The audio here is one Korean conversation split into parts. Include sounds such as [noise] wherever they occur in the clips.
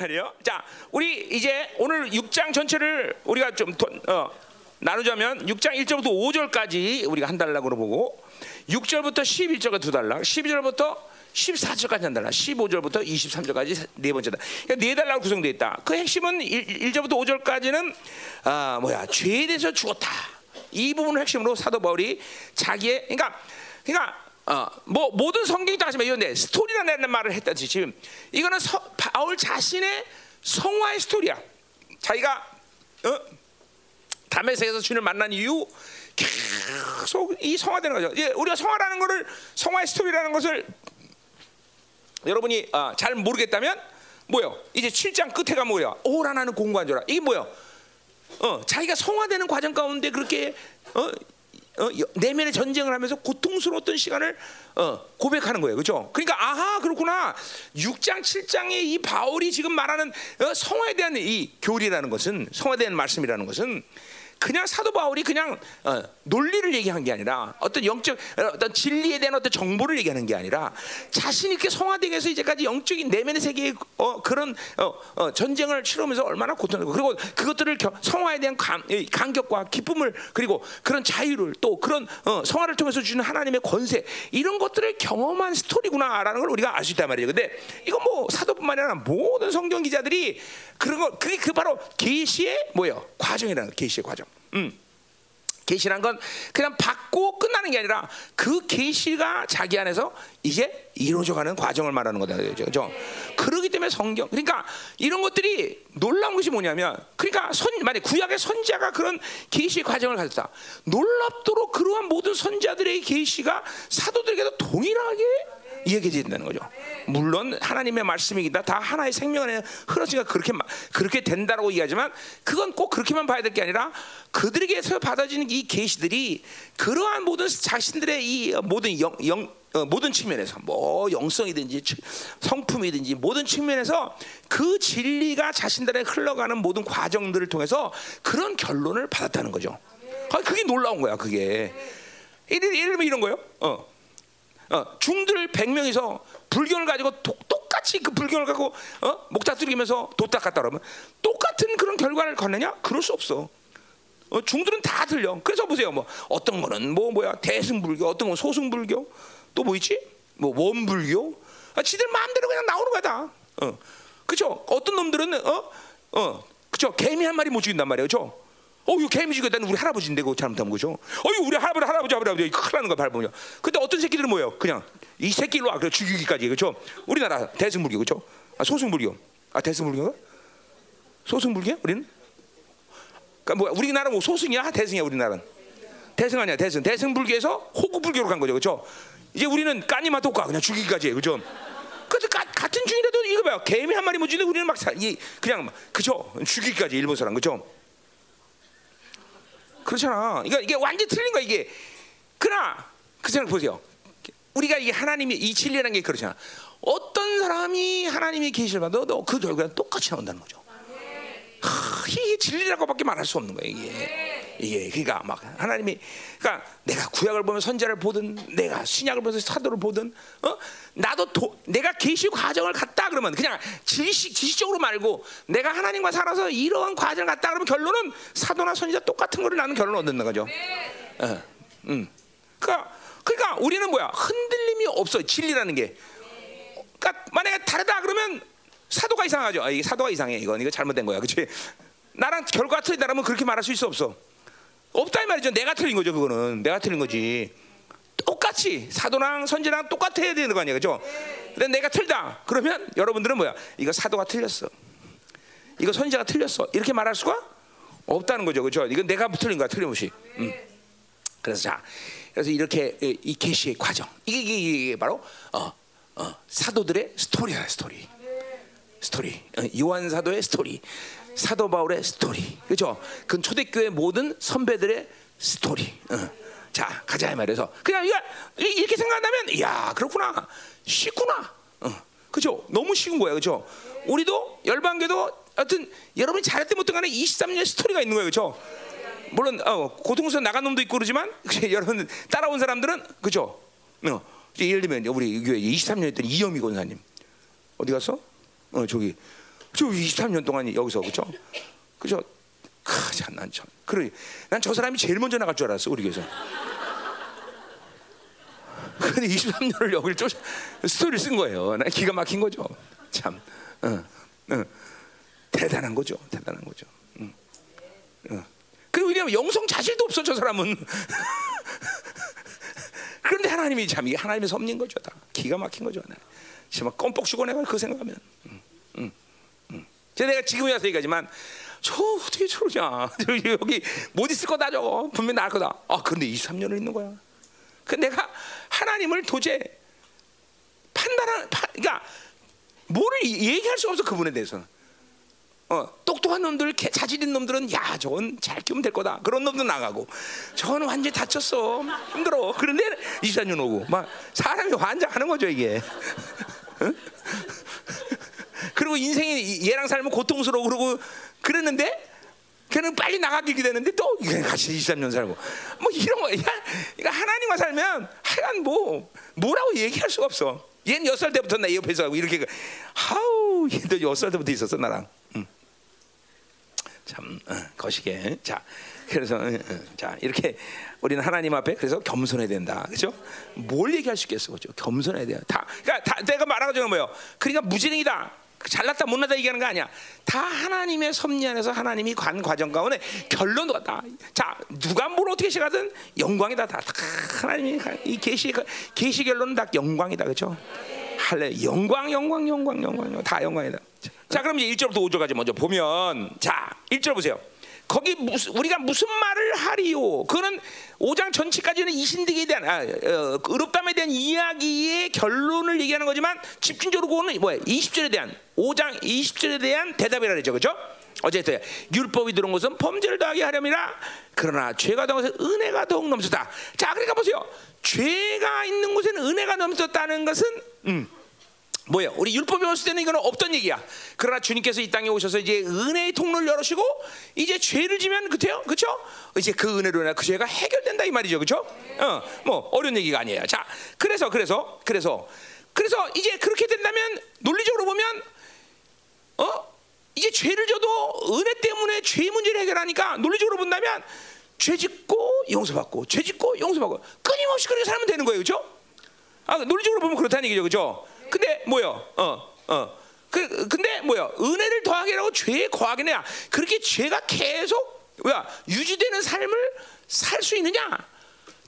말이에요. 자, 우리 이제 오늘 6장 전체를 우리가 좀 어, 나누자면 6장 1절부터 5절까지 우리가 한 달락으로 보고 6절부터 11절까지 두 달락, 12절부터 14절까지 한 달락, 15절부터 23절까지 네 번째다. 그러니까 네 달락으로 구성되어 있다. 그 핵심은 1, 절부터 5절까지는 아, 뭐야 죄에 대해서 죽었다. 이 부분을 핵심으로 사도 바울이 자기의 그러니까 그러니까 어, 뭐 모든 성경이 다 하지만 이런데 스토리라는 말을 했다지 지금 이거는 서, 바울 자신의 성화의 스토리야. 자기가 어? 담에색에서 주님을 만난 이후 계속 이 성화되는 거죠. 예, 우리가 성화라는 것을 성화의 스토리라는 것을 여러분이 아, 잘 모르겠다면 뭐요? 이제 7장 끝에 가 뭐야? 오라 나는 공부한 줄알 이게 뭐요? 어, 자기가 성화되는 과정 가운데 그렇게 어, 어, 내면의 전쟁을 하면서 고통스러웠던 시간을 어, 고백하는 거예요. 그렇죠? 그러니까 아하 그렇구나. 6장 7장의 이 바울이 지금 말하는 어, 성화에 대한 이 교리라는 것은 성화에 대한 말씀이라는 것은 그냥 사도 바울이 그냥 어, 논리를 얘기한 게 아니라 어떤 영적 어, 어떤 진리에 대한 어떤 정보를 얘기하는 게 아니라 자신 있게 성화되기 위해서 이제까지 영적인 내면의 세계의 어, 그런 어, 어, 전쟁을 치르면서 얼마나 고통을 그리고 그것들을 겨, 성화에 대한 감, 감격과 기쁨을 그리고 그런 자유를 또 그런 어, 성화를 통해서 주는 하나님의 권세 이런 것들을 경험한 스토리구나라는 걸 우리가 알 수 있단 말이에요. 근데 이건 뭐 사도뿐만 아니라 모든 성경 기자들이 그런 거 그게 그 바로 계시의 뭐예요? 과정이라는 계시의 과정. 음. 계시란 건 그냥 받고 끝나는 게 아니라 그 계시가 자기 안에서 이제 이루어져가는 과정을 말하는 거다 그죠? 그러기 때문에 성경 그러니까 이런 것들이 놀라운 것이 뭐냐면 그러니까 선 만약 구약의 선자가 그런 계시의 과정을 가졌다 놀랍도록 그러한 모든 선자들의 계시가 사도들에게도 동일하게 이야기해진다는 거죠. 물론 하나님의 말씀이기다. 다 하나의 생명 안에 흐르지가 그렇게 그렇게 된다라고 얘기하지만 그건 꼭 그렇게만 봐야 될 게 아니라 그들에게서 받아지는 이 계시들이 그러한 모든 자신들의 이 모든 영, 영 어, 모든 측면에서 뭐 영성이든지 성품이든지 모든 측면에서 그 진리가 자신들의 흘러가는 모든 과정들을 통해서 그런 결론을 받았다는 거죠. 그게 놀라운 거야. 그게 예를, 들면 이런 거요. 어. 어, 중들 100명이서 불경을 가지고 도, 똑같이 그 불경을 갖고 어? 목자 뚫기면서 돛 닦았다 그러면 똑같은 그런 결과를 갖느냐? 그럴 수 없어. 어, 중들은 다 들려. 그래서 보세요. 뭐 어떤 거는 뭐 뭐야 대승불교, 어떤 건 소승불교, 또 뭐 있지? 뭐 원불교. 아, 지들 마음대로 그냥 나오는 거다. 어, 그죠? 어떤 놈들은 어, 어, 그죠? 개미 한 마리 못 죽인단 말이에요, 그죠? 어, 이거 개미 죽였다는 우리 할아버지인데 그거 잘못하면 그죠? 어, 이거 우리 할아버지 할아버지 할아버지 큰일 나는 거 밟으면. 근데 어떤 새끼들은 뭐예요? 그냥 이 새끼로 와, 그래 죽이기까지 그죠? 우리나라 대승불교 그죠? 아 소승불교. 아 대승불교가? 소승불교? 우리는? 그러니까 뭐야? 우리나라 뭐 소승이야, 대승이야 우리나라는? 대승 아니야, 대승. 대승불교에서 호구불교로 간 거죠, 그죠? 이제 우리는 까니마 독가 그냥 죽이기까지 해, 그죠? 그 같은 중이라도 이거 봐요. 개미 한 마리 못 죽이는데 우리는 막 사, 이, 그냥 그죠? 죽이기까지 일본 사람 그죠? 그렇잖아. 그러니까 이게 완전 히 틀린 거야 이게. 그러나 그 생각 보세요. 우리가 이게 하나님이 이 진리라는 게 그렇잖아. 어떤 사람이 하나님의 계시를 받아도 그 결과는 똑같이 나온다는 거죠. 하, 이게 진리라고밖에 말할 수 없는 거야 이게. 이게 그러니까 막 하나님이 그러니까 내가 구약을 보면 선자를 보든 내가 신약을 보면 사도를 보든 어 나도 도, 내가 계시 과정을 갔다 그러면 그냥 지식 지식적으로 말고 내가 하나님과 살아서 이러한 과정을 갔다 그러면 결론은 사도나 선지자 똑같은 거를 나는 결론을 얻는 거죠. 어, 음. 그러니까 그러니까 우리는 뭐야 흔들림이 없어 진리라는 게. 그러니까 만약에 다르다 그러면 사도가 이상하죠. 아, 이게 사도가 이상해. 이건 이거 잘못된 거야. 그렇지? 나랑 결과가 틀리다면 그렇게 말할 수 있어 없어? 없다 이 말이죠. 내가 틀린 거죠. 그거는 내가 틀린 거지. 똑같이 사도랑 선지랑 똑같아야 되는 거 아니야, 그죠? 근데 내가 틀다. 그러면 여러분들은 뭐야? 이거 사도가 틀렸어. 이거 선지가 틀렸어. 이렇게 말할 수가 없다는 거죠, 그죠? 이건 내가 틀린 거야, 틀림없이. 음. 그래서 자, 그래서 이렇게 이 계시의 과정 이게, 이게, 이게 바로 어, 어, 사도들의 스토리야, 스토리. 스토리. 어, 요한 사도의 스토리. 사도 바울의 스토리, 그렇죠? 그 초대교회 모든 선배들의 스토리. 어. 자, 가자 말해서 그냥 이거 이렇게 생각한다면, 야 그렇구나, 쉽구나, 어. 그죠? 너무 쉬운 거야, 그죠? 우리도 열방계도 하여튼 여러분이 잘했든 못든 간에 23년 스토리가 있는 거예요, 그죠? 물론 어, 고통스러 나간 놈도 있고 그러지만 [laughs] 여러분 따라온 사람들은 그죠? 어, 예를 들면 우리 교회 23년 했던 이영미 권사님 어디 갔어? 어 저기 저 23년 동안 여기서 그죠? 그죠? 난 참, 그래, 난 저 사람이 제일 먼저 나갈 줄 알았어 우리 교회에서. 근데 23년을 여기를 쫓 스토리를 쓴 거예요. 난 기가 막힌 거죠. 참, 어, 어. 대단한 거죠. 대단한 거죠. 응. 어. 그리고 영성 자질도 없어 저 사람은. [laughs] 그런데 하나님이 참 이게 하나님의 섭리인 거죠. 다 기가 막힌 거죠. 정말 껌뻑 죽어 내가 그 생각하면. 응, 응, 응. 제가 내가 지금 와서 얘기하지만 저 어떻게 저러냐. [laughs] 여기 못 있을 거다 저거. 분명 나을 거다. 아 근데 23년을 있는 거야. 그 내가 하나님을 도저히 판단하, 판, 그러니까 뭐를 얘기할 수가 없어 그분에 대해서는. 어, 똑똑한 놈들, 자질 있는 놈들은 야 저건 잘 키우면 될 거다. 그런 놈들 나가고 저는 완전히 다쳤어. 힘들어. 그런데 24년 오고 막 사람이 환장하는 거죠 이게. [laughs] 그리고 인생이 얘랑 살면 고통스러워 그러고 그랬는데 걔는 빨리 나가기 되는데 또 같이 23년 살고 뭐 이런 거. 야, 그러니까 하나님과 살면 하여간 뭐 뭐라고 얘기할 수가 없어. 얘는 여섯 살 때부터 나 옆에서 하고 이렇게 하우 얘도 여섯 살 때부터 있었어 나랑. 응. 참 어, 거시게. 자 그래서 어, 어, 자 이렇게 우리는 하나님 앞에 그래서 겸손해야 된다. 그렇죠? 뭘 얘기할 수 있겠어, 그렇죠? 겸손해야 돼요. 다 그러니까 다, 내가 말하는 뭐요? 그러니까 무지랭이다. 잘났다 못났다 얘기하는 거 아니야. 다 하나님의 섭리 안에서 하나님이 관 과정 가운데 결론도 같다. 자 누가 뭘 어떻게 시가든 영광이다. 다, 다 하나님이 이 계시 계시 결론은 다 영광이다. 그렇죠? 할래 영광 영광 영광 영광 다 영광이다. 자 그럼 이제 1절부터 5절까지 먼저 보면 자 1절 보세요. 거기 무슨, 우리가 무슨 말을 하리요? 그거는 5장 전체까지는 이 신득에 대한 아, 어, 의롭담에 대한 이야기의 결론을 얘기하는 거지만 집중적으로 그거는 뭐야? 20절에 대한 5장 20절에 대한 대답이라 그러죠. 그죠? 어쨌든 율법이 들어온 것은 범죄를 더하게 하려니라 그러나 죄가 더한 것은 은혜가 더욱 넘쳤다. 자, 그러니까 보세요. 죄가 있는 곳에는 은혜가 넘쳤다는 것은 음. 뭐예요? 우리 율법이 왔을 때는 이거는 없던 얘기야. 그러나 주님께서 이 땅에 오셔서 이제 은혜의 통로를 열으시고 이제 죄를 지면 그때요, 그렇죠? 이제 그 은혜로 인해 그 죄가 해결된다 이 말이죠, 그렇죠? 어, 뭐 어려운 얘기가 아니에요. 자, 그래서 그래서 그래서 그래서 이제 그렇게 된다면 논리적으로 보면 어 이제 죄를 져도 은혜 때문에 죄 문제를 해결하니까 논리적으로 본다면 죄 짓고 용서받고 죄 짓고 용서받고 끊임없이 그렇게 살면 되는 거예요, 그렇죠? 아, 논리적으로 보면 그렇다는 얘기죠, 그렇죠? 근데 뭐요? 어, 어. 그 근데 뭐요? 은혜를 더하게라고 거하게 내야 그렇게 죄가 계속 뭐야 유지되는 삶을 살 수 있느냐?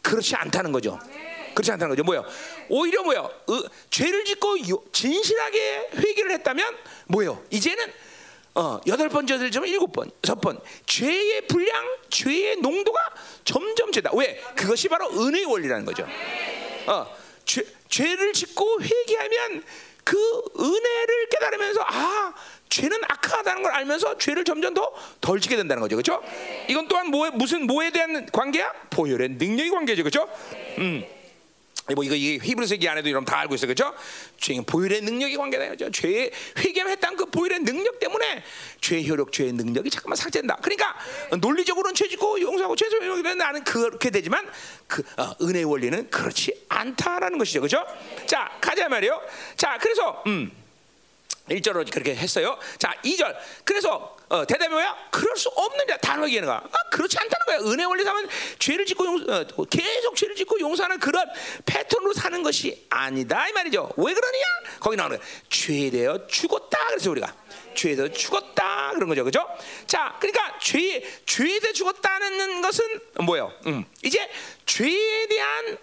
그렇지 않다는 거죠. 그렇지 않다는 거죠. 뭐요? 오히려 뭐요? 으, 죄를 짓고 요, 진실하게 회개를 했다면 뭐요? 이제는 어, 여덟 번, 여덟 점, 일곱 번, 여섯 번. 죄의 분량, 죄의 농도가 점점 제다. 왜? 그것이 바로 은혜의 원리라는 거죠. 어, 죄, 죄를 짓고 회개하면 그 은혜를 깨달으면서 아 죄는 악하다는 걸 알면서 죄를 점점 더 덜 지게 된다는 거죠, 그렇죠? 이건 또한 뭐에 무슨 뭐에 대한 관계야? 보혈의 능력의 관계죠, 그렇죠? 음. 뭐 이거 이 히브리서 얘기 안에도 이런 다 알고 있어 그죠? 죄는 보혈의 능력이 관계다 그죠? 죄 회개했던 그 보혈의 능력 때문에 죄 효력, 죄의 능력이 잠깐만 삭제된다. 그러니까 논리적으로는 죄짓고 용서하고 용서는 나는 그렇게 되지만 그 어, 은혜 원리는 그렇지 않다라는 것이죠, 그죠? 자 가자 말이요. 자 그래서 음. 1절로 그렇게 했어요. 자, 2절. 그래서 어, 대답이 뭐야? 그럴 수 없는 자 단호 얘기하는 거야. 아, 그렇지 않다는 거야. 은혜 원리 사면 죄를 짓고 용, 어, 계속 죄를 짓고 용서하는 그런 패턴으로 사는 것이 아니다 이 말이죠. 왜 그러느냐? 거기 나오는 거야. 대해 죽었다. 그래서 우리가 죄에 대해 죽었다 그런 거죠, 그죠? 자, 그러니까 죄 죄에 대해 죽었다는 것은 뭐예요? 음, 이제 죄에 대한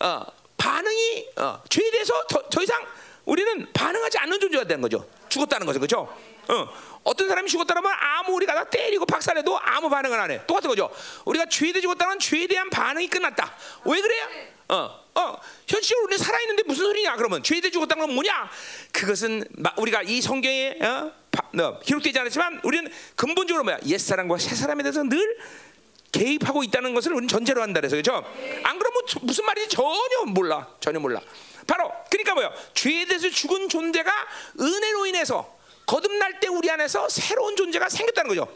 어, 반응이 어, 죄에 대해서 더, 더 이상 우리는 반응하지 않는 존재가 되는 거죠. 죽었다는 거죠, 그렇죠? 어. 어떤 사람이 죽었다면 아무 우리가 다 때리고 박살내도 아무 반응을 안 해. 똑같은 거죠. 우리가 죄에 대해 죽었다는 죄에 대한 반응이 끝났다. 왜 그래요? 어, 어, 현실적으로 우리는 살아있는데 무슨 소리냐? 그러면 죄에 죽었다는 건 뭐냐? 그것은 우리가 이 성경에 어, 어, 기록되지 않았지만 우리는 근본적으로 뭐야? 옛 사람과 새 사람에 대해서 늘 개입하고 있다는 것을 우리는 전제로 한다 그래서 그렇죠? 안 그러면 무슨 말인지 전혀 몰라. 전혀 몰라. 바로 그러니까 뭐요? 죄에 대해서 죽은 존재가 은혜로 인해서 거듭날 때 우리 안에서 새로운 존재가 생겼다는 거죠.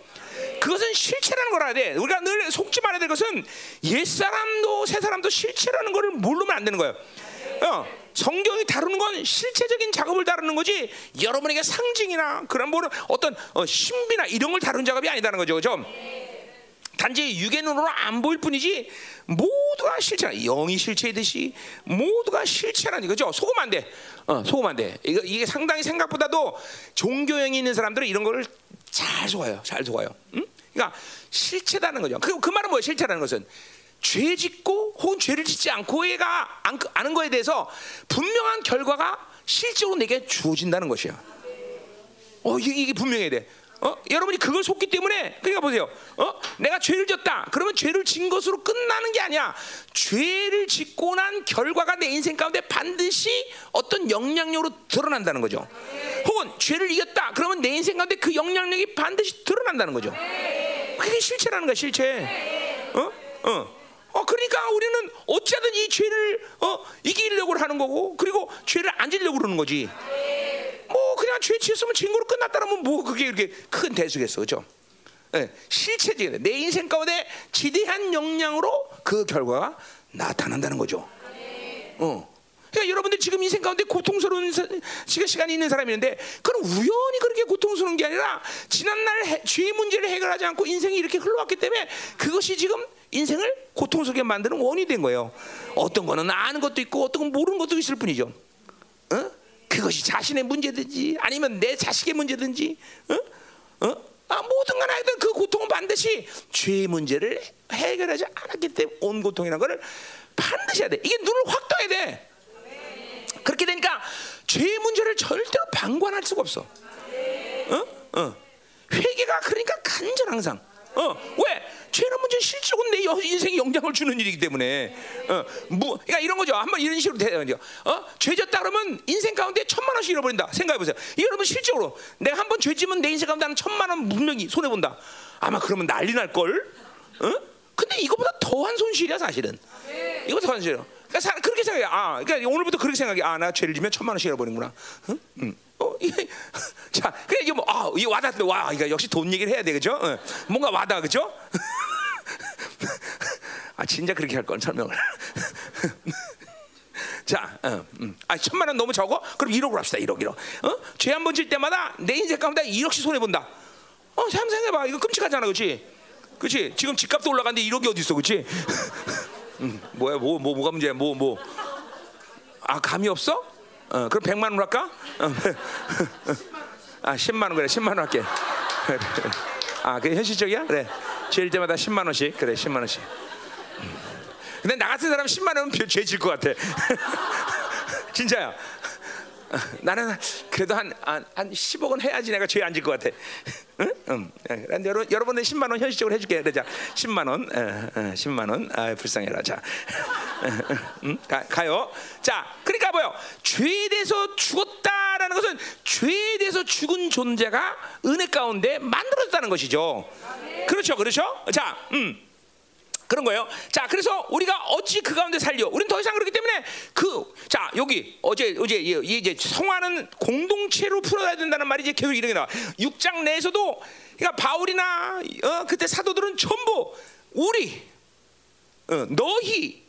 그것은 실체라는 걸 알아야 돼. 우리가 늘 속지 말아야 될 것은 옛 사람도 새 사람도 실체라는 것을 모르면 안 되는 거예요. 어, 성경이 다루는 건 실체적인 작업을 다루는 거지 여러분에게 상징이나 그런 뭐 어떤 어, 신비나 이런 걸 다루는 작업이 아니다는 거죠, 그죠? 단지 육의 눈으로 안 보일 뿐이지 모두가 실체나 영이 실체이듯이 모두가 실체라는 거죠. 속으면 안 돼. 어, 속으면 안 돼. 이거 이게 상당히 생각보다도 종교형이 있는 사람들은 이런 거를 잘 속아요. 잘 속아요. 응? 그러니까 실체다는 거죠. 그, 그 말은 뭐예요? 실체라는 것은 죄 짓고 혹은 죄를 짓지 않고 얘가 아는 거에 대해서 분명한 결과가 실제로 내게 주어진다는 것이야. 어, 이게, 이게 분명해야 돼. 어? 여러분이 그걸 속기 때문에 그러니까 보세요. 어? 내가 죄를 졌다. 그러면 죄를 진 것으로 끝나는 게 아니야. 죄를 짓고 난 결과가 내 인생 가운데 반드시 어떤 영향력으로 드러난다는 거죠. 혹은 죄를 이겼다. 그러면 내 인생 가운데 그 영향력이 반드시 드러난다는 거죠. 그게 실체라는 거야, 실체. 어? 어. 어, 그러니까 우리는 어찌하든 이 죄를 어, 이기려고 하는 거고, 그리고 죄를 안 지려고 그러는 거지. 뭐 그냥 죄 지었으면 증거로 끝났다라면 뭐 그게 이렇게 큰 대수겠어, 그죠? 네, 실체적인 내 인생 가운데 지대한 영향으로 그 결과가 나타난다는 거죠. 어. 그러니까 여러분들 지금 인생 가운데 고통스러운 시간 시간이 있는 사람이 있는데 그건 우연히 그렇게 고통스러운 게 아니라 지난날 죄 문제를 해결하지 않고 인생이 이렇게 흘러왔기 때문에 그것이 지금 인생을 고통스럽게 만드는 원이 된 거예요. 어떤 거는 아는 것도 있고 어떤 건 모르는 것도 있을 뿐이죠. 어? 그것이 자신의 문제든지 아니면 내 자식의 문제든지 어? 어? 아, 모든 간에 하여튼 그 고통은 반드시 죄의 문제를 해결하지 않았기 때문에 온 고통이라는 것을 반드시 해야 돼. 이게 눈을 확 떠야 돼. 그렇게 되니까 죄의 문제를 절대로 방관할 수가 없어. 어? 어. 회개가 그러니까 간절 항상. 어. 왜? 죄는 문제 실적은 내 인생에 영향을 주는 일이기 때문에 어, 뭐, 그러니까 이런 거죠. 한번 이런 식으로 대죠. 어, 죄졌다 그러면 인생 가운데 천만 원씩 잃어버린다. 생각해 보세요. 여러분 실적으로 내가 한 번 죄지면 내 인생 가운데 한 천만 원 분명히 손해 본다. 아마 그러면 난리 날 걸. 어? 근데 이거보다 더한 손실이야 사실은. 이거 더한 손실이야. 그러니까 사, 그렇게 생각해. 아, 그러니까 오늘부터 그렇게 생각해. 아, 나 죄를 지면 천만 원씩 잃어버리는구나. 응? 응. 어, 이게, [laughs] 자, 그래 이게 뭐, 아, 이게 와닿는데 와, 이거 역시 돈 얘기를 해야 돼, 그죠? 어, 뭔가 와닿, 그죠? [laughs] 아 진짜 그렇게 할 건 설명을. [laughs] 자, 어, 음. 아 천만 원 너무 적어? 그럼 1억으로 합시다. 1억, 1억. 어? 죄 한 번 질 때마다 내 인생 가운데 1억씩 손해 본다. 어, 상상해봐. 이거 끔찍하잖아, 그렇지? 그렇지? 지금 집값도 올라갔는데 1억이 어디 있어, 그렇지? 음, 뭐야, 뭐, 뭐, 뭐가 문제야, 뭐, 뭐. 아, 감이 없어? 어, 그럼 100만 원 할까? 어, [laughs] 아, 10만 원 그래, 10만 원 할게. 아, 그게 현실적이야? 그래. 죄일 때마다 10만 원씩 그래 10만 원씩. 근데 나 같은 사람 10만 원은 죄질 것 같아. [laughs] 진짜야. [laughs] 나는 그래도 한, 한, 한 10억은 해야지 내가 죄 안 질 것 같아. [laughs] 응? 응. 여러분, 여러분들 10만 원 현실적으로 해줄게. 그러자 10만 원, 어, 어, 10만 원. 아, 불쌍해라. 자, [laughs] 응? 가, 가요. 자, 그러니까 뭐요? 죄에 대해서 죽었다라는 것은 죄에 대해서 죽은 존재가 은혜 가운데 만들어졌다는 것이죠. 그렇죠, 그렇죠. 자, 음. 그런 거예요. 자, 그래서 우리가 어찌 그 가운데 살려? 우리는 더 이상 그렇기 때문에 그, 자, 여기 어제 어제 이제 성화는 공동체로 풀어야 된다는 말이 이제 계속 이런 게 나와. 6장 내에서도 그러니까 바울이나 어, 그때 사도들은 전부 우리, 어, 너희,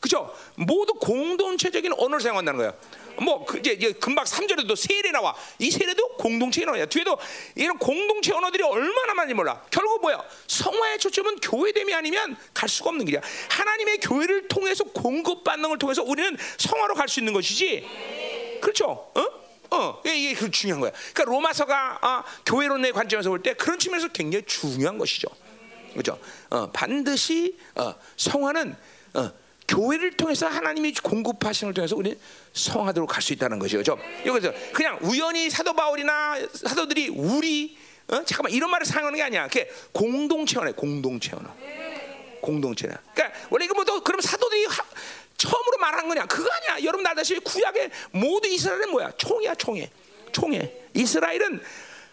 그죠? 모두 공동체적인 언어를 사용한다는 거예요. 뭐 그, 이제 금방 3절에도 세례 나와. 이 세례도 공동체 언어야. 뒤에도 이런 공동체 언어들이 얼마나 많이 몰라. 결국 뭐야? 성화의 초점은 교회됨이 아니면 갈 수가 없는 길이야. 하나님의 교회를 통해서 공급받는 걸 통해서 우리는 성화로 갈 수 있는 것이지. 그렇죠? 어? 어, 이게 그 중요한 거야. 그러니까 로마서가 아, 교회론의 관점에서 볼 때 그런 측면에서 굉장히 중요한 것이죠. 그렇죠? 어, 반드시 어, 성화는 어, 교회를 통해서 하나님이 공급하시는 걸 통해서 우리는 성화도록 갈 수 있다는 것이죠. 그렇죠? 여기서 그냥 우연히 사도 바울이나 사도들이 우리 어? 잠깐만 이런 말을 사용하는 게 아니야. 그게 공동체 언어, 공동체 언어. 공동체나. 그러니까 원래 이거 뭐또 그럼 사도들이 하, 처음으로 말한 거냐? 그거 아니야. 여러분 나다시 구약의 모두 이스라엘은 뭐야? 총이야, 총회. 총회. 이스라엘은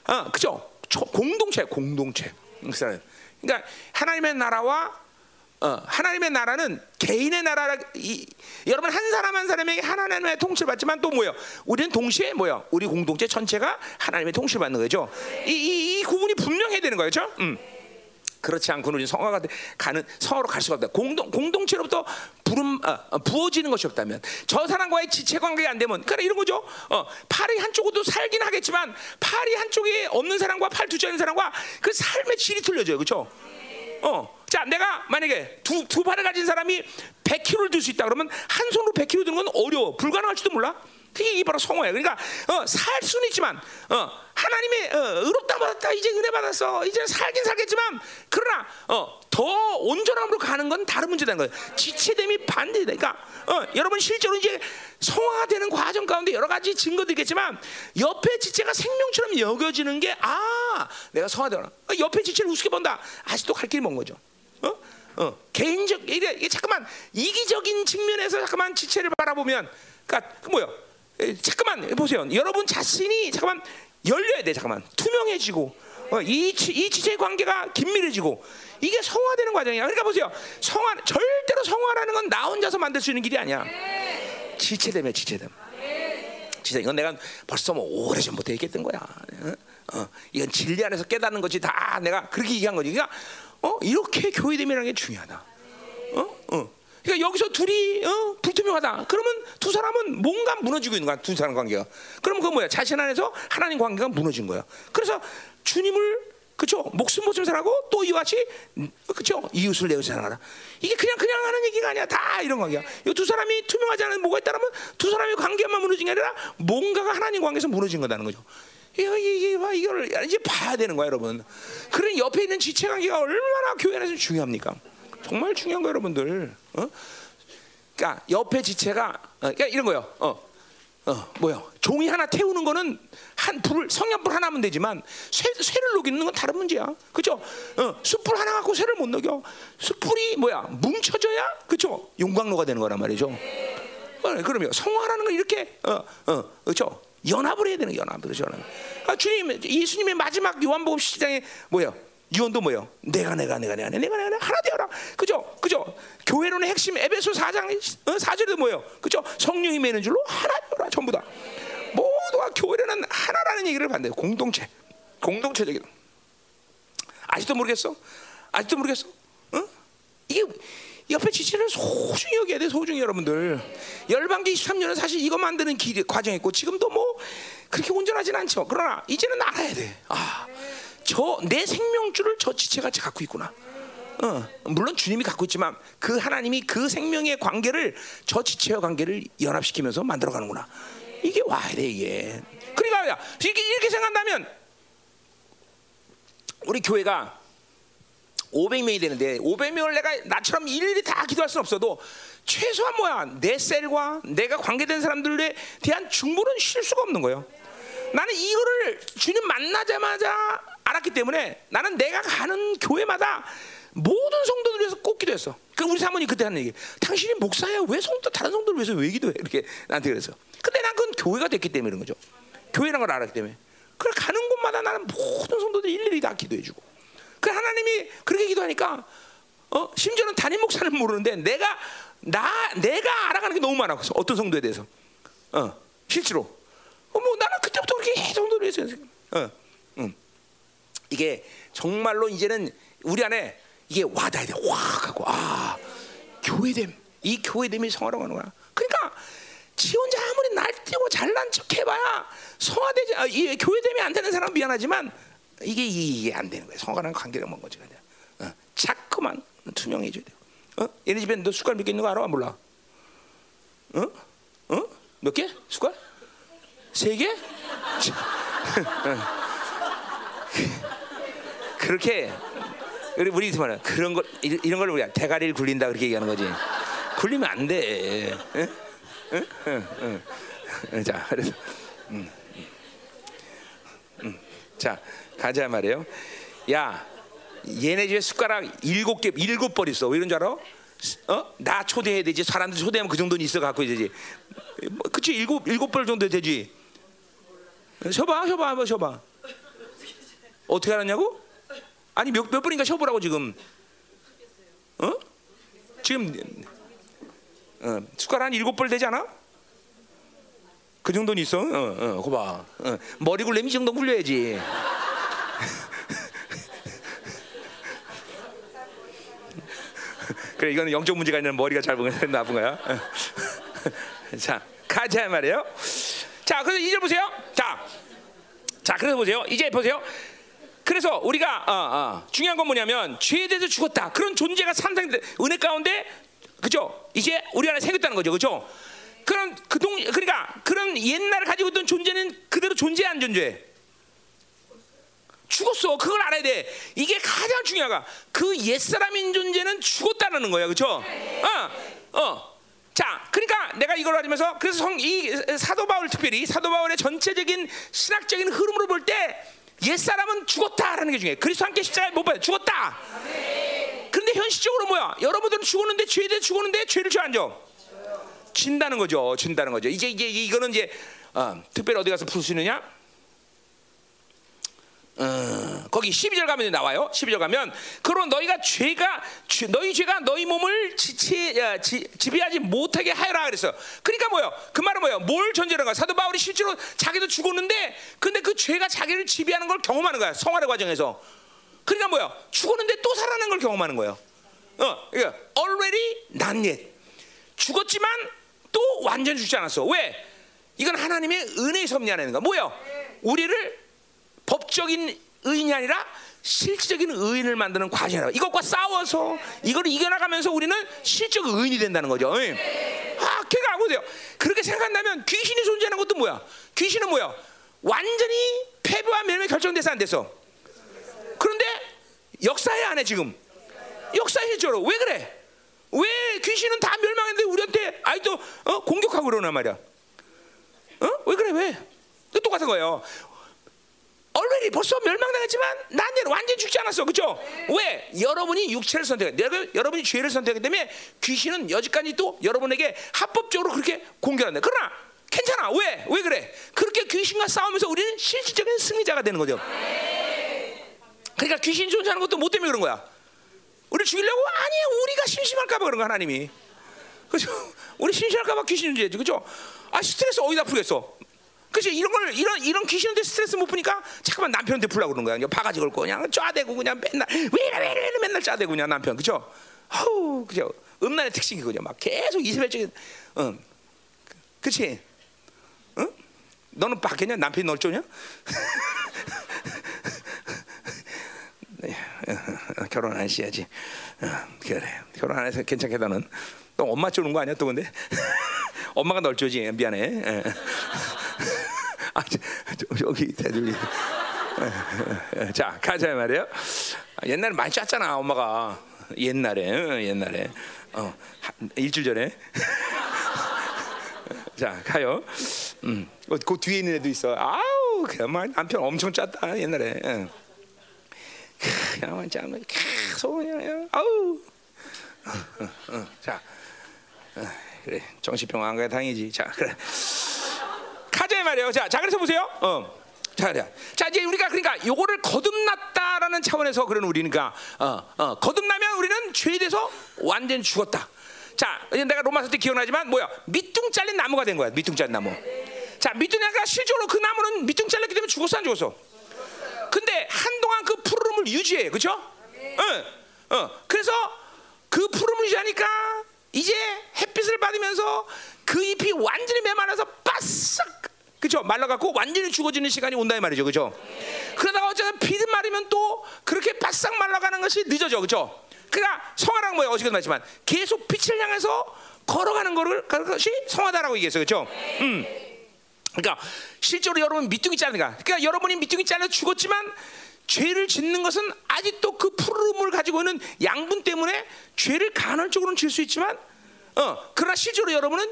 어, 그죠? 공동체, 공동체. 이스라엘. 그러니까 하나님의 나라와 어, 하나님의 나라는 개인의 나라라 이, 여러분 한 사람 한 사람에게 하나님의 통치를 받지만 또 뭐요? 우리는 동시에 뭐요? 우리 공동체 전체가 하나님의 통치를 받는 거죠. 이, 이, 이 구분이 분명해야 되는 거죠. 음. 그렇지 않고는 우리 성화가 돼- 가는 성화로 갈 수가 없다. 공동 공동체로부터 부름 어, 어, 부어지는 것이 없다면 저 사람과의 지체 관계가 안 되면 그러니까 이런 거죠. 어, 팔이 한쪽으로 살긴 하겠지만 팔이 한쪽에 없는 사람과 팔 두째 있는 사람과 그 삶의 질이 틀려져요. 그렇죠? 어, 자, 내가 만약에 두, 두 팔을 가진 사람이 100kg를 들 수 있다 그러면 한 손으로 100kg 드는 건 어려워. 불가능할지도 몰라. 그게 이게 바로 성화예요. 그러니까 어, 살 수는 있지만 어, 하나님의 어, 의롭다 받았다 이제 은혜 받았어 이제 살긴 살겠지만 그러나 어, 더 온전함으로 가는 건 다른 문제라는 거예요. 지체됨이 반대다. 그러니까 어, 여러분 실제로 이제 성화가 되는 과정 가운데 여러 가지 증거도 있겠지만 옆에 지체가 생명처럼 여겨지는 게 아 내가 성화되구나. 어, 옆에 지체를 우습게 본다. 아직도 갈 길이 먼 거죠. 어? 어, 개인적 이게, 이게 잠깐만 이기적인 측면에서 잠깐만 지체를 바라보면 그러니까 그? 에, 잠깐만 보세요. 여러분 자신이 잠깐만 열려야 돼. 잠깐만 투명해지고 어, 이, 지- 이 지체 관계가 긴밀해지고 이게 성화되는 과정이야. 그러니까 보세요. 성화 절대로 성화라는 건 나 혼자서 만들 수 있는 길이 아니야. 지체됨이야 지체됨. 진짜 이건 내가 벌써 뭐 오래 전부터 얘기했던 거야. 어? 어, 이건 진리 안에서 깨닫는 거지 다 내가 그렇게 얘기한 거지. 그러니까 어, 이렇게 교회됨이라는 게 중요하다. 어? 어. 그러니까 여기서 둘이 어? 불투명하다. 그러면 두 사람은 뭔가 무너지고 있는 거야. 두 사람 관계가. 그러면 그 뭐야? 자신 안에서 하나님 관계가 무너진 거야. 그래서 주님을 그죠? 목숨 목숨 사랑하고 또 이와 같이 음, 그죠? 이웃을 내어 사랑하라. 이게 그냥 그냥 하는 얘기가 아니야. 다 이런 관계야. 이 두 사람이 투명하지 않은 뭐가 있다면 두 사람의 관계만 무너진 게 아니라 뭔가가 하나님 관계에서 무너진 거다는 거죠. 이거 이걸 이제 봐야 되는 거야, 여러분. 그런 옆에 있는 지체 관계가 얼마나 교회 안에서 중요합니까? 정말 중요한 거 여러분들. 어? 그러니까 옆에 지체가 어, 그러니까 이런 거요. 어. 어, 뭐야? 종이 하나 태우는 거는 한 불을 성냥불 하나 하면 되지만 쇠, 쇠를 녹이는 건 다른 문제야. 그죠? 어, 숯불 하나 갖고 쇠를 못 녹여. 숯불이 뭐야? 뭉쳐져야 그죠? 용광로가 되는 거란 말이죠. 어, 그러면 성화라는 건 이렇게 어, 어, 그렇죠? 연합을 해야 되는 연합 그렇죠? 아, 주님, 예수님의 마지막 요한복음 시장에 뭐야? 유언도 뭐예요? 내가 내가 내가 내가 내가 내가 내가 하나 되어라. 그죠? 그죠? 교회론의 핵심 에베소 4장 어, 4절에도 뭐예요? 그죠? 성령이 매는 줄로 하나 되어라. 전부 다. 모두가 교회라는 하나라는 얘기를 반대. 공동체. 공동체적인. 아직도 모르겠어? 아직도 모르겠어? 어? 이게 옆에 지체를 소중히 여겨야 돼, 소중히 여러분들. 열방기 23년은 사실 이거 만드는 길 과정이고 지금도 뭐 그렇게 온전하진 않죠. 그러나 이제는 알아야 돼. 아, 저 내 생명줄을 저 지체같이 갖고 있구나. 어, 물론 주님이 갖고 있지만 그 하나님이 그 생명의 관계를 저 지체와 관계를 연합시키면서 만들어가는구나. 이게 와야 돼 이게. 그러니까 이렇게 생각한다면 우리 교회가 500명이 되는데 500명을 내가 나처럼 일일이 다 기도할 수는 없어도 최소한 뭐야 내 셀과 내가 관계된 사람들에 대한 중보는 쉴 수가 없는 거예요. 나는 이거를 주님 만나자마자 알았기 때문에 나는 내가 가는 교회마다 모든 성도들 위해서 꼭 기도했어. 그 우리 사모님 그때 한 얘기. 당신이 목사야 왜 성도 다른 성도를 위해서 왜 기도해? 이렇게 나한테 그랬어. 근데 난 그건 교회가 됐기 때문에 그런 거죠. 교회라는 걸 알았기 때문에. 그래 가는 곳마다 나는 모든 성도들 일일이 다 기도해주고. 그 하나님이 그렇게 기도하니까 어 심지어는 담임 목사는 모르는데 내가 나 내가 알아가는 게 너무 많아. 그래서 어떤 성도에 대해서 어 실제로 어, 뭐 나는 그때부터 그렇게 해 성도를 위해서 어, 음. 이게 정말로 이제는 우리 안에 이게 와닿아야 돼. 확 하고 아 교회됨 이 교회됨이 성화라고 하는 거야. 그러니까 지 혼자 아무리 날뛰고 잘난 척 해봐야 성화되지 아, 이 교회됨이 안 되는 사람 은 미안하지만 이게 이게 안 되는 거야. 성화라는 관계가 뭔 거지 그냥. 어, 자꾸만 투명해져야 돼. 어? 얘네 집에 너 숟갈 몇 개 있는 거 알아? 몰라? 어? 어? 몇 개? 숟갈? 세 개? [laughs] 그렇게 우리 우리 말은 그런 걸 이- 이런 걸 우리가 대가리를 굴린다 그렇게 얘기하는 거지. 굴리면 안 돼. 응? 응? 응, 자, 그래서 음, 음. 자 가자 말이에요. 야, 얘네 집에 숟가락 일곱 개 일곱 벌 있어. 왜 이런 줄 알아? 어? 나 초대해야 되지. 사람들 초대하면 그 정도는 있어 갖고 되지. 뭐, 그치 일곱 일곱 벌 정도 되지. 쉬어봐, 쉬어봐, 한번 쉬어봐. 어떻게 알았냐고? 아니 몇, 몇 번인가 쉬어보라고 지금. 어? 지금 어, 숟가락 한 일곱 벌 되지 않아? 그 정도는 있어. 어, 어, 그거 봐. 어, 머리 굴레면 이 정도 굴려야지. 그래 이거는 영적 문제가 있는 머리가 짧은 거야 [laughs] 나쁜 거야. [laughs] 자 가자 말이에요. 자 그래서 이제 보세요. 자, 자 그래서 보세요. 이제 보세요. 그래서 우리가 어, 어, 중요한 건 뭐냐면 죄에 대해서 죽었다. 그런 존재가 상상 은혜 가운데 그죠? 이제 우리 안에 생겼다는 거죠, 그죠? 그런 그동 그러니까 그런 옛날에 가지고 있던 존재는 그대로 존재 안 존재. 죽었어. 그걸 알아야 돼. 이게 가장 중요하가. 그 옛사람인 존재는 죽었다는 거야. 그렇죠? 어. 어. 자, 그러니까 내가 이걸 하면서 그래서 성, 이 사도 바울 특별히 사도 바울의 전체적인 신학적인 흐름으로 볼 때 옛사람은 죽었다라는 게 중요해. 그리스도 함께 십자가에 못 받아 죽었다. 그런데 현실적으로 뭐야? 여러분들은 죽었는데 죄에 대해 죽었는데 죄를 죄안 져. 진다는 거죠. 진다는 거죠. 이제 이게 이거는 이제 어, 특별히 어디 가서 풀 수 있느냐? 어, 거기 12절 가면 나와요. 12절 가면 그럼 너희가 죄가 죄, 너희 죄가 너희 몸을 지치, 야, 지, 지배하지 못하게 하여라 그랬어. 그러니까 뭐요? 그 말은 뭐요? 뭘 전제하는가? 사도 바울이 실제로 자기도 죽었는데 근데 그 죄가 자기를 지배하는 걸 경험하는 거야. 성화의 과정에서. 그러니까 뭐요? 죽었는데 또 살아나는 걸 경험하는 거예요. 어, 그러니까 already not yet. 죽었지만 또 완전 죽지 않았어. 왜? 이건 하나님의 은혜의 섭리하는 거야. 뭐요? 우리를 법적인 의인이 아니라 실질적인 의인을 만드는 과정이라 이것과 싸워서 이걸 이겨나가면서 우리는 실적 의인이 된다는 거죠. 예. 아, 걔가 알고 돼요. 그렇게 생각한다면 귀신이 존재하는 것도 뭐야? 귀신은 뭐야? 완전히 패배와 멸망 결정돼서 안 됐어. 그런데 역사에 안 해 지금. 역사 실제로 왜 그래? 왜 귀신은 다 멸망했는데 우리한테 아직도 어? 공격하고 그러나 말이야? 어? 왜 그래 왜? 똑같은 거예요. 얼레리 벌써 멸망당했지만 나는 완전 죽지 않았어, 그렇죠? 왜? 여러분이 육체를 선택해, 여러분이 죄를 선택하기 때문에 귀신은 여지까지 또 여러분에게 합법적으로 그렇게 공격한다. 그러나 괜찮아, 왜? 왜 그래? 그렇게 귀신과 싸우면서 우리는 실질적인 승리자가 되는 거죠. 그러니까 귀신 존재하는 것도 못뭐 때문에 그런 거야. 우리 죽이려고 아니 우리가 심심할까봐 그런 거 하나님이. 그죠? 우리 심심할까봐 귀신 존재지, 그죠? 아 스트레스 어디다 풀겠어? 그치 이런 걸 이런 이런 귀신한테 스트레스 못 푸니까 잠깐만 남편한테 풀라고 그러는 거야. 그냥 바가지 걸고 그냥 짜대고 그냥 맨날 왜이래 왜이래 왜 맨날 짜대고 그냥 남편 그죠? 아우 그죠? 음란의 특징이 그죠? 막 계속 이세벨적인 응. 그치? 응? 너는 바뀌냐? 남편이 널 쪼냐? [laughs] 네, 결혼 안 해야지. 그래. 결혼 안 해서 괜찮게 너는. 또 엄마 쪼는 거 아니야 또 근데? [laughs] 엄마가 널 쪼지 미안해. 아, 여기 대들리. 자, 가자 말이에요. 옛날에 많이 짰잖아, 엄마가. 옛날에, 옛날에. 어, 일주일 전에. [laughs] 자, 가요. 음, 그 뒤에 있는 애도 있어. 아우, 그만 남편 엄청 짰다, 옛날에. 응. 그냥 계속 그냥, 아우. 어, 어, 어. 자, 그래. 정신병 안 가야 다행이지. 자, 그래. 가자 말이에요. 자, 자 그래서 보세요. 어. 자, 자, 이제 우리가 그러니까 요거를 거듭났다라는 차원에서 그런 우리니까 어, 어, 거듭나면 우리는 죄에 대해서 완전 죽었다. 자, 내가 로마서 때 기억나지만 뭐야? 밑둥 잘린 나무가 된 거야. 밑둥 잘린 나무. 자, 밑둥이가 실제로 그 나무는 밑둥 잘렸기 때문에 죽었어 안 죽었어? 근데 한동안 그 푸르름을 유지해, 그렇죠? 응, 어. 그래서 그 푸르름을 유지하니까 이제 햇빛을 받으면서 그 잎이 완전히 메말라서 바싹 그죠 말라갖고 완전히 죽어지는 시간이 온다 이 말이죠, 그죠? 그러다가 어쩌다 비든 말이면 또 그렇게 바싹 말라가는 것이 늦어져, 그죠? 그러니까 성화랑 뭐야 어제도 말했지만 계속 빛을 향해서 걸어가는 거를 그것이 성화다라고 얘기했어요, 그죠? 음. 그러니까 실제로 여러분 밑둥이 자르니까, 그러니까 여러분이 밑둥이 잘려 죽었지만 죄를 짓는 것은 아직도 그 푸르름을 가지고 있는 양분 때문에 죄를 간헐적으로는 질 수 있지만, 어, 그러나 실제로 여러분은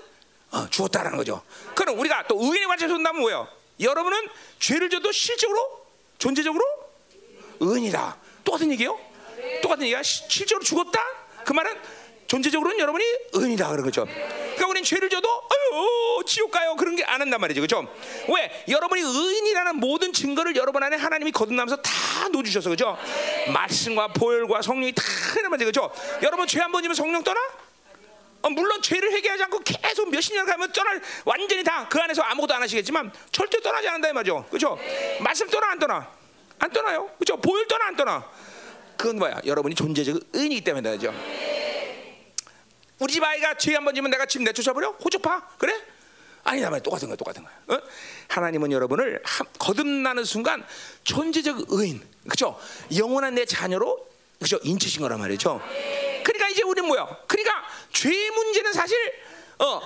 어, 죽었다는 거죠. 그럼 우리가 또 의인의 관점에서 본다면 뭐예요? 여러분은 죄를 져도 실적으로 존재적으로 의인이다. 똑같은 얘기요? 똑같은 얘기야. 실제로 죽었다. 그 말은 존재적으로는 여러분이 의인이다 그런 거죠. 그러니까 우리는 죄를 져도 아유 지옥 가요 그런 게 안 한단 말이죠, 그렇죠? 왜 여러분이 의인이라는 모든 증거를 여러분 안에 하나님이 거듭나면서 다 놓주셔서 그죠? 말씀과 보혈과 성령이 다 이러면 되죠. 여러분 죄 한 번 지면 성령 떠나? 어, 물론 죄를 회개하지 않고 계속 몇십 년 가면 떠날 완전히 다 그 안에서 아무것도 안 하시겠지만 절대 떠나지 않는다 이 말이죠. 그렇죠? 말씀 떠나 안 떠나? 안 떠나요. 그렇죠? 보혈 떠나 안 떠나? 그건 뭐야? 여러분이 존재적 의인이기 때문에 되죠. 우리 집 아이가 죄 한 번 지면 내가 집 내쫓아버려? 호적파? 그래? 아니다 말 똑같은 거야 똑같은 거야 어? 하나님은 여러분을 한- 거듭나는 순간 존재적 의인 그죠 영원한 내 자녀로 그죠 인치신 거란 말이죠 그러니까 이제 우리는 뭐야 그러니까 죄 문제는 사실 어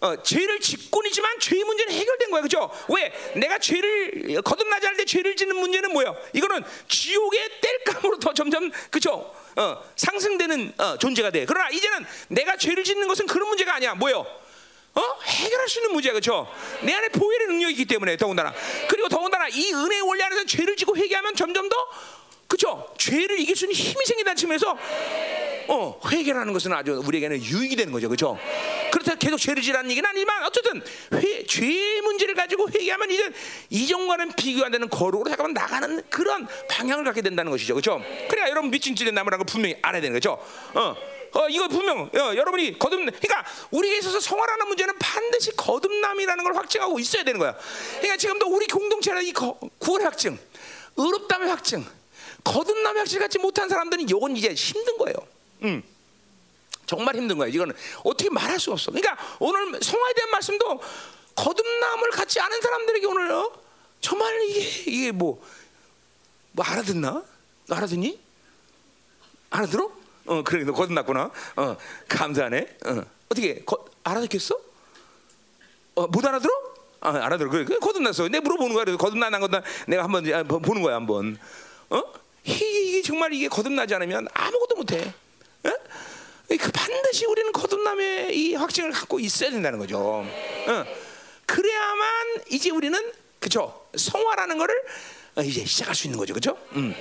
어, 죄를 짓고이지만 죄의 문제는 해결된 거야, 그죠? 왜? 내가 죄를 거듭나지 않을 때 죄를 짓는 문제는 뭐야? 이거는 지옥의 땔감으로 더 점점 그죠? 어, 상승되는 어, 존재가 돼. 그러나 이제는 내가 죄를 짓는 것은 그런 문제가 아니야. 뭐요? 어? 해결할 수 있는 문제야, 그렇죠? 내 안에 보혈의 능력이 있기 때문에 더군다나 그리고 더군다나 이 은혜의 원리 안에서 죄를 짓고 회개하면 점점 더 그렇죠? 죄를 이길 수 있는 힘이 생긴다는 측면에서 어, 회개라는 것은 아주 우리에게는 유익이 되는 거죠, 그렇죠? 그렇다고 계속 죄를 지라는 얘기는 아니지만 어쨌든 회, 죄의 문제를 가지고 회개하면 이제 이전과는 비교 안 되는 거룩으로 잠깐만 나가는 그런 방향을 갖게 된다는 것이죠, 그렇죠? 그래야 여러분 밑진질의 나무라는 걸 분명히 알아야 되는 거죠. 어, 어 이거 분명 어, 여러분이 거듭 그러니까 우리에게 있어서 성화라는 문제는 반드시 거듭남이라는 걸 확증하고 있어야 되는 거야. 그러니까 지금도 우리 공동체는 이 거, 구원의 확증, 의롭담의 확증, 거듭남의 확증 갖지 못한 사람들은 이건 이제 힘든 거예요. 음. 정말 힘든 거예요. 이거는 어떻게 말할 수 없어. 그러니까 오늘 성화에 대한 말씀도 거듭남을 갖지 않은 사람들에게 오늘 어? 정말 이게 이게 뭐, 뭐 알아듣나? 너 알아듣니? 알아들어? 어 그래 너 거듭났구나. 어 감사하네. 어 어떻게 거, 알아듣겠어? 어못 알아들어? 아 알아들어. 그래, 거듭났어. 내가 물어보는 거야. 거듭나는 거다. 내가 한번 아, 보는 거야 한번. 어 이게, 정말 이게 거듭나지 않으면 아무것도 못해. 어? 그 반드시 우리는 거듭남의 이 확증을 갖고 있어야 된다는 거죠. 어. 그래야만 이제 우리는 그죠 성화라는 거를 어, 이제 시작할 수 있는 거죠, 그죠? 음.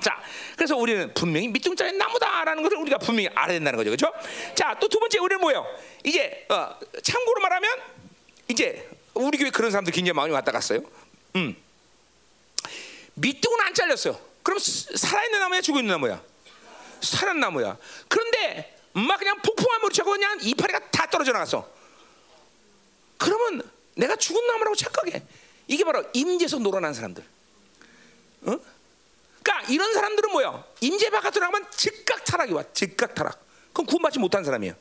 자, 그래서 우리는 분명히 밑둥자의 나무다라는 것을 우리가 분명히 알아야 된다는 거죠, 그죠? 자, 또 두 번째 우리는 뭐예요? 이제 어, 참고로 말하면 이제 우리 교회 그런 사람들 굉장히 많이 왔다 갔어요. 음. 밑둥은 안 잘렸어요. 그럼 스- 살아있는 나무야, 죽어 있는 나무야? 살은 나무야. 그런데 막 그냥 물이 차고 그냥 이파리가 다 떨어져 나갔어. 그러면 내가 죽은 나무라고 착각해. 이게 바로 임재에서 놀아난 사람들. 어? 그러니까 이런 사람들은 뭐야? 임재 바깥으로 나가면 즉각 타락이 와. 즉각 타락. 그건 구원받지 못한 사람이에요.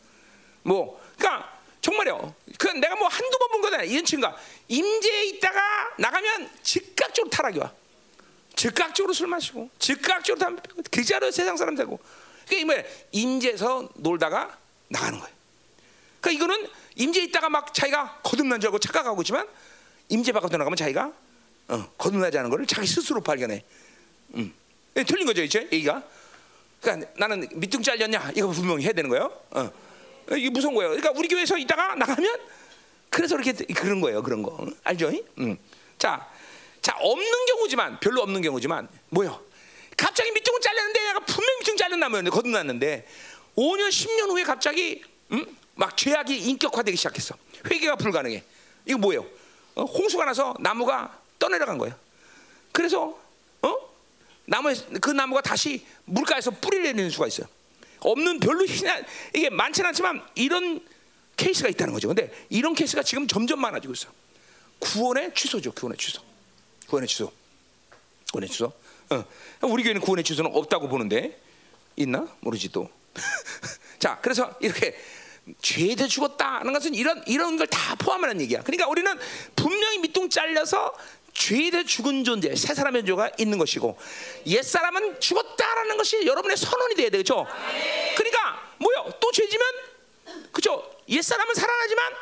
뭐, 그러니까 정말요. 그 내가 뭐 한두 번 본 거다. 이런 친구가 임재에 있다가 나가면 즉각적으로 타락이 와. 즉각적으로 술 마시고 즉각적으로 담배 피고 그 자로 세상 사람 되고 그게 뭐야 임재에서 놀다가 나가는 거예요. 그러니까 이거는 임재에 있다가 막 자기가 거듭난 줄 알고 착각하고 있지만 임재 바깥으로 나가면 자기가 어, 거듭나지 않은 것을 자기 스스로 발견해. 음. 예, 틀린 거죠 이제 얘기가. 그러니까 나는 밑둥 잘렸냐 이거 분명히 해야 되는 거예요. 어. 이게 무서운 거예요. 그러니까 우리 교회에서 있다가 나가면 그래서 이렇게 그런 거예요. 그런 거 응? 알죠? 음. 자, 자 없는 경우지만 별로 없는 경우지만 뭐요? 갑자기 밑둥을 잘렸는데 내가 분명 히 밑둥 잘렸나면 거듭났는데 5년 10년 후에 갑자기 음? 막 죄악이 인격화되기 시작했어. 회개가 불가능해. 이거 뭐예요? 어, 홍수가 나서 나무가 떠내려간 거예요. 그래서 어? 나무에 그 나무가 다시 물가에서 뿌리를 내리는 수가 있어요. 없는 별로 희나, 이게 많지는 않지만 이런 케이스가 있다는 거죠. 근데 이런 케이스가 지금 점점 많아지고 있어. 구원의 취소죠. 구원의 취소. 구원의 취소. 구원의 취소. 어. 우리 교회는 구원의 취소는 없다고 보는데 있나 모르지 또. [laughs] 자, 그래서 이렇게 죄대 죽었다는 것은 이런 이런 걸 다 포함하는 얘기야. 그러니까 우리는 분명히 밑둥 잘려서 죄대 죽은 존재, 새 사람의 존재가 있는 것이고 옛 사람은 죽었다라는 것이 여러분의 선언이 돼야 되죠. 그러니까 뭐요? 또 죄지면 그죠? 옛 사람은 살아나지만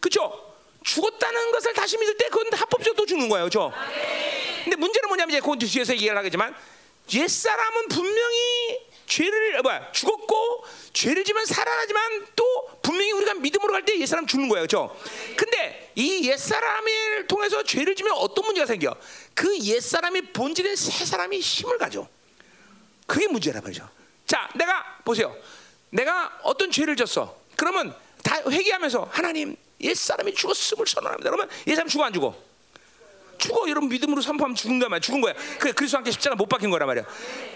그죠? 죽었다는 것을 다시 믿을 때 그건 합법적으로 또 죽는 거예요, 그죠? 근데 문제는 뭐냐면 이제 그 뒤에서 이해를 하겠지만 옛 사람은 분명히 죄를 어, 뭐야 죽었고 죄를 지면 살아나지만 또 분명히 우리가 믿음으로 갈 때 옛 사람 죽는 거예요, 그렇죠? 근데 이 옛 사람을 통해서 죄를 지면 어떤 문제가 생겨? 그 옛 사람의 본질인 새 사람이 힘을 가져. 그게 문제란 말이죠. 자, 내가 보세요. 내가 어떤 죄를 졌어. 그러면 다 회개하면서 하나님 옛 사람이 죽었음을 선언합니다. 그러면 옛 사람 죽어 안 죽어? 죽어. 여러분 믿음으로 선포하면 죽는단 말이야. 죽은 거야. 그 그리스도 함께 십자가 못 박힌 거란 말이야.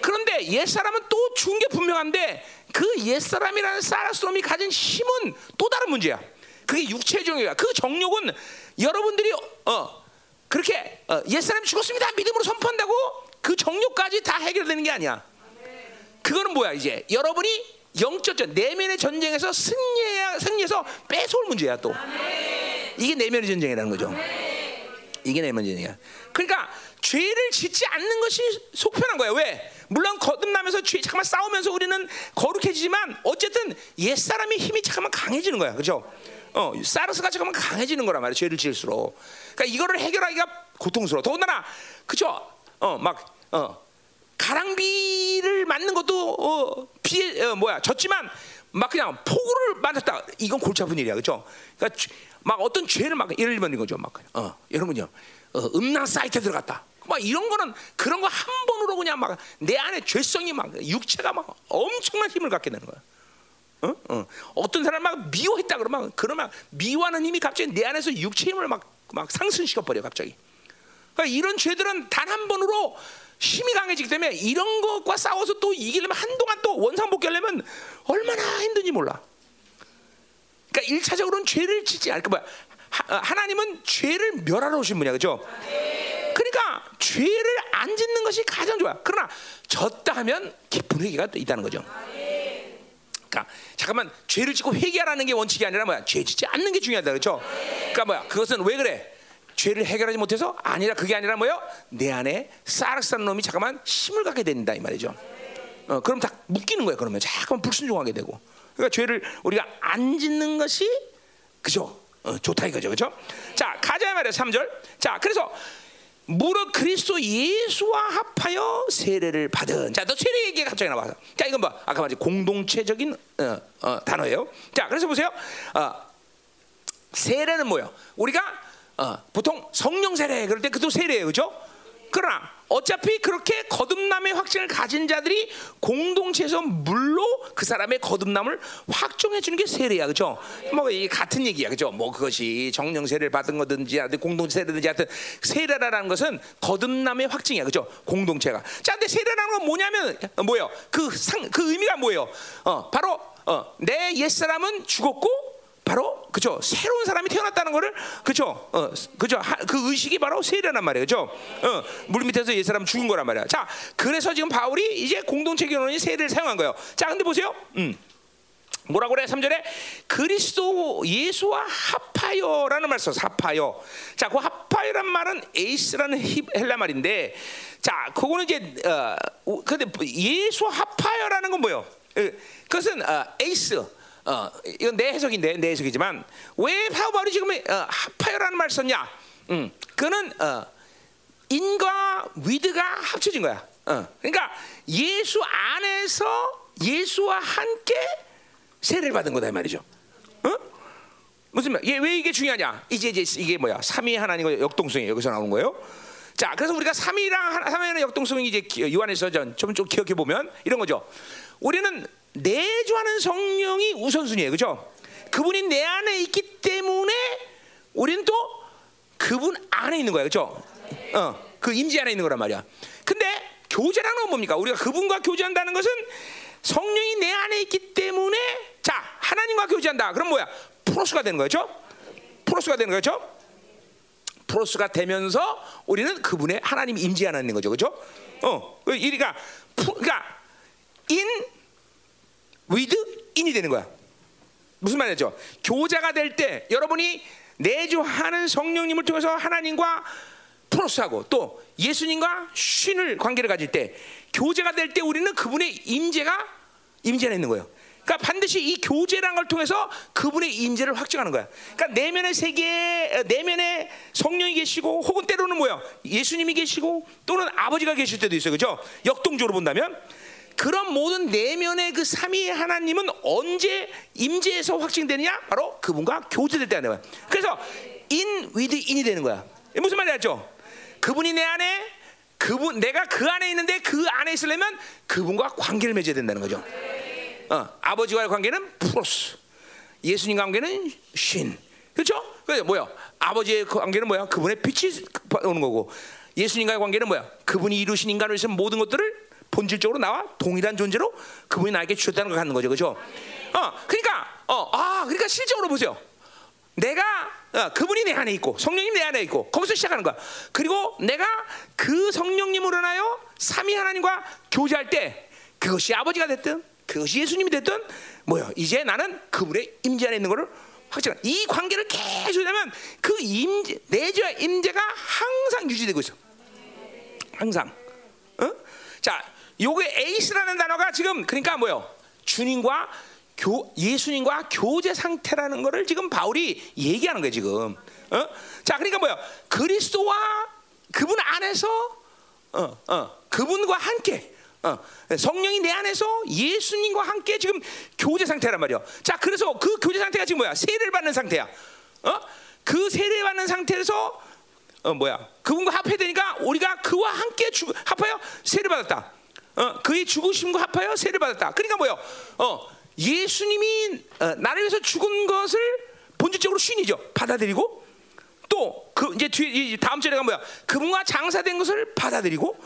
그런데 옛사람은 또 죽은 게 분명한데 그 옛사람이라는 사라스롬이 가진 힘은 또 다른 문제야. 그게 육체의 정욕이야. 그 정욕은 여러분들이 어 그렇게 어, 옛사람이 죽었습니다. 믿음으로 선포한다고 그 정욕까지 다 해결되는 게 아니야. 그거는 뭐야 이제? 여러분이 영적 전 내면의 전쟁에서 승리해야 승리해서 뺏어올 문제야 또. 이게 내면의 전쟁이라는 거죠. 이게 내면 전쟁이야. 그러니까 죄를 짓지 않는 것이 속편한 거야. 왜? 물론 거듭나면서 죄 잠깐만 싸우면서 우리는 거룩해지지만 어쨌든 옛 사람의 힘이 잠깐만 강해지는 거야. 그렇죠? 어, 사르스가 잠깐만 강해지는 거란 말이야. 죄를 지을수록. 그러니까 이거를 해결하기가 고통스러워. 더군다나 그렇죠? 어, 막 어, 가랑비를 맞는 것도 어, 피해 어, 뭐야 졌지만 막 그냥 폭우를 맞았다. 이건 골치 아픈 일이야, 그렇죠? 그러니까 죄- 막 어떤 죄를 막 예를 들면 이거죠, 막 어, 여러분요, 어, 음란 사이트에 들어갔다. 막 이런 거는 그런 거 한 번으로 그냥 막 내 안에 죄성이 막 육체가 막 엄청난 힘을 갖게 되는 거야. 어? 어. 어떤 사람 막 미워했다 그러면 그러면 미워하는 힘이 갑자기 내 안에서 육체 힘을 막 막 상승시켜 버려 갑자기. 그러니까 이런 죄들은 단 한 번으로 힘이 강해지기 때문에 이런 것과 싸워서 또 이기려면 한동안 또 원상복귀하려면 얼마나 힘든지 몰라. 그러니까 일차적으로는 죄를 짓지 않을 거야. 하나님은 죄를 멸하러 오신 분이야, 그죠? 그러니까 죄를 안 짓는 것이 가장 좋아. 그러나 졌다 하면 기쁜 회개가 또 있다는 거죠. 그러니까 잠깐만 죄를 짓고 회개하라는 게 원칙이 아니라 뭐야? 죄 짓지 않는 게 중요하다, 그렇죠? 그러니까 뭐야? 그것은 왜 그래? 죄를 해결하지 못해서 아니라 그게 아니라 뭐요? 내 안에 사르스라는 놈이 잠깐만 힘을 갖게 된다 이 말이죠. 어, 그럼 다 묶이는 거야. 그러면 잠깐만 불순종하게 되고. 그러니까 죄를 우리가 안 짓는 것이 그죠? 어, 좋다 이거죠, 그렇죠? 자 가자 말이야 3절. 자 그래서 무릇 그리스도 예수와 합하여 세례를 받은 자너 세례 얘기가 갑자기 나와서 자 이건 뭐 아까 말했지 공동체적인 어, 어, 단어예요 자 그래서 보세요 어, 세례는 뭐예요 우리가 어, 보통 성령 세례 그럴 때 그도 세례예요 그죠 그러나 어차피 그렇게 거듭남의 확증을 가진 자들이 공동체에서 물로 그 사람의 거듭남을 확정해 주는 게 세례야, 그렇죠? 뭐이 같은 얘기야, 그렇죠? 뭐 그것이 정령 세례를 받은 거든지 공동체 세례든지 하여튼 세례라는 것은 거듭남의 확증이야, 그렇죠? 공동체가. 자, 근데 세례라는 건 뭐냐면 뭐예요? 그 상 그 의미가 뭐예요? 어, 바로 어, 내 옛 사람은 죽었고 바로 그죠? 새로운 사람이 태어났다는 거를 그죠? 어 그죠? 하, 그 의식이 바로 세례란 말이에요. 그죠? 어 물 밑에서 옛 사람 죽은 거란 말이야. 자 그래서 지금 바울이 이제 공동체 결혼이 세례를 사용한 거예요. 자 근데 보세요. 음. 뭐라 그래? 3절에 그리스도 예수와 합하여라는 말 써서 합하여. 자 그 합하여란 말은 에이스라는 헬라 말인데 자 그거는 이제 어 근데 예수와 합하여라는 건 뭐예요? 그것은 어, 에이스 어, 이건 내 해석인데 내 해석이지만 왜 파울이 지금 어, 합하여라는 말 썼냐? 음, 그는 어, 인과 위드가 합쳐진 거야. 어, 그러니까 예수 안에서 예수와 함께 세례를 받은 거다 이 말이죠. 어? 무슨 말? 왜 이게 중요하냐? 이제 이제 이게 뭐야? 삼위 하나님과 역동성이 여기서 나오는 거예요. 자, 그래서 우리가 삼위랑 삼위의 역동성이 이제 요한에서 좀좀 기억해 보면 이런 거죠. 우리는 내주하는 성령이 우선순위예요. 그죠? 그분이 내 안에 있기 때문에 우리는 또 그분 안에 있는 거야. 그죠? 어, 그 임재 안에 있는 거란 말이야. 근데 교제라는 건 뭡니까? 우리가 그분과 교제한다는 것은 성령이 내 안에 있기 때문에 자, 하나님과 교제한다. 그럼 뭐야? 프로스가 되는 거죠? 프로스가 되는 거죠? 프로스가 되면서 우리는 그분의 하나님 임재 안에 있는 거죠. 그죠? 어, 이리가 그러니까 in with in이 되는 거야. 무슨 말이죠? 교제가 될 때 여러분이 내주하는 성령님을 통해서 하나님과 πρός하고 또 예수님과 σύν의 관계를 가질 때 교제가 될 때 우리는 그분의 임재가 임재가 있는 거예요. 그러니까 반드시 이 교제라는 걸 통해서 그분의 임재를 확증하는 거야. 그러니까 내면의 세계, 내면에 성령이 계시고, 혹은 때로는 뭐야? 예수님이 계시고, 또는 아버지가 계실 때도 있어요, 그죠? 역동적으로 본다면 그런 모든 내면의 그 삼위의 하나님은 언제 임재에서 확증되느냐? 바로 그분과 교제될 때 하는 거야. 그래서 in with in이 되는 거야. 무슨 말이 죠 그분이 내 안에 그분 내가 그 안에 있는데 그 안에 있으려면 그분과 관계를 맺어야 된다는 거죠. 어, 아버지와의 관계는 πρός, 예수님 관계는 σύν, 그렇죠? 그 뭐야? 아버지의 관계는 뭐야? 그분의 빛이 오는 거고, 예수님과의 관계는 뭐야? 그분이 이루신 인간을 위해서 모든 것들을 본질적으로 나와 동일한 존재로 그분이 나에게 주셨다는 걸 갖는 거죠, 그렇죠? 어, 그러니까, 어, 아, 그러니까 실적으로 보세요. 내가 어, 그분이 내 안에 있고 성령님 내 안에 있고 거기서 시작하는 거야. 그리고 내가 그 성령님으로 인하여 삼위 하나님과 교제할 때 그것이 아버지가 됐든 그것이 예수님이 됐든 뭐야 이제 나는 그분의 임재 안에 있는 것을 확증한 이 관계를 계속 하면 그 임재 내주와 임재가 항상 유지되고 있어 항상 어? 자 요게 에이스라는 단어가 지금 그러니까 뭐요 주님과 교, 예수님과 교제 상태라는 것을 지금 바울이 얘기하는 거예요 지금 어? 자 그러니까 뭐야 그리스도와 그분 안에서 어, 어, 그분과 함께 어, 성령이 내 안에서 예수님과 함께 지금 교제 상태란 말이야. 자, 그래서 그 교제 상태가 지금 뭐야? 세례를 받는 상태야. 어? 그 세례 받는 상태에서 어 뭐야? 그분과 합해되니까 우리가 그와 함께 죽 합하여 세례 받았다. 어, 그의 죽으심과 합하여 세례 받았다. 그러니까 뭐야? 어, 예수님이 어, 나를 위해서 죽은 것을 본질적으로 신이죠. 받아들이고 또 그 이제 뒤 다음 절에 가 뭐야? 그분과 장사된 것을 받아들이고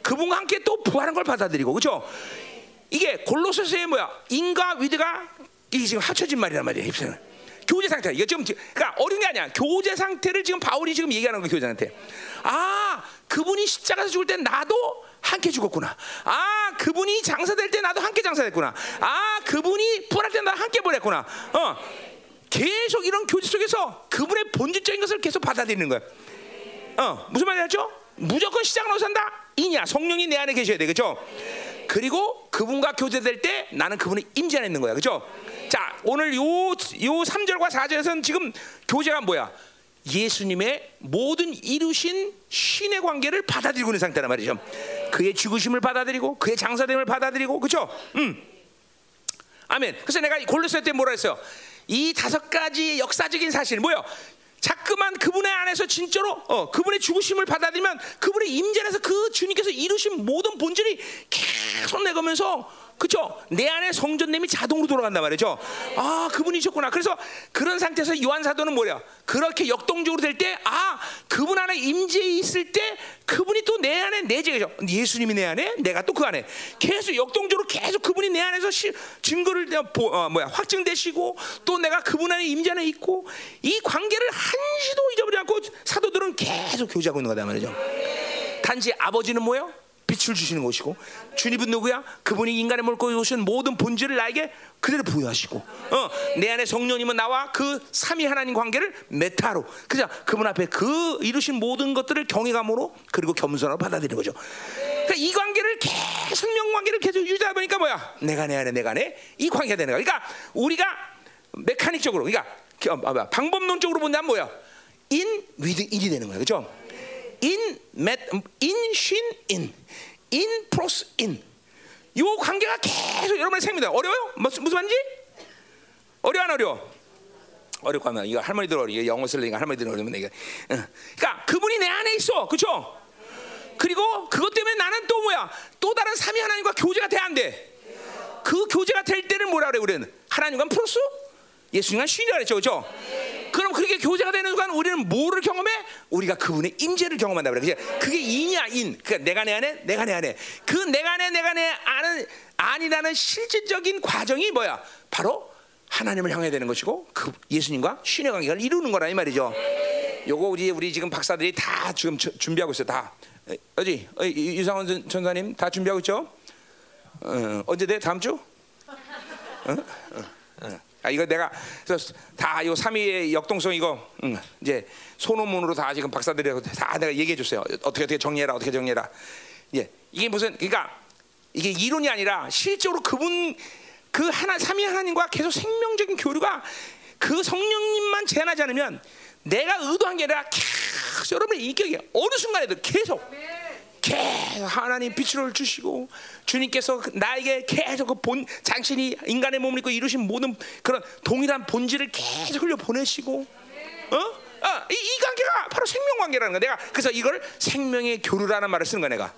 그분과 함께 또 부활한 걸 받아들이고 그렇죠? 이게 골로새서의 뭐야? 인과 위드가 이게 지금 합쳐진 말이란 말이야. 입술은. 교제 상태. 이게 좀 그러니까 어려운 게 아니야. 교제 상태를 지금 바울이 지금 얘기하는 거 교제 상태. 아, 그분이 십자가에서 죽을 때 나도 함께 죽었구나. 아, 그분이 장사될 때 나도 함께 장사됐구나. 아, 그분이 부활할 때 나도 함께 보냈구나. 어. 계속 이런 교제 속에서 그분의 본질적인 것을 계속 받아들이는 거야. 어, 무슨 말이죠? 무조건 시작은 어디서 한다? 이냐 성령이 내 안에 계셔야 돼 그죠 그리고 그분과 교제될 때 나는 그분의 임재 안에 있는 거야 그죠 자 오늘 요, 요 3절과 4절에서는 지금 교제가 뭐야 예수님의 모든 이루신 신의 관계를 받아들이고 있는 상태란 말이죠. 그의 죽으심을 받아들이고 그의 장사됨을 받아들이고 그죠? 음. 아멘. 그래서 내가 골로새 때 뭐라 했어요? 이 다섯 가지 역사적인 사실 뭐요? 자꾸만 그분의 안에서 진짜로 어, 그분의 죽으심을 받아들이면 그분의 임재에서 그 주님께서 이루신 모든 본질이 계속 내가면서 그죠? 내 안에 성전됨이 자동으로 돌아간단 말이죠. 아, 그분이셨구나. 그래서 그런 상태에서 요한 사도는 뭐야? 그렇게 역동적으로 될 때, 아, 그분 안에 임재에 있을 때, 그분이 또 내 안에 내재죠. 예수님이 내 안에, 내가 또 그 안에 계속 역동적으로 계속 그분이 내 안에서 시, 증거를 어, 뭐야 확증되시고, 또 내가 그분 안에 임재 안에 있고, 이 관계를 한시도 잊어버리지 않고 사도들은 계속 교제하고 있는 거다 말이죠. 단지 아버지는 뭐요? 빛을 주시는 것이고 주님은 누구야? 그분이 인간의 물고 오신 모든 본질을 나에게 그대로 부여하시고 어, 내 안에 성령님은 나와 그 삼위 하나님 관계를 메타로 그죠? 그분 앞에 그 이루신 모든 것들을 경외감으로 그리고 겸손하고 받아들이는 거죠. 그러니까 이 관계를 계속 생명 관계를 계속 유지하다 보니까 뭐야? 내가 내 안에 내가 안에 이 관계가 되는 거야. 그러니까 우리가 메카닉적으로 그러니까 어, 방법론적으로 본다면 뭐야? 인 위드 인이 되는 거야. 그죠? In met in 신 in in 플러스 in 요 관계가 계속 여러분의 생입니다. 어려워요? 무슨 무슨 말인지? 어려워 안 어려워? 어렵고 하면 이거 할머니들 어려 영어 쓰려니까 할머니들 어려면 이게 그러니까 그분이 내 안에 있어 그렇죠? 그리고 그것 때문에 나는 또 뭐야 또 다른 삼위 하나님과 교제가 돼야 안 돼. 그 교제가 될 때는 뭐라 그래 우리는 하나님과 플러스 예수님과 신이라 그랬죠 그렇죠? 그럼 그렇게 교제가 되는 순간 우리는 뭐를 경험해? 우리가 그분의 임재를 경험한다 그래. 그게 인이야 인. 그러니까 내가 내 안에, 내가 내 안에. 그 내가 내, 내가 내 아는 아니라는 실질적인 과정이 뭐야? 바로 하나님을 향해야 되는 것이고 그 예수님과 신의 관계를 이루는 거라 이 말이죠. 요거 우리 우리 지금 박사들이 다 지금 준비하고 있어 다. 어디 어, 유상원 전사님 다 준비하고 있죠? 어, 언제 돼? 다음 주? 어? 어, 어. 아 이거 내가 다이 삼위의 역동성 이거 응, 이제 소논문으로 다 지금 박사들이 다 내가 얘기해 줬어요. 어떻게 어떻게 정리해라 어떻게 정리해라. 예 이게 무슨 그러니까 이게 이론이 아니라 실제로 그분 그 하나 삼위 하나님과 계속 생명적인 교류가 그 성령님만 제한하지 않으면 내가 의도한 게 아니라 계속 여러분의 인격이 어느 순간에도 계속. 계속 하나님 빛을 주시고 주님께서 나에게 계속 그 본 당신이 인간의 몸을 입고 이루신 모든 그런 동일한 본질을 계속 흘려 보내시고 어? 어, 이, 이 관계가 바로 생명 관계라는 거야. 내가 그래서 이걸 생명의 교류라는 말을 쓰는 거야, 내가.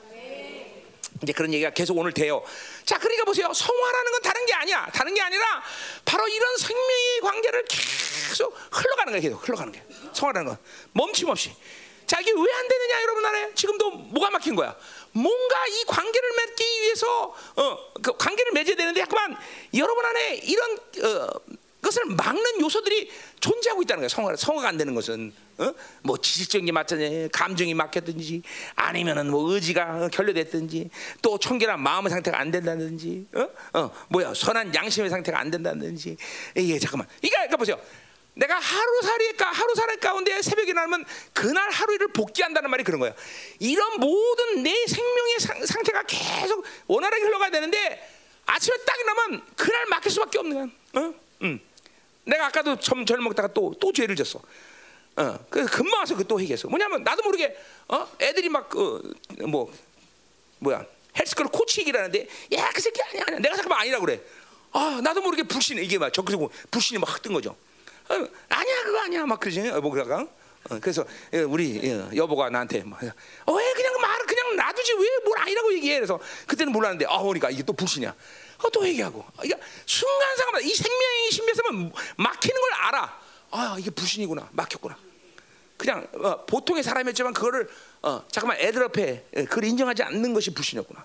이제 그런 얘기가 계속 오늘 돼요. 자, 그러니까 보세요. 성화라는 건 다른 게 아니야. 다른 게 아니라 바로 이런 생명의 관계를 계속 흘러가는 거야, 계속 흘러가는 게. 성화라는 건 멈춤 없이. 자, 이게 왜안 되느냐, 여러분 안에 지금도 뭐가 막힌 거야. 뭔가 이 관계를 맺기 위해서 어, 그 관계를 맺어야 되는데, 약간 여러분 안에 이런 어, 그것을 막는 요소들이 존재하고 있다는 거예요. 성화, 성화가 안 되는 것은 어? 뭐 지식적인 게 맞든지 감정이 막혔든지 아니면은 뭐 의지가 결례됐든지 또 청결한 마음의 상태가 안 된다든지 어? 어 뭐야 선한 양심의 상태가 안 된다든지 이게 잠깐만 이게 그러니까 보세요. 내가 하루살이 하루살이 가운데 새벽에 나면 그날 하루를 복귀한다는 말이 그런 거예요. 이런 모든 내 생명의 상, 상태가 계속 원활하게 흘러가야 되는데 아침에 딱 일어나면 그날 막힐 수밖에 없는 거야. 어? 음. 내가 아까도 점 저녁 먹다가 또 또 죄를 졌어. 어, 그래서 금방 와서 그 또 얘기했어. 뭐냐면 나도 모르게 어 애들이 막그뭐 어, 뭐야 헬스클럽 코치 얘기를 하는데 야 그 새끼 아니야 아니야 내가 잠깐만 아니라 그래. 아 나도 모르게 불신 이게 막 적그리고 불신이 막 확 뜬 거죠. 어, 아니야 그거 아니야. 막 그러지. 그러가. 어, 그래서 예, 우리 예, 여보가 나한테 뭐, 어, 왜 그냥 말을 그냥 놔두지? 왜 뭘 아니라고 얘기해? 그래서 그때는 몰랐는데 아 보니까 이게 또 불신이야. 또 얘기하고. 그러니까 순간상마다 이 생명의 신비에서만 막히는 걸 알아. 아 이게 불신이구나. 막혔구나. 그냥 어, 보통의 사람이었지만 그거를 어, 잠깐만 애들 앞에 예, 그걸 인정하지 않는 것이 불신이었구나.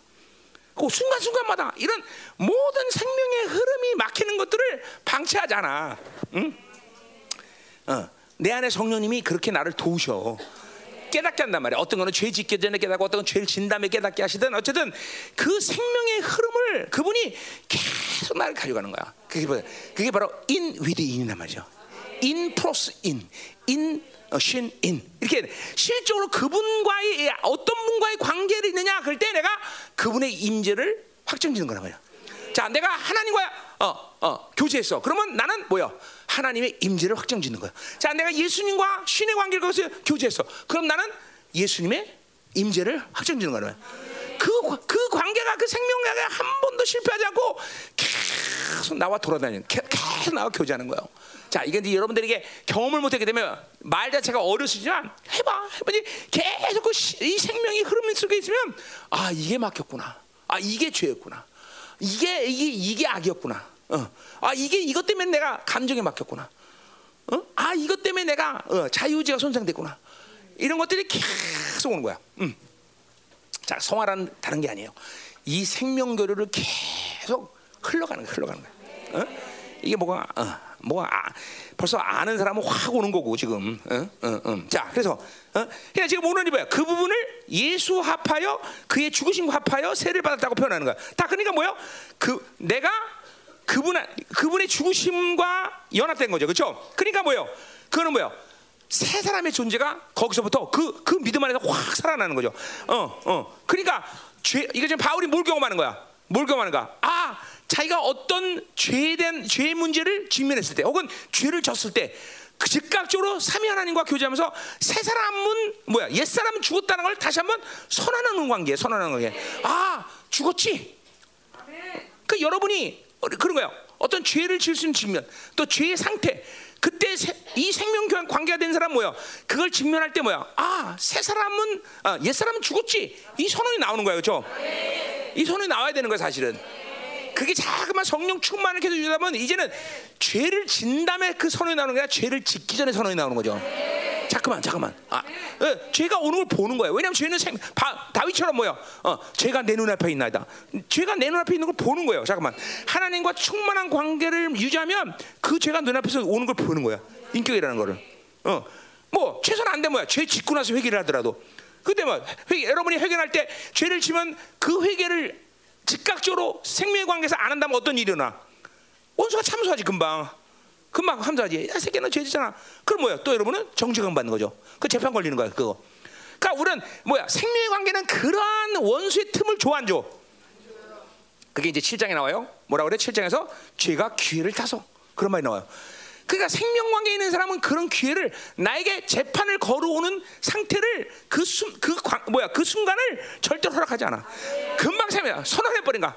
그 순간순간마다 이런 모든 생명의 흐름이 막히는 것들을 방치하잖아. 응? 어, 내 안에 성령님이 그렇게 나를 도우셔 깨닫게 한단 말이야. 어떤 거는 죄 짓기 전에 깨닫고 어떤 건 죄를 진 다음에 깨닫게 하시든 어쨌든 그 생명의 흐름을 그분이 계속 나를 가져가는 거야. 그게 뭐야? 그게 바로 in with in이란 말이죠. in plus in, in 신 인. 이렇게 실적으로 그분과의 어떤 분과의 관계를 있느냐 그럴 때 내가 그분의 임재를 확정짓는 거란 말이야. 자, 내가 하나님과 어, 어, 교제했어. 그러면 나는 뭐야? 하나님의 임재를 확정 짓는 거야. 자, 내가 예수님과 신의 관계를 거기서 교제했어. 그럼 나는 예수님의 임재를 확정 짓는 거야. 그, 그 관계가 그 생명관계가 한 번도 실패하지 않고 계속 나와 돌아다니는 계속 나와 교제하는 거예요. 자, 이게 이제 여러분들에게 경험을 못하게 되면 말 자체가 어려지지만 해봐, 해보니 계속 그 이 생명이 흐름 속에 있으면 아 이게 막혔구나, 아 이게 죄였구나, 이게 이게 이게 악이었구나. 어. 아 이게 이것 때문에 내가 감정에 막혔구나. 어? 아 이것 때문에 내가 어, 자유지가 손상됐구나. 이런 것들이 계속 오는 거야. 음. 자 성화란 다른 게 아니에요. 이 생명 교류를 계속 흘러가는 거야, 흘러가는 거야. 어? 이게 뭐가 어, 뭐가 아, 벌써 아는 사람은 확 오는 거고 지금. 어? 어, 어. 자 그래서 어? 그러니까 지금 오늘 이뭐야 그 부분을 예수 합하여 그의 죽으신 합하여 세를 받았다고 표현하는 거야. 다 그러니까 뭐야? 그 내가 그분 그분의 죽으심과 연합된 거죠, 그렇죠? 그러니까 뭐요? 그거는 뭐요? 새 사람의 존재가 거기서부터 그, 그 믿음 안에서 확 살아나는 거죠. 어, 어. 그러니까 죄, 이거 지금 바울이 뭘 경험하는 거야? 뭘 경험하는가? 아, 자기가 어떤 죄에 대한 죄의 문제를 직면했을 때, 혹은 죄를 졌을 때, 그 즉각적으로 삼위 하나님과 교제하면서 새 사람은 뭐야? 옛 사람은 죽었다는 걸 다시 한번 선언하는 관계, 선언하는 관계. 아, 죽었지. 그 여러분이 그런 거예요. 어떤 죄를 지을 수 있는 직면, 또 죄의 상태. 그때 이 생명 교환 관계가 된 사람 뭐야? 그걸 직면할 때 뭐야? 아, 새 사람은 아, 옛 사람은 죽었지. 이 선언이 나오는 거예요, 그렇죠? 이 선언이 나와야 되는 거야, 사실은. 그게 자그만 성령 충만을 계속 유지하다 보면 이제는 죄를 진 다음에 그 선언이 나오는 게 아니라 죄를 짓기 전에 선언이 나오는 거죠. 잠깐만, 잠깐만. 아, 예, 죄가 오는 걸 보는 거예요. 왜냐하면 죄는 생, 바, 다윗처럼 뭐야? 어, 죄가 내 눈앞에 있나이다. 죄가 내 눈앞에 있는 걸 보는 거예요. 잠깐만. 하나님과 충만한 관계를 유지하면 그 죄가 눈앞에서 오는 걸 보는 거야. 인격이라는 거를. 어, 뭐 최소한 안 되면 뭐야? 죄 짓고 나서 회개를 하더라도. 그때 뭐 회개, 여러분이 회개할 때 죄를 지면 그 회개를 즉각적으로 생명의 관계에서 안 한다면 어떤 일이 일어나? 원수가 참수하지 금방. 금방 함사하지. 야, 새끼는 죄지잖아. 그럼 뭐야? 또 여러분은 정죄감 받는 거죠. 그 재판 걸리는 거야, 그거. 그러니까 우리는 뭐야? 생명의 관계는 그러한 원수의 틈을 줘안 줘? 그게 이제 7장에 나와요. 뭐라 그래? 7장에서 죄가 기회를 타서 그런 말이 나와요. 그러니까 생명 관계에 있는 사람은 그런 기회를 나에게 재판을 걸어오는 상태를 그, 순, 그 관, 뭐야 그 순간을 절대로 허락하지 않아. 금방 생명 선언해 버린가.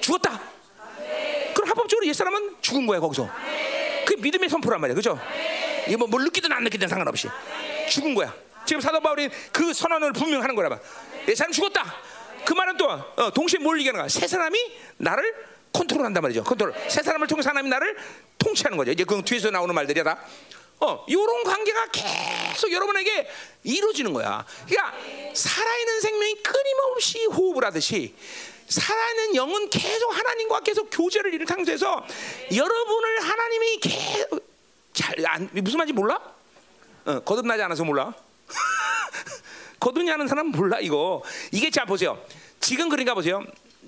죽었다. 그럼 합법적으로 옛 사람은 죽은 거야 거기서. 그 믿음의 선포란 말이야, 그죠? 이게 뭐, 뭘 느끼든 안 느끼든 상관없이 죽은 거야. 지금 사도 바울이 그 선언을 분명 하는 거라 봐. 내 사람 죽었다. 그 말은 또 어, 동시에 뭘 얘기하는 거야? 새 사람이 나를 컨트롤한단 말이죠. 컨트롤. 새 사람을 통해 하나님이 나를 통치하는 거죠. 이제 그 뒤에서 나오는 말들이야 다. 어, 이런 관계가 계속 여러분에게 이루어지는 거야. 그러니까 살아있는 생명이 끊임없이 호흡을 하듯이 살아있는 영은 계속 하나님과 계속 교제를 이를 상태에서 여러분을 하나님이 계속 잘 안, 무슨 말인지 몰라? 어, 거듭나지 않아서 몰라. [laughs] 거듭나지 않은 사람 몰라 이거. 이게 자 보세요. 지금 그러니까 보세요.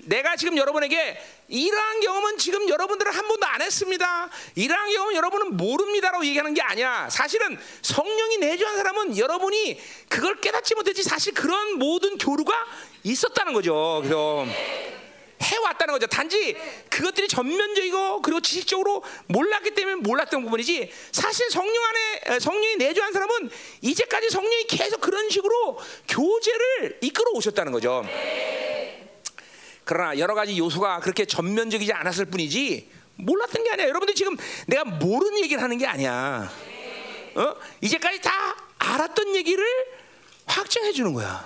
내가 지금 여러분에게 이러한 경험은 지금 여러분들은 한 번도 안 했습니다. 이러한 경험은 여러분은 모릅니다라고 얘기하는 게 아니야. 사실은 성령이 내주한 사람은 여러분이 그걸 깨닫지 못했지 사실 그런 모든 교류가 있었다는 거죠. 그래서 해왔다는 거죠. 단지 그것들이 전면적이고 그리고 지식적으로 몰랐기 때문에 몰랐던 부분이지 사실 성령 안에 성령이 내주한 사람은 이제까지 성령이 계속 그런 식으로 교제를 이끌어 오셨다는 거죠. 그러나 여러 가지 요소가 그렇게 전면적이지 않았을 뿐이지 몰랐던 게 아니야. 여러분들 지금 내가 모르는 얘기를 하는 게 아니야. 어? 이제까지 다 알았던 얘기를 확정해 주는 거야.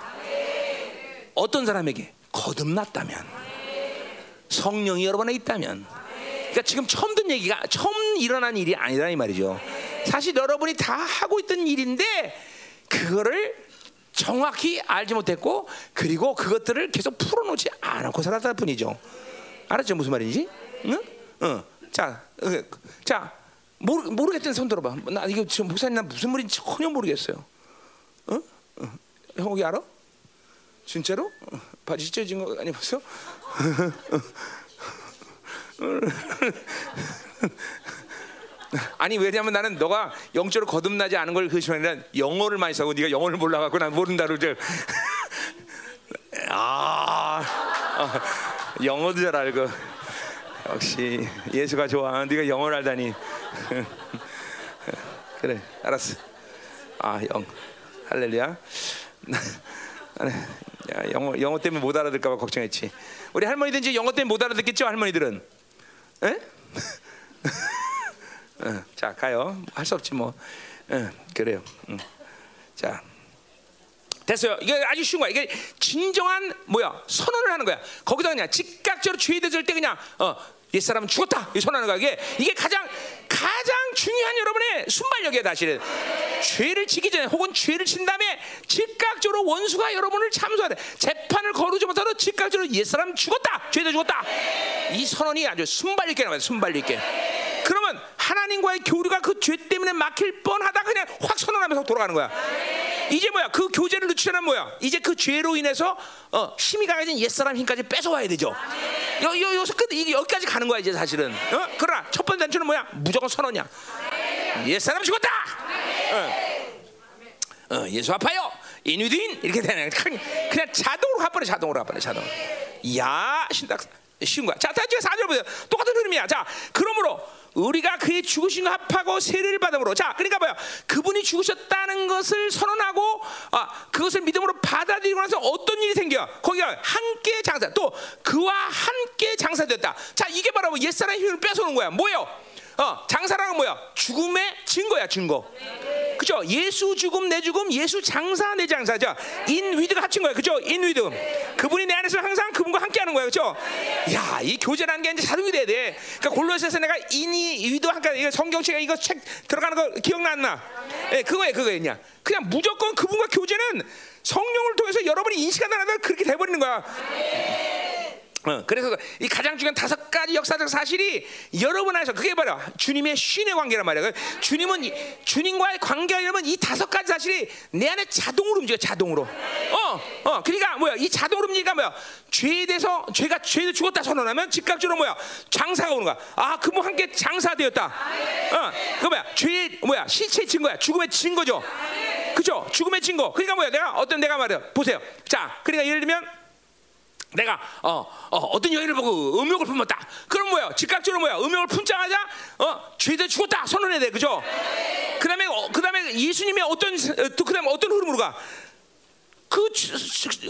어떤 사람에게 거듭났다면 성령이 여러 번에 있다면 그러니까 지금 처음 든 얘기가 처음 일어난 일이 아니다 이 말이죠. 사실 여러분이 다 하고 있던 일인데 그거를 정확히 알지 못했고 그리고 그것들을 계속 풀어놓지 않고 살았다 뿐이죠. 알았죠 무슨 말인지? 응? 응. 자, 어, 자 모르 모르겠던 손 들어봐. 나 이거 지금 목사님 나 무슨 말인지 전혀 모르겠어요. 응? 응. 형 여기 알아? 진짜로? 어, 바지 찢어진 거 아니 봤어? [laughs] 아니 왜냐면 나는 너가 영적으로 거듭나지 않은 걸 의심하는 영어를 많이 써고 네가 영어를 몰라갖고 난 모른다 그러지 아 어, 영어도 잘 알고. 역시 예수가 좋아. 네가 영어를 알다니. 그래 알았어. 아 영. 할렐루야. 야, 영어 영어 때문에 못 알아들까봐 걱정했지. 우리 할머니든지 영어 때문에 못 알아듣겠죠 할머니들은? 에? 어, 자 가요. 할 수 없지 뭐. 어, 그래요. 음. 자 됐어요. 이게 아주 쉬운 거야. 이게 진정한 뭐야 선언을 하는 거야. 거기다 그냥 즉각적으로 대할 때 그냥 어, 옛 사람은 죽었다. 이 선언하는 거야. 이게 이게 가장 가장 중요한 여러분의 순발력이야 사실은. 죄를 지기 전에 혹은 죄를 친 다음에 즉각적으로 원수가 여러분을 참소하되 재판을 거르지 못하도 즉각적으로 옛 사람 죽었다. 죄도 죽었다. 이 선언이 아주 순발 있게 나와요. 순발 있게. 그러면 하나님과의 교류가 그 죄 때문에 막힐 뻔하다 그냥 확 선언하면서 돌아가는 거야. 이제 뭐야? 그 교제를 늦추려면 뭐야? 이제 그 죄로 인해서 어, 힘이 강해진 옛사람 힘까지 뺏어와야 되죠. 여, 여, 여기서 끝, 이게 여기까지 가는 거야 이제 사실은. 어? 그러나 첫 번째 단추는 뭐야? 무조건 선언이야. 옛사람 죽었다. 어. 어, 예수 아파요. 인위드인 이렇게 되는 그냥, 그냥 자동으로 가버려 자동으로 가버려 자동. 야 신딱 쉬운 거야. 자, 다시 사절 보세요. 똑같은 흐름이야. 자, 그러므로 우리가 그의 죽으신 합하고 세례를 받음으로. 자 그러니까 뭐야? 그분이 죽으셨다는 것을 선언하고 아 그것을 믿음으로 받아들이고 나서 어떤 일이 생겨? 거기가 함께 장사 또 그와 함께 장사됐다. 자 이게 바로 옛사람의 힘을 뺏어오는 거야. 뭐예요 어, 장사라는 뭐야? 죽음의 증거야, 증거. 그죠? 예수 죽음, 내 죽음, 예수 장사, 내 장사죠. in with가 합친 거야, 그죠? in with. 그분이 내 안에서 항상 그분과 함께 하는 거야, 그죠? 야, 이 교제라는 게 이제 자동이 돼야 돼. 그러니까 골로새서 내가 in with도 함께 이거 성경책에 이거 책 들어가는 거 기억났나? 예, 그거에 그거였냐? 그냥 무조건 그분과 교제는 성령을 통해서 여러분이 인식한다는 걸 그렇게 돼 버리는 거야. 어, 그래서 이 가장 중요한 다섯 가지 역사적 사실이 여러분 안에서 그게 바로 주님의 신의 관계란 말이야. 주님은 이, 주님과의 관계하려면 이 다섯 가지 사실이 내 안에 자동으로 움직여 자동으로. 어, 어, 그러니까 뭐야? 이 자동으로 움직이니까 뭐야? 죄에 대해서 죄가 죄도 죽었다 선언하면 즉각적으로 뭐야? 장사가 오는 거야. 아, 그분 함께 장사되었다. 어, 그 뭐야? 죄 뭐야? 시체 증거야. 죽음의 증거죠. 그죠? 죽음의 증거. 그러니까 뭐야? 내가 어떤 내가 말이야. 보세요. 자, 그러니까 예를 들면. 내가 어, 어, 떤 여인을 보고 음욕을 품었다. 그럼 뭐야? 즉각적으로 뭐야? 음욕을 품자마자 어, 죄대 죽었다 선언해야 돼, 그죠? 그다음에 어, 그다음에 예수님의 어떤 또 그다음에 어떤 흐름으로 가? 그,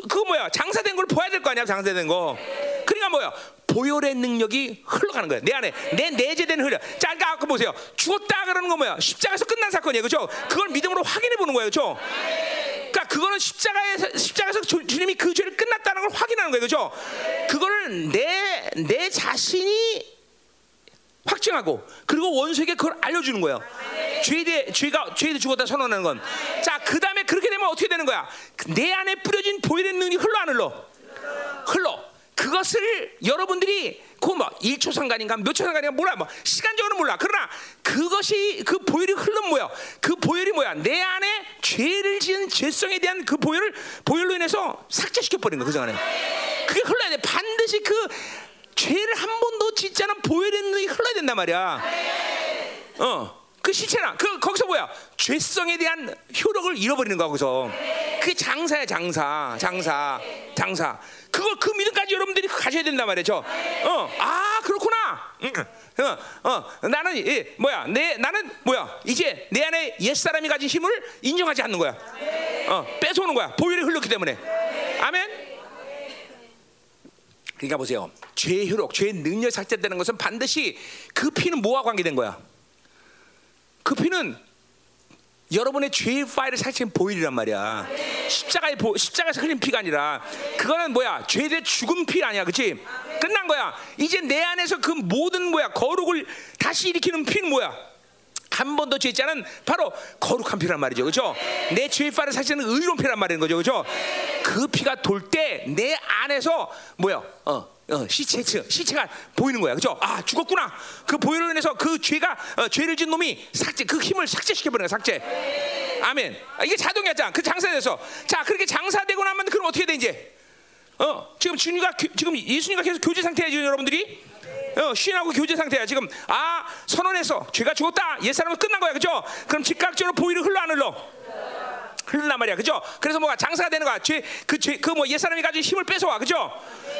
그 뭐야? 장사된 걸 보여야 될 거 아니야? 장사된 거. 그러니까 뭐야? 보혈의 능력이 흘러가는 거야. 내 안에 내 내재된 흘려. 자, 그러니까 아까 보세요. 죽었다 그러는 거 뭐야? 십자가에서 끝난 사건이에요, 그죠? 그걸 믿음으로 확인해 보는 거예요, 그죠? 그러니까 그거는 십자가에서 십자가에서 주, 주님이 그 죄를 끝났다는 걸 확인하는 거예요, 그죠? 그거를 내 내 자신이 확증하고 그리고 원수에게 그걸 알려주는 거예요. 죄에 대해 죄가 죄에 죽었다 선언하는 건. 자, 그 다음에 그렇게 되면 어떻게 되는 거야? 내 안에 뿌려진 보혈의 능력이 흘러 안 흘러? 흘러. 그것을 여러분들이 그뭐 1초 상관인가 몇 초 상관인가 몰라 뭐 시간적으로 몰라 그러나 그것이 그 보혈이 흐른 뭐야 그 보혈이 뭐야 내 안에 죄를 지은 죄성에 대한 그 보혈을 보혈로 인해서 삭제시켜 버린 거그 안에 그게 흘러야 돼 반드시 그 죄를 한 번도 짓지 않은 보혈의 능력이 흘러야 된단 말이야. 어. 그 시체나 그 거기서 뭐야? 죄성에 대한 효력을 잃어버리는 거야 거기서. 그게 장사야 장사 장사 장사. 그걸 그 믿음까지 여러분들이 가져야 된단 말이죠 어아 그렇구나. 어, 어 나는 예, 뭐야? 내 나는 뭐야? 이제 내 안에 옛 사람이 가진 힘을 인정하지 않는 거야. 어 뺏어오는 거야. 보혈이 흘렀기 때문에. 아멘. 그러니까 보세요. 죄의 효력, 죄의 능력 삭제되는 것은 반드시 그 피는 뭐와 관계된 거야? 그 피는 여러분의 죄의 파일을 삭제한 보일이란 말이야. 십자가의 보, 십자가에서 흘린 피가 아니라 그거는 뭐야? 죄의 죽은 피 아니야, 그렇지? 끝난 거야. 이제 내 안에서 그 모든 뭐야 거룩을 다시 일으키는 피는 뭐야? 한 번도 죄지 않은 바로 거룩한 피란 말이죠, 그렇죠? 내 죄의 파일을 삭제하는 의로운 피란 말인 거죠, 그렇죠? 그 피가 돌 때 내 안에서 뭐야? 어, 어, 시체, 시체가 보이는 거야, 그죠? 아 죽었구나. 그 보혈로 인해서 그 죄가 어, 죄를 진 놈이 삭제, 그 힘을 삭제시켜 버리는 거야, 삭제. 아멘. 아, 이게 자동이었잖아. 그 장사돼서 자 그렇게 장사되고 나면 그럼 어떻게 돼 이제? 어 지금 주님과 지금 예수님과 계속 교제 상태예요, 여러분들이. 어, 신하고 교제 상태야. 지금 아 선언해서 죄가 죽었다. 옛 사람은 끝난 거야, 그죠? 그럼 즉각적으로 보혈이 흘러 안 흘러? 흘른단 말이야, 그죠? 그래서 뭐가 장사가 되는 거야. 죄, 그 죄, 그 뭐 옛 사람이 가진 힘을 뺏어와, 그죠?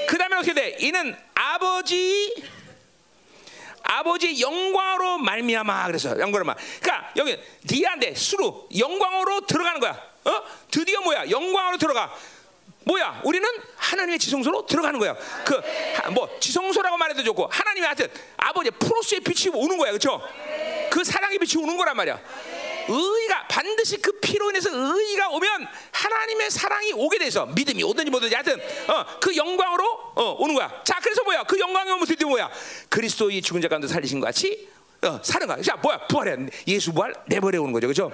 그 다음에 어떻게 돼? 이는 아버지 아버지 영광으로 말미암아 그래서 영광으로 말. 그러니까 여기 디안데 수루 영광으로 들어가는 거야. 어? 드디어 뭐야? 영광으로 들어가. 뭐야? 우리는 하나님의 지성소로 들어가는 거야. 그 뭐 지성소라고 말해도 좋고 하나님의 하여튼 아버지 프로스의 빛이 오는 거야, 그렇죠? 그 사랑의 빛이 오는 거란 말이야. 의가 반드시 그 피로 인해서 의가 오면 하나님의 사랑이 오게 돼서 믿음이 오든지 뭐든지 하여튼 어, 그 영광으로 어, 오는 거야. 자, 그래서 뭐야? 그 영광이 오면 드디어 뭐야? 그리스도의 죽은 자 가운데 살리신 것 같이 어, 사는 거야. 자, 뭐야? 부활해. 예수 부활 내버려 오는 거죠. 그죠?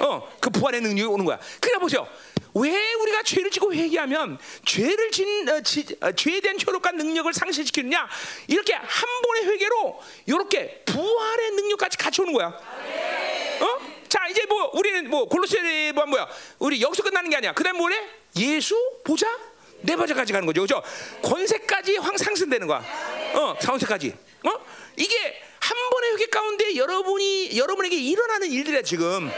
어, 그 부활의 능력이 오는 거야. 그러니까 보세요. 왜 우리가 죄를 지고 회개하면 죄를 진 어, 지, 어, 죄에 대한 효력과 능력을 상실시키느냐? 이렇게 한 번의 회개로 이렇게 부활의 능력까지 같이 오는 거야. 이제 뭐 우리는 뭐 골로새 뭐 뭐야? 우리 여기서 끝나는 게 아니야. 그다음 뭐래? 예수 보자 네 번째까지 가는 거죠. 그죠? 권세까지 황 상승되는 거야. 어, 사원세까지. 어? 이게 한 번의 회개 가운데 여러분이 여러분에게 일어나는 일들이야 지금.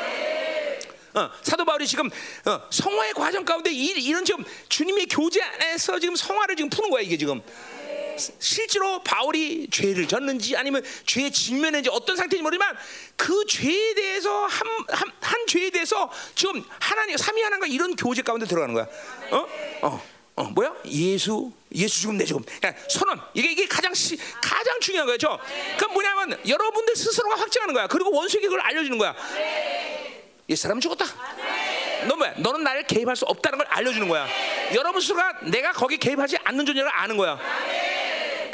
어, 사도 바울이 지금 어, 성화의 과정 가운데 이, 이런 지금 주님의 교제 안에서 지금 성화를 지금 푸는 거야 이게 지금. 실제로 바울이 죄를 졌는지 아니면 죄에 직면했는지 어떤 상태인지 모르지만 그 죄에 대해서 한, 한, 한 죄에 대해서 지금 하나님 삼위 하나님과 이런 교제 가운데 들어가는 거야. 어? 어. 어 뭐야? 예수 예수 죽음 내 죽음. 그러니까 선언 이게 이게 가장 시, 가장 중요한 거죠. 그럼 뭐냐면 여러분들 스스로가 확증하는 거야. 그리고 원수에게 그걸 알려주는 거야. 이 사람 죽었다. 너 뭐야? 너는 나를 개입할 수 없다는 걸 알려주는 거야. 여러분 스스로가 내가 거기 개입하지 않는 존재를 아는 거야.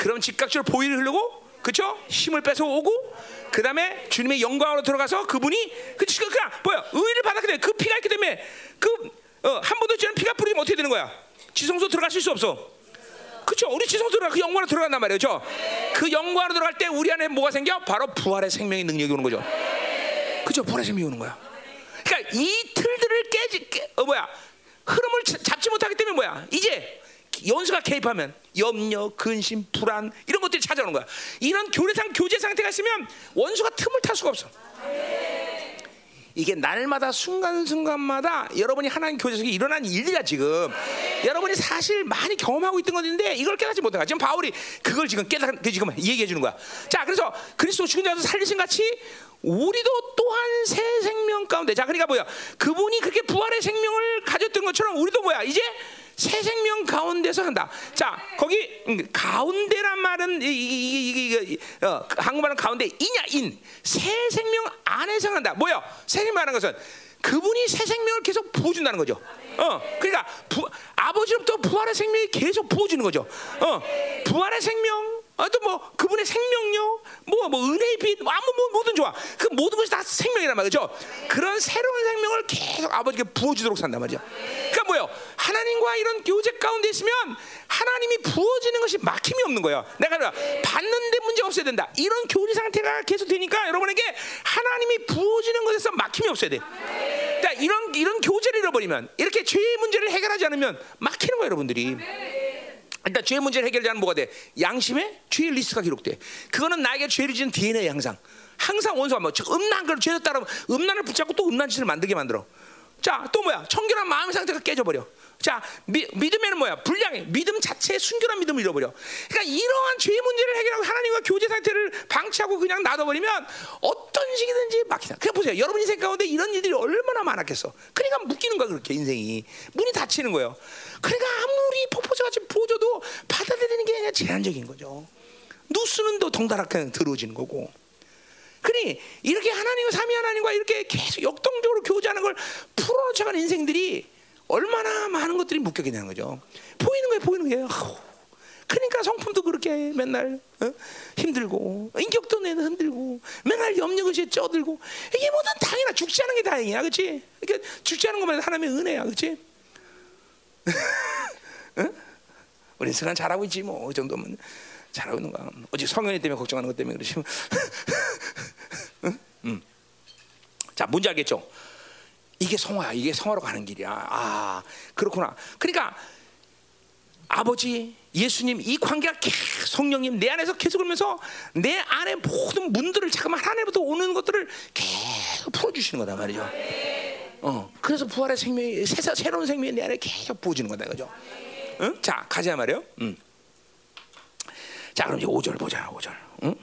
그럼 즉각적으로 보일이 흐르고 그렇죠? 힘을 뺏어 오고 그 다음에 주님의 영광으로 들어가서 그분이 그 지금 그냥 뭐야? 의를 받았기 때문에 그 피가 있기 때문에 그한 어, 번도 지는 피가 뿌리면 어떻게 되는 거야? 지성소 들어갈 수 없어. 그렇죠? 우리 지성소 들어가 그 영광으로 들어간단 말이죠. 그 영광으로 들어갈 때 우리 안에 뭐가 생겨? 바로 부활의 생명의 능력이 오는 거죠. 그렇죠? 부활의 생명이 오는 거야. 그러니까 이 틀들을 깨지 깨, 어 뭐야? 흐름을 잡지 못하기 때문에 뭐야? 이제 연수가 개입하면 염려, 근심, 불안 이런 것들이 찾아오는 거야. 이런 교제상 교제 상태가 있으면 원수가 틈을 탈 수가 없어. 이게 날마다 순간순간마다 여러분이 하나님 교제 속에 일어난 일이야 지금. 여러분이 사실 많이 경험하고 있던 건데 이걸 깨닫지 거야. 지금 바울이 그걸 지금 깨닫 그 지금 얘기해 주는 거야. 자, 그래서 그리스도 죽은 자에서 살리신 같이 우리도 또한 새 생명 가운데 자 그러니까 뭐야 그분이 그렇게 부활의 생명을 가졌던 것처럼 우리도 뭐야 이제 새 생명 가운데서 한다. 자, 거기 음, 가운데란 말은 이게 어, 한국말은 가운데 이냐 인. 새 생명 안에서 한다. 뭐야? 새 생명하는 것은 그분이 새 생명을 계속 부어준다는 거죠. 어, 그러니까 부, 아버지로부터 부활의 생명이 계속 부어주는 거죠. 어, 부활의 생명, 아, 또뭐 그분의 생명력, 뭐뭐 은혜의 빛, 뭐 아무 뭐 뭐든 좋아. 그 모든 것이 다 생명이란 말이죠. 그런 새로운 생명을 계속 아버지께 부어주도록 산단 말이죠. 그러니까 뭐요? 하나님과 이런 교제 가운데 있으면 하나님이 부어지는 것이 막힘이 없는 거예요. 내가 받는데 문제가 없어야 된다. 이런 교제 상태가 계속 되니까 여러분에게 하나님이 부어지는 것에서 막힘이 없어야 돼. 그러니까 이런 이런 교제를 잃어버리면 이렇게 죄의 문제를 해결하지 않으면 막히는 거예요, 여러분들이. 일단 죄의 문제를 않으면 뭐가 돼? 양심에 죄의 리스트가 기록돼. 그거는 나에게 죄를 지은 DNA 항상. 항상 원수가 뭐 음란 걸 죄를 따르면 음란을 붙잡고 또 음란 짓을 만들게 만들어. 자, 또 뭐야? 청결한 마음 상태가 깨져버려. 자, 미, 믿음에는 뭐야? 불량해. 믿음 자체의 순결한 믿음을 잃어버려. 그러니까 이러한 죄의 문제를 해결하고 하나님과 교제 상태를 방치하고 그냥 놔둬버리면 어떤 식이든지 막히다. 그냥 보세요. 여러분 인생 가운데 이런 일들이 얼마나 많았겠어. 그러니까 묶이는 거야, 그렇게 인생이. 문이 닫히는 거예요. 그러니까 아무리 폭포수같이 부어줘도 받아들이는 게 그냥 제한적인 거죠. 누수는 또 덩달아게 들어오지는 거고. 그니 이렇게 하나님과 삼위 하나님과 이렇게 계속 역동적으로 교제하는 걸 풀어쳐가는 인생들이 얼마나 많은 것들이 묶여있냐는 거죠. 보이는 거예요, 보이는 거예요. 그러니까 성품도 그렇게 맨날 어? 힘들고 인격도 내는 흔들고 맨날 염려것이 쪄들고 이게 뭐든 당연하 죽지 않은 게 다행이야, 그렇지? 그러니까 죽지 않은 것만 하나님의 은혜야, 그렇지? [laughs] 응? 우리 승관 잘하고 있지 뭐그 정도면 잘하고 있는 거야. 어제 성현이 때문에 걱정하는 것 때문에 그러지. [laughs] 응? 응. 자, 뭔지 알겠죠? 이게 성화야. 이게 성화로 가는 길이야. 아, 그렇구나. 그러니까 아버지, 예수님 이 관계가 계속 성령님 내 안에서 계속 오면서 내 안에 모든 문들을 잠깐만 하나님부터 오는 것들을 계속 풀어주시는 거다 말이죠. 어, 그래서 부활의 생명이 새, 새로운 생명이 내 안에 계속 부어지는 거다, 그죠? 응? 자, 가자 말이요. 음. 자, 그럼 이제 5절 보자, 5절. 응?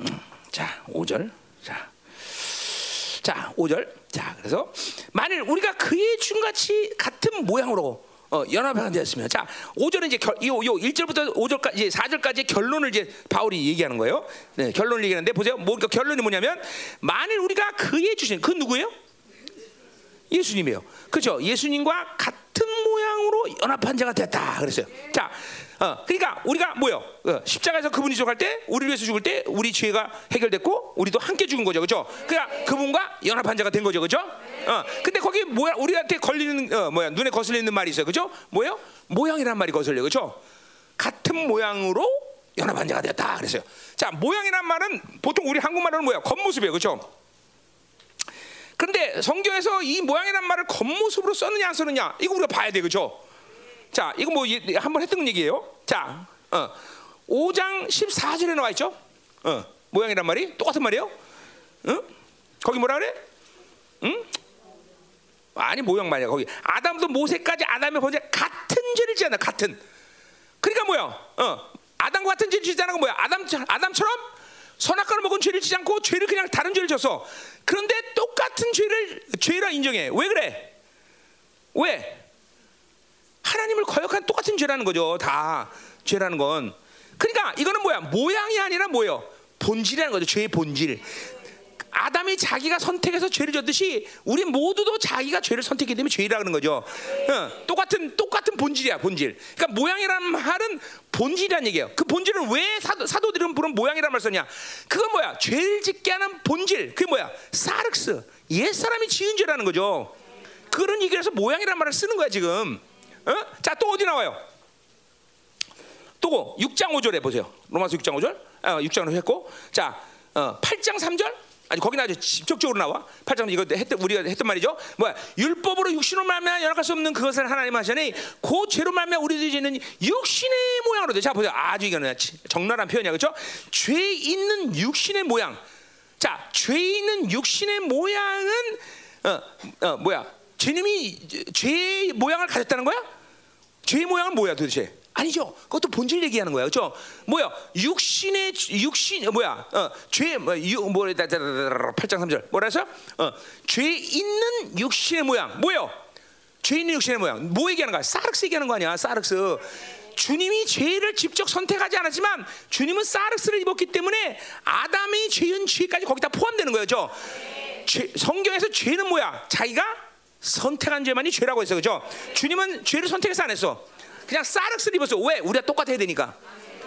음. 자, 5절. 자, 자, 5절. 자, 그래서 만일 우리가 그의 중같이 같은 모양으로 어, 연합하게 되었으면 자 5절은 이제 결, 요, 요 1절부터 5절까지 이제 4절까지 결론을 이제 바울이 얘기하는 거예요. 네, 결론을 얘기하는데 보세요. 뭐, 그러니까 결론이 뭐냐면 만일 우리가 그의 주신 그 누구예요? 예수님이에요. 그렇죠? 예수님과 같은 모양으로 연합한 자가 됐다 그랬어요. 자, 어, 그러니까 우리가 뭐요? 어, 십자가에서 그분이 죽을 때, 우리를 위해서 죽을 때, 우리 죄가 해결됐고, 우리도 함께 죽은 거죠, 그렇죠? 그러니까 그분과 연합한 자가 된 거죠, 그렇죠? 어, 근데 거기 뭐야? 우리한테 걸리는 어, 뭐야? 눈에 거슬리는 말이 있어요, 그렇죠? 뭐요? 모양이란 말이 거슬려, 그렇죠? 같은 모양으로 연합한 자가 되었다 그랬어요. 자, 모양이란 말은 보통 우리 한국말로는 뭐야? 겉모습이에요, 그렇죠? 그런데 성경에서 이 모양이란 말을 겉모습으로 썼느냐 안 썼느냐 이거 우리가 봐야 돼 그죠? 자 이거 뭐 한번 했던 얘기예요. 자 어, 5장 14절에 나와 있죠. 어, 모양이란 말이 똑같은 말이에요. 응? 거기 뭐라 그래? 응? 아니 모양 말이야 거기 아담도 모세까지 아담의 번째 같은 죄를 지잖아 같은. 그러니까 뭐야? 어, 아담과 같은 죄를 건 뭐야? 아담 아담처럼 선악과를 먹은 죄를 지지 않고 죄를 그냥 다른 죄를 졌어. 그런데 똑같은 죄를 죄라 인정해. 왜 그래? 왜? 하나님을 거역한 똑같은 죄라는 거죠. 다 죄라는 건. 그러니까 이거는 뭐야? 모양이 아니라 뭐예요? 본질이라는 거죠. 죄의 본질. 아담이 자기가 선택해서 죄를 졌듯이 우리 모두도 자기가 죄를 선택했기 때문에 죄라는 거죠. 어, 똑같은 똑같은 본질이야 본질. 그러니까 모양이라는 말은 본질이란 얘기예요. 그 본질은 왜 사도, 사도들은 부른 모양이란 말 썼냐? 그건 뭐야? 죄를 짓게 하는 본질. 그게 뭐야? 사르스. 옛 사람이 지은 죄라는 거죠. 그런 얘기를 서 모양이란 말을 쓰는 거야 지금. 어? 자또 어디 나와요? 또 6장 5절에 보세요. 로마서 6장 5절. 어, 6장으로 했고, 자 어, 8장 3절. 아니 거기는 아주 직접적으로 나와. 8장 이거 했던 우리가 했던 말이죠. 뭐야? 율법으로 육신으로 말면 연락할 수 없는 그것을 하나님 하시니 그 죄로 말면 우리들이 지는 육신의 모양으로 돼. 자 보세요. 아주 이거는 적나라한 표현이야. 그렇죠? 죄 있는 육신의 모양. 자, 죄 있는 육신의 모양은 어, 어 뭐야? 죄님이 죄의 모양을 가졌다는 거야? 죄의 모양은 뭐야 도대체? 아니죠. 그것도 본질 얘기하는 거야. 그렇죠? 뭐야? 육신의 육신 뭐야? 어, 죄 뭐, 뭐래 8장 3절. 뭐라 해서? 어, 죄 있는 육신의 모양. 뭐요? 죄 있는 육신의 모양. 뭐 얘기하는 거야? 사르스 얘기하는 거 아니야? 사르스. 주님이 죄를 직접 선택하지 않았지만 주님은 사르스를 입었기 때문에 아담이 죄은 죄까지 거기다 포함되는 거죠. 죄, 성경에서 죄는 뭐야? 자기가 선택한 죄만이 죄라고 했어. 그죠? 주님은 죄를 선택해서 안 했어. 그냥 사르스를 입었어. 왜? 우리가 똑같아야 되니까.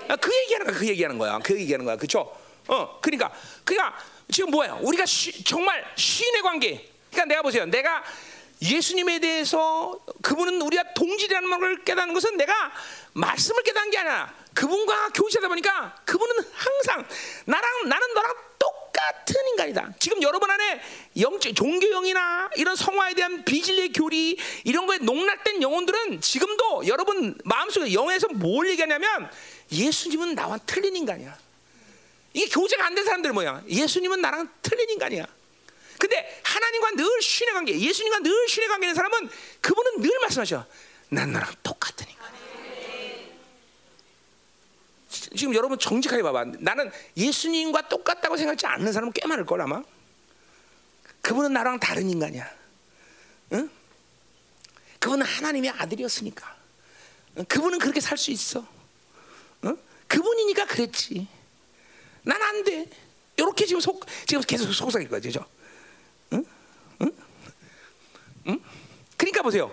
아, 그 얘기하는 거야. 그 얘기하는 거야. 그 얘기하는 거야. 그렇죠? 어, 그러니까 그러니까 지금 뭐야? 우리가 쉬, 정말 신의 관계. 그러니까 내가 보세요. 내가 예수님에 대해서 그분은 우리가 동질이라는 걸 깨닫는 것은 내가 말씀을 깨닫는 게 아니라 그분과 교제하다 보니까 그분은 항상 나랑 나는 너랑 똑같은 인간이다. 지금 여러분 안에 영적 종교형이나 이런 성화에 대한 비진리의 교리 이런 거에 농락된 영혼들은 지금도 여러분 마음속에 영에서 뭘 얘기하냐면 예수님은 나와 틀린 인간이야. 이게 교제가 안 된 사람들 뭐야? 예수님은 나랑 틀린 인간이야. 근데 하나님과 늘 신의 관계, 예수님과 늘 신의 관계는 사람은 그분은 늘 말씀하셔. 난 나랑 똑같은 인간. 지금 여러분 정직하게 봐봐. 나는 예수님과 똑같다고 생각하지 않는 사람은 꽤 많을 걸 아마. 그분은 나랑 다른 인간이야. 응? 그분은 하나님의 아들이었으니까. 응? 그분은 그렇게 살 수 있어. 응? 그분이니까 그랬지. 난 안 돼. 이렇게 지금 속 지금 계속 속삭일 거야, 그죠? 응? 응? 응? 그러니까 보세요.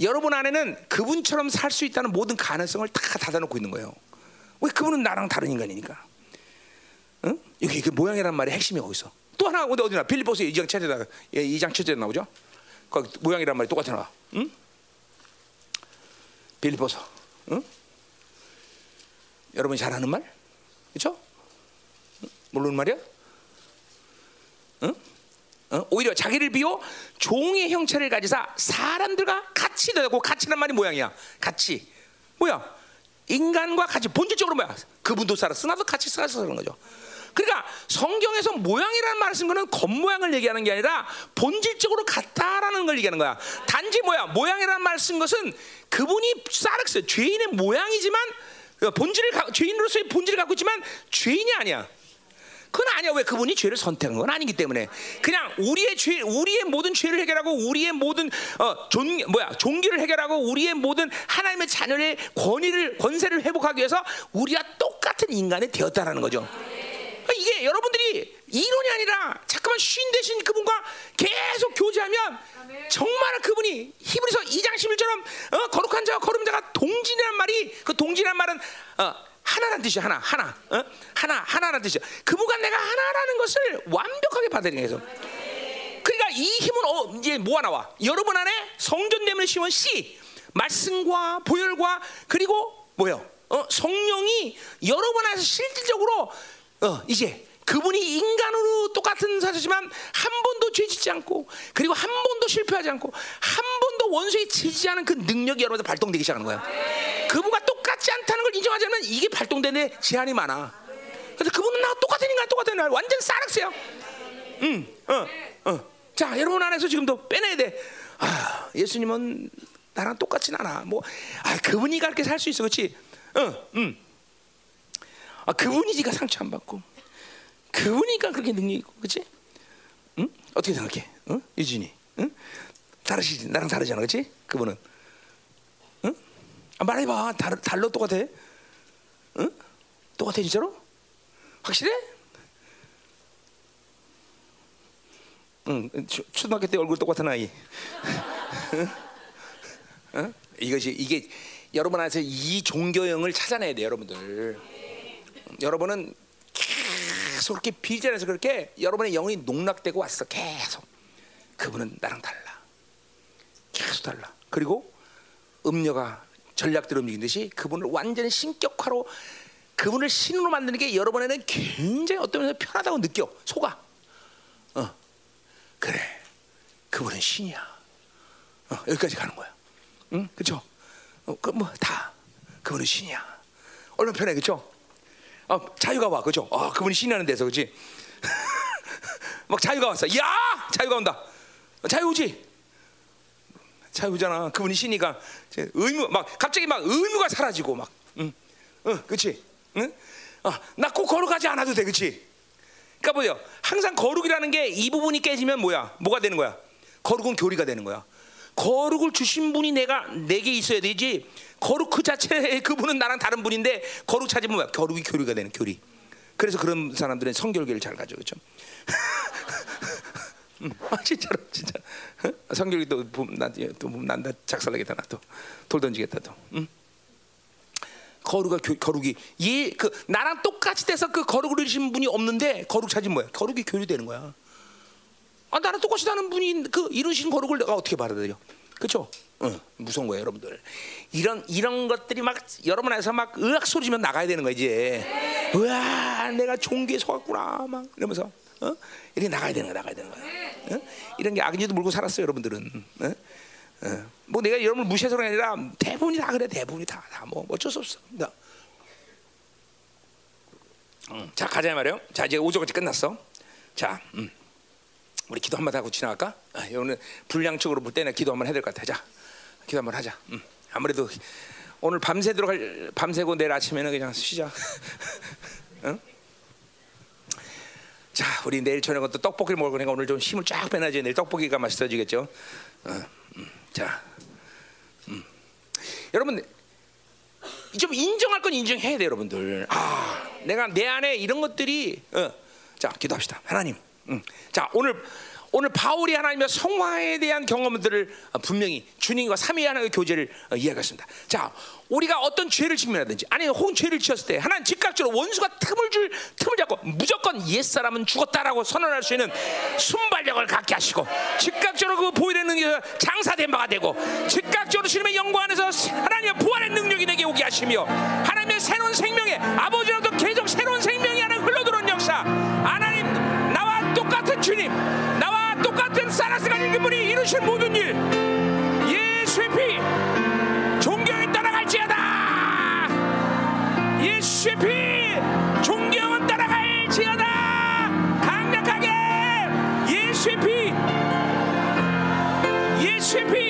여러분 안에는 그분처럼 살 수 있다는 모든 가능성을 다 닫아놓고 있는 거예요. 왜 그분은 나랑 다른 인간이니까. 응? 여기 그 모양이란 말의 핵심이 거기서. 또 하나 근데 어디나 빌리포스 2장 첫째다 2장 첫째 나오죠? 그 모양이란 말이 똑같아 나와. 응? 빌리포스. 응? 여러분 잘 아는 말? 그렇죠? 모르는 말이야? 응? 어? 오히려 자기를 비워 종의 형체를 가지사 사람들과 같이 되고 같이란 말이 모양이야. 같이. 뭐야? 인간과 같이 본질적으로 뭐야? 그분도 살았어. 나도 같이 살았어 그런 거죠. 그러니까 성경에서 모양이라는 말을 쓴 거는 겉모양을 얘기하는 게 아니라 본질적으로 같다라는 걸 얘기하는 거야. 단지 뭐야? 모양이라는 말을 쓴 것은 그분이 σάρξ 죄인의 모양이지만 본질을 죄인으로서의 본질을 갖고 있지만 죄인이 아니야. 그건 아니야. 왜 그분이 죄를 선택한 건 아니기 때문에 그냥 우리의 죄, 우리의 모든 죄를 해결하고 우리의 모든 어, 존 뭐야 종기를 해결하고 우리의 모든 하나님의 자녀의 권위를 권세를 회복하기 위해서 우리와 똑같은 인간이 되었다라는 거죠. 그러니까 이게 여러분들이 이론이 아니라 잠깐만 쉰 대신 그분과 계속 교제하면 정말 그분이 히브리서 2장 11절처럼 어, 거룩한 자와 거룩한 자가 동진이란 말이 그 동진이란 말은 어, 하나란 뜻이야 하나 하나. 어? 하나 하나란 뜻이야. 그분과 내가 하나라는 것을 완벽하게 거죠 그러니까 이 힘은 어, 이제 뭐가 나와? 여러분 안에 성전됨을 심은 씨 말씀과 보혈과 그리고 뭐요? 어, 성령이 여러분 안에서 실질적으로 어, 이제 그분이 인간으로 똑같은 사실이지만 한 번도 죄짓지 않고 그리고 한 번도 실패하지 않고 한 번도 원수에 지지 않은 그 능력이 여러분한테 발동되기 시작하는 거야. 그분과 똑같지 않다는 걸 인정하지 않으면 이게 발동되는 제한이 많아. 그래서 그분은 나 똑같은 인간 똑같은 인간 완전 싸락스야. 응, 어, 어. 자, 여러분 안에서 지금도 빼내야 돼. 아, 예수님은 나랑 똑같진 않아. 뭐, 아, 그분이 그렇게 살 수 있어, 그렇지? 어, 음. 아, 그분이니까 상처 안 받고. 그분이니까 그렇게 능력 있고, 그렇지? 응? 어떻게 생각해? 응? 유진이, 응? 다르시지? 나랑 다르잖아, 그렇지? 그분은, 응? 아, 말해봐, 달, 달러 똑같아? 응? 똑같아 진짜로? 확실해? 응, 초, 초등학교 때 얼굴 똑같은 아이. 응? [laughs] 응? 이것이 이게 여러분 안에서 이 종교형을 찾아내야 돼, 여러분들. 여러분은 계속 그렇게 비전에서 그렇게 여러분의 영이 농락되고 왔어. 계속. 그분은 나랑 달라. 계속 달라. 그리고 음녀가 전략대로 움직이듯이 그분을 완전히 신격화로 그분을 신으로 만드는 게 여러분에는 굉장히 어떤 면에서 편하다고 느껴. 속아. 어. 그래. 그분은 신이야. 어, 여기까지 가는 거야. 응? 그렇죠 어, 그 뭐 다. 그분은 신이야. 얼마나 편해. 그렇죠 어, 자유가 와, 그죠? 어, 그분이 신나는 데서, 그지? [laughs] 막 자유가 왔어. 야, 자유가 온다. 자유지. 자유잖아. 그분이 신이가 의무, 막 갑자기 막 의무가 사라지고 막, 응, 응, 그렇지? 응? 어, 나꼭 거룩하지 않아도 돼, 그렇지? 그러니까 뭐요? 항상 거룩이라는 게 이 부분이 깨지면 뭐야? 뭐가 되는 거야? 거룩은 교리가 되는 거야. 거룩을 주신 분이 내가 내게 있어야 되지. 거룩 그 자체에 [laughs] 그분은 나랑 다른 분인데 거룩 찾으면 뭐야? 거룩이 교리가 되는 교리. 그래서 그런 사람들은 성결교를 잘 가죠, 그렇죠? [laughs] 음, 아 진짜로 진짜 어? 성결이 또난또 난다 작살나겠다 나 또 돌 던지겠다 또. 음? 거룩가 교- 거룩이 이그 나랑 똑같이 돼서 그 거룩을 이루신 분이 없는데 거룩 찾은 뭐야? 거룩이 교류되는 거야. 아 나랑 똑같이 사는 분이 그 이루신 거룩을 내가 어떻게 받아들여? 그렇죠? 응, 무서운 거예요, 여러분들. 이런 이런 것들이 막 여러분 안에서 막 의학 소리지면 나가야 되는 거야 이제. 우와, 내가 종교에 속았구나, 막 이러면서 어? 이렇게 나가야 되는 거야, 나가야 되는 거야. 어? 이런 게 악인지도 모르고 살았어요, 여러분들은. 어? 어. 뭐 내가 여러분을 무시해서가 아니라 대부분이 다 그래, 대부분이 다, 다뭐 어쩔 수 없어. 나. 음, 자 가자 말이요. 자 이제 오전까지 끝났어. 자, 음. 우리 기도 한번 하고 지나갈까? 아, 오늘 분량적으로 볼 때는 기도 한번 해야 될 것 같아. 자, 기도 한번 하자. 음. 아무래도 오늘 밤새 들어갈 밤새고 내일 아침에는 그냥 쉬자. [laughs] 응? 자, 우리 내일 저녁은 또 떡볶이를 먹을 거니까 오늘 좀 힘을 쫙 빼놔야지. 내일 떡볶이가 맛있어지겠죠. 어, 음. 자, 음. 여러분 좀 인정할 건 인정해야 돼, 여러분들. 아, 내가 내 안에 이런 것들이 어. 자, 기도합시다. 하나님. 음. 자, 오늘 오늘 바울이 하나님의 성화에 대한 경험들을 어, 분명히 주님과 삼위 하나의 교제를 어, 이야기했습니다. 자, 우리가 어떤 죄를 직면하든지 아니 혹은 죄를 지었을 때 하나님 즉각적으로 원수가 틈을 줄 틈을 잡고 무조건 옛 사람은 죽었다라고 선언할 수 있는 순발력을 갖게 하시고 즉각적으로 그 보이는 능력이 장사된 바가 되고 즉각적으로 주님의 영광 안에서 하나님의 부활의 능력이 내게 오게 하시며 하나님의 새로운 생명에 아버지로도 계속 새로운 생명이 하나 흘러들어온 역사 하나님 나와 똑같은 주님 똑같은 사라스가 읽은 분이 이루신 모든 일 예수의 피 존경에 따라갈지어다. 예수의 피 존경은 따라갈지어다. 강력하게 예수의 피 예수의 피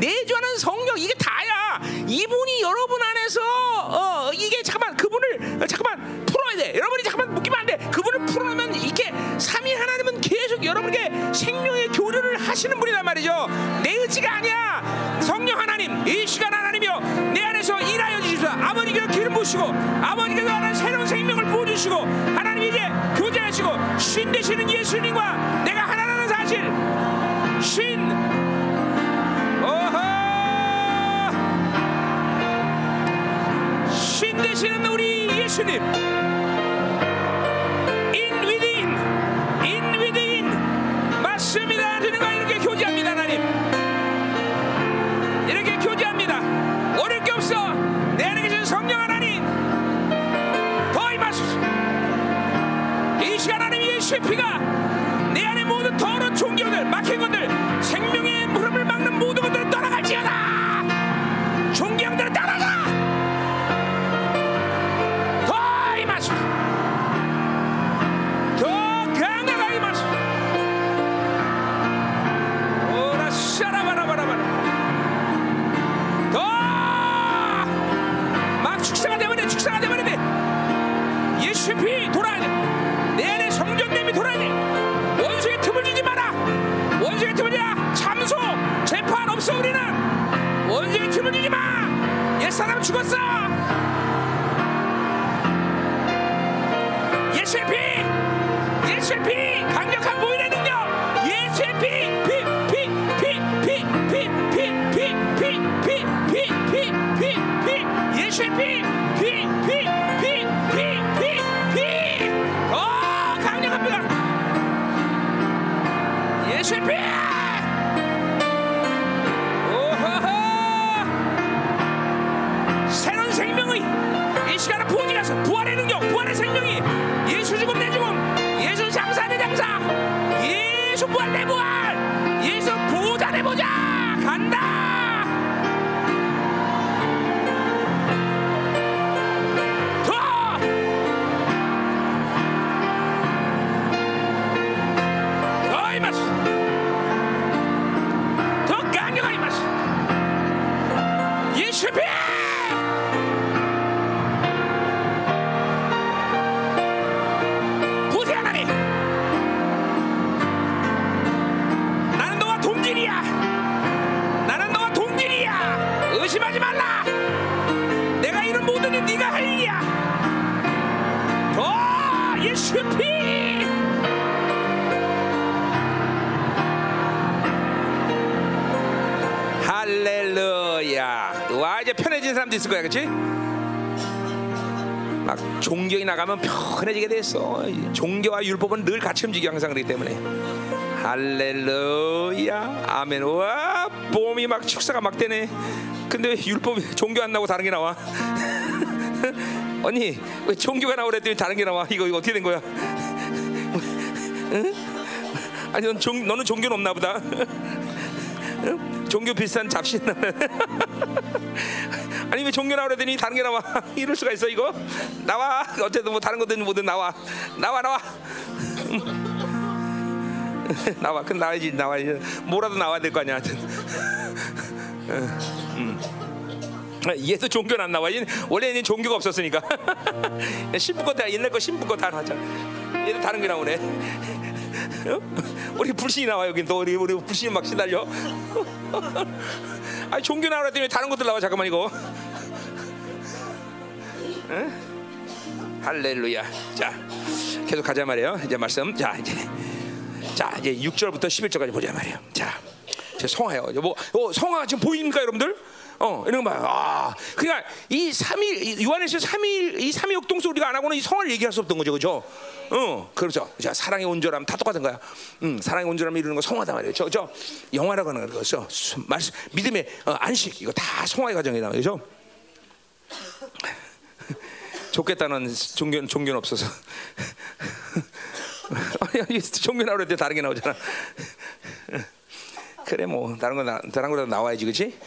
내주하는 성령 이게 다야. 이분이 여러분 안에서 어 이게 잠깐만 그분을 어, 잠깐만 풀어야 돼. 여러분이 잠깐만 묶이면 안 돼. 그분을 풀어내면 이게 삼위 하나님은 계속 여러분에게 생명의 교류를 하시는 분이란 말이죠. 내 의지가 아니야. 성령 하나님 이 시간 하나님이여. 내 안에서 일하여 주시옵소서 아버지께서 기름 부시고 아버지께서 하나님 새로운 생명을 부어주시고 하나님 이제 교제하시고 신 되시는 예수님과 내가 하나라는 사실 신 되시는 우리 예수님 편해지게 됐어. 종교와 율법은 늘 같이 움직여 항상 그렇기 때문에. 할렐루야, 아멘. 와 봄이 막 축사가 막 되네. 근데 왜 율법 종교 안 나오고 다른 게 나와? [laughs] 언니 왜 종교가 나오랬더니 다른 게 나와? 이거 이거 어떻게 된 거야? 응? 아니 넌 종, 너는 종교는 없나 보다. 응? 종교 비슷한 잡신 [laughs] 아니 왜 종교 나오랬더니 다른 게 나와? [laughs] 이럴 수가 있어 이거? 나와 [laughs] 어쨌든 뭐 다른 거든 뭐든 나와 나와 나와 [laughs] 나와 그 나와야지 나와야지 뭐라도 나와야 될 거 아니야 하여튼 [laughs] 음. 얘도 종교는 안 나와. 원래는 종교가 없었으니까. 신부 거다 옛날 거 신부 거다 하자. 얘는 다른 게 나오네. 어? 우리 불신이 나와 여기 또 우리 우리 불신이 막 시달려. 아니 종교 나오라 때문에 다른 것들 나와 잠깐만 이거. 응? 할렐루야. 자 계속 가자 말이에요. 이제 말씀. 자 이제 자 이제 6절부터 11절까지 보자 말이에요. 자. 제 성화요. 뭐 어, 성화 지금 보입니까, 여러분들? 어, 이런 거 봐요. 아, 그러니까 이 삼일 요한에서 삼일 이 삼위역동수 우리가 안 하고는 이 성화를 얘기할 수 없던 거죠, 그죠? 어, 그렇죠. 자, 사랑의 온전함 다 똑같은 거야. 음, 사랑의 온전함 이루는 거 성화다 말이에요. 저, 저 영화라고 하는 거죠. 말씀, 믿음의 어, 안식 이거 다 성화의 과정이다 말이죠. 좋겠다는 종교 종교는 없어서. [laughs] 아니, 종교 나오려 때 다른 게 나오잖아. 그래 뭐 다른 거 나, 다른 거라도 나와야지 그렇지?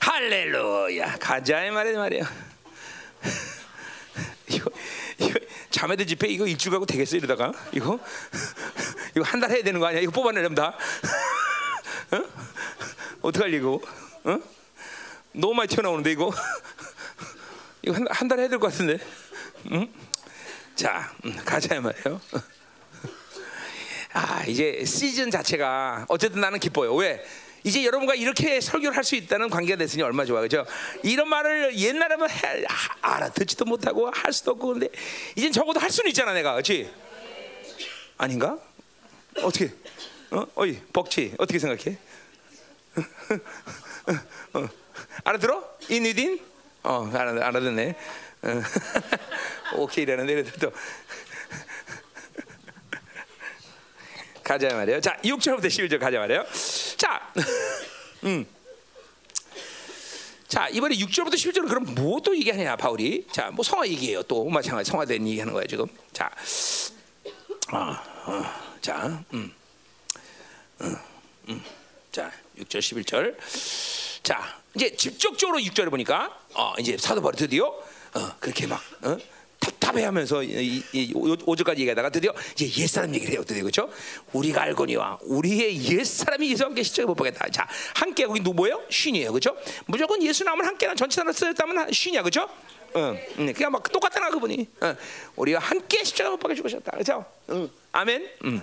할렐루야 가자 이 말이야 말이야. [laughs] 이거 이거 자매들 집회 이거 일주일 가고 되겠어 이러다가 이거 [laughs] 이거 한 달 해야 되는 거 아니야? 이거 뽑아내려면 다. 어? 어떡할 이거? 어? 너무 많이 튀어나오는데 이거 이거 한달 해야 될 것 같은데. 응? 자 음, 가자 이 말이에요. 아 이제 시즌 자체가 어쨌든 나는 기뻐요. 왜? 이제 여러분과 이렇게 설교를 할 수 있다는 관계가 됐으니 얼마 좋아 그죠? 이런 말을 옛날에는 해, 아, 알아 듣지도 못하고 할 수도 없고 근데 이젠 적어도 할 수는 있잖아 내가 그렇지? 아닌가? 어떻게? 어? 어이 벅치 어떻게 생각해? [laughs] 어, 알아들어? 인위딘? 어 알아, 알아듣네 어. [laughs] 오케이 이러는데 또 가자 말이에요. 자, 6절부터 11절 가자 말이에요. 자, [laughs] 음. 자, 이번에 6절부터 11절은 그럼 뭐 또 얘기하냐, 바울이? 자, 뭐 성화 얘기해요. 또 마찬가지 성화된 얘기하는 거야, 지금. 자, 어, 어, 자, 음, 음, 음. 자, 6절, 11절. 자, 이제 직접적으로 6절을 보니까, 어, 이제 사도 바울이 드디어, 어, 그렇게 막, 어? 답답해하면서 오절까지 얘기하다가 드디어 이제 옛 사람 얘기를 해요. 드디어 그렇죠? 우리가 알거니와 우리의 옛 사람이 예수 함께 십자가에 못 박겠다. 자, 함께 거기 누구예요? 쉰이에요. 그렇죠? 무조건 예수 나면 함께나 전체단을 쓰였다면 쉰이야. 그렇죠? 응, 응, 그냥 막 똑같잖아 그분이. 응. 우리가 함께 십자가 못 박혀 죽으셨다. 그렇죠? 응. 아멘. 응.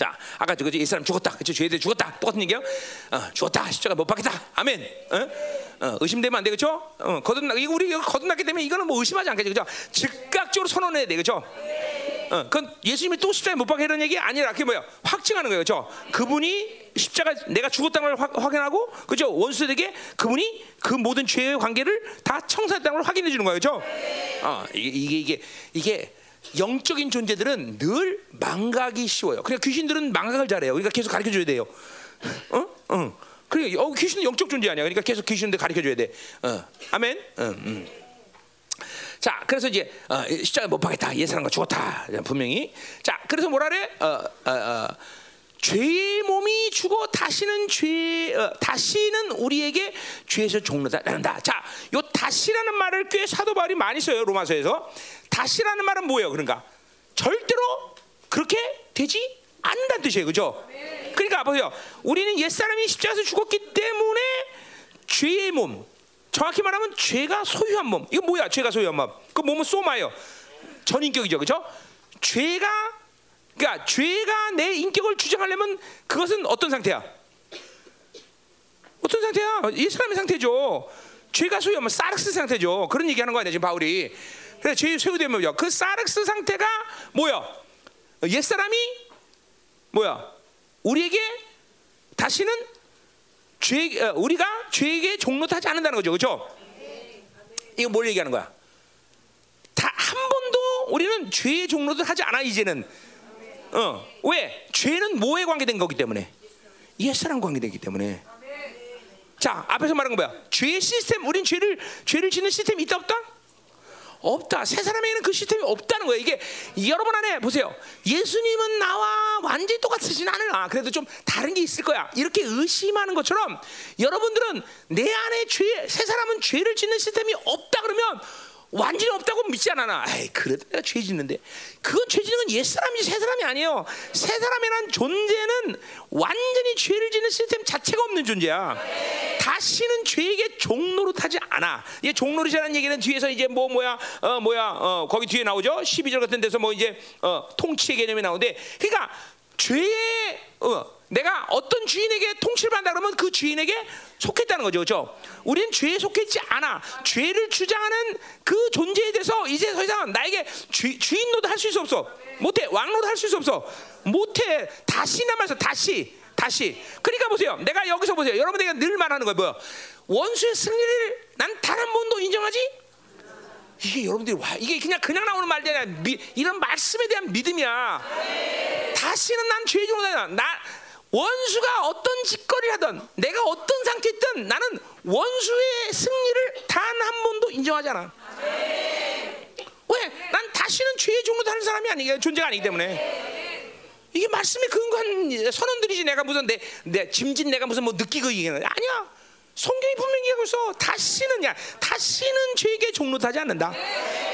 자, 아까 저거지 이 사람 죽었다. 그렇죠? 죄에 대해 죽었다. 똑같은 얘기야. 어, 죽었다. 십자가 못 박겠다. 아멘. 어? 어, 의심되면 안 돼, 그렇죠? 어, 거듭나 이거 우리 거듭났기 때문에 이거는 뭐 의심하지 않겠죠, 그렇죠? 즉각적으로 선언해야 돼, 그렇죠? 어, 그건 예수님이 또 십자가에 못 박게 이런 얘기 아니라 그게 뭐야? 확증하는 거예요, 그렇죠? 그분이 십자가 내가 죽었다는 걸 확 인하고, 그죠? 원수에게 그분이 그 모든 죄의 관계를 다 청산했다는 걸 확인해 주는 거예요, 그렇죠? 어, 이게 이게 이게 이게 영적인 존재들은 늘 망각이 쉬워요. 그러니까 귀신들은 망각을 잘해요. 그러니까 계속 가르쳐 줘야 돼요. 어? 어. 그래, 어, 귀신은 영적 존재 아니야. 그러니까 계속 귀신들 가르쳐 줘야 돼. 어. 아멘. 어, 음. 자, 그래서 이제 어, 십자가 못 박겠다. 예사람과 죽었다. 분명히. 자, 그래서 뭐라래? 어, 어, 어, 죄의 몸이 죽어 다시는 죄 어, 다시는 우리에게 죄에서 종로다 한다. 자, 요 다시라는 말을 꽤 사도 바울이 많이 써요 로마서에서. 다시라는 말은 뭐예요? 그러니까 절대로 그렇게 되지 않는다는 뜻이에요, 그죠? 그러니까 보세요. 우리는 옛 사람이 십자가에서 죽었기 때문에 죄의 몸, 정확히 말하면 죄가 소유한 몸. 이거 뭐야? 죄가 소유한 몸. 그 몸은 소마예요. 전인격이죠, 그죠? 죄가 그러니까 죄가 내 인격을 주장하려면 그것은 어떤 상태야? 어떤 상태야? 옛 사람의 상태죠. 죄가 소위 말하면 사르스 상태죠. 그런 얘기하는 거 아니야 지금 바울이. 그래서 죄 소유되면 뭐야? 그 사르스 상태가 뭐야? 옛 사람이 뭐야? 우리에게 다시는 죄 어, 우리가 죄에게 종로하지 않는다는 거죠, 그렇죠? 이거 뭘 얘기하는 거야? 다 한 번도 우리는 죄의 종로를 하지 않아 이제는. 어 왜? 죄는 뭐에 관계된 거기 때문에 옛사람 관계되기 때문에. 자 앞에서 말한 건 뭐야? 죄의 시스템, 우린 죄를 죄를 짓는 시스템이 있다 없다? 없다. 새 사람에게는 그 시스템이 없다는 거예요. 이게 여러분 안에 보세요. 예수님은 나와 완전히 똑같으진 않으나 그래도 좀 다른 게 있을 거야. 이렇게 의심하는 것처럼 여러분들은 내 안에 죄, 새 사람은 죄를 짓는 시스템이 없다 그러면 완전히 없다고 믿지 않아. 에이, 그래도 내가 죄 짓는데. 그건 죄 짓는 건 옛사람이지 새 사람이 아니에요. 새 사람이란 존재는 완전히 죄를 짓는 시스템 자체가 없는 존재야. 다시는 죄에게 종노릇하지 않아. 이게 종노릇이라는 얘기는 뒤에서 이제 뭐 뭐야 어 뭐야 어 거기 뒤에 나오죠. 12절 같은 데서 뭐 이제 어 통치의 개념이 나오는데 그러니까 죄의 어 내가 어떤 주인에게 통치를 받는다 그러면 그 주인에게 속했다는 거죠. 그렇죠? 우리는 죄에 속했지 않아. 죄를 주장하는 그 존재에 대해서 이제 더 이상 나에게 주, 주인 노릇 할수 없어. 못해. 왕 노릇 할수 없어. 못해. 다시 남아서 다시 다시. 그러니까 보세요. 내가 여기서 보세요. 여러분들에게 늘 말하는 거예요. 뭐야? 원수의 승리를 난단한 번도 인정하지 이게 여러분들이 와 이게 그냥 그냥 나오는 말이 아니라 미, 이런 말씀에 대한 믿음이야. 다시는 난 죄의 종으로 다나 나 원수가 어떤 짓거리를 하든 내가 어떤 상태에 있든 나는 원수의 승리를 단 한 번도 인정하지 않아. 왜? 난 다시는 죄의 종으로 다는 사람이 아니게 존재가 아니기 때문에. 이게 말씀에 근거한 선언들이지 내가 무슨 내, 내 짐진 내가 무슨 뭐 느끼고 얘기하는. 아니야. 성경이 분명히 얘기하고 있어. 다시는 야, 다시는 죄에게 종로하지 않는다.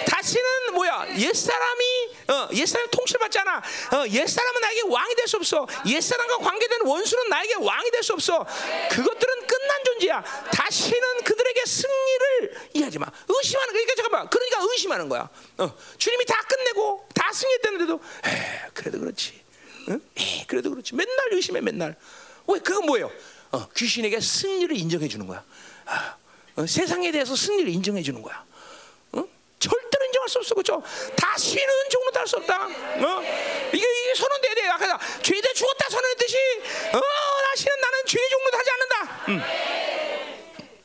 다시는 뭐야? 옛 사람이 어, 옛 사람 통치받지 않아. 어, 옛 사람은 나에게 왕이 될 수 없어. 옛 사람과 관계된 원수는 나에게 왕이 될 수 없어. 그것들은 끝난 존재야. 다시는 그들에게 승리를 이해하지 마. 의심하는 거니까 잠깐만. 그러니까 의심하는 거야. 어, 주님이 다 끝내고 다 승리했다는데도 에, 그래도 그렇지. 응? 에, 그래도 그렇지. 맨날 의심해 맨날. 왜 그건 뭐예요? 어, 귀신에게 승리를 인정해 주는 거야. 아, 어, 세상에 대해서 승리를 인정해 주는 거야. 어? 절대로 인정할 수 없어, 그렇죠? 다시는 종로 탈수 없다. 어? 이게, 이게 선언돼야 돼. 아까 죄대 죽었다 선언했듯이, 어, 다시는 나는 죄 종로 하지 않는다. 음.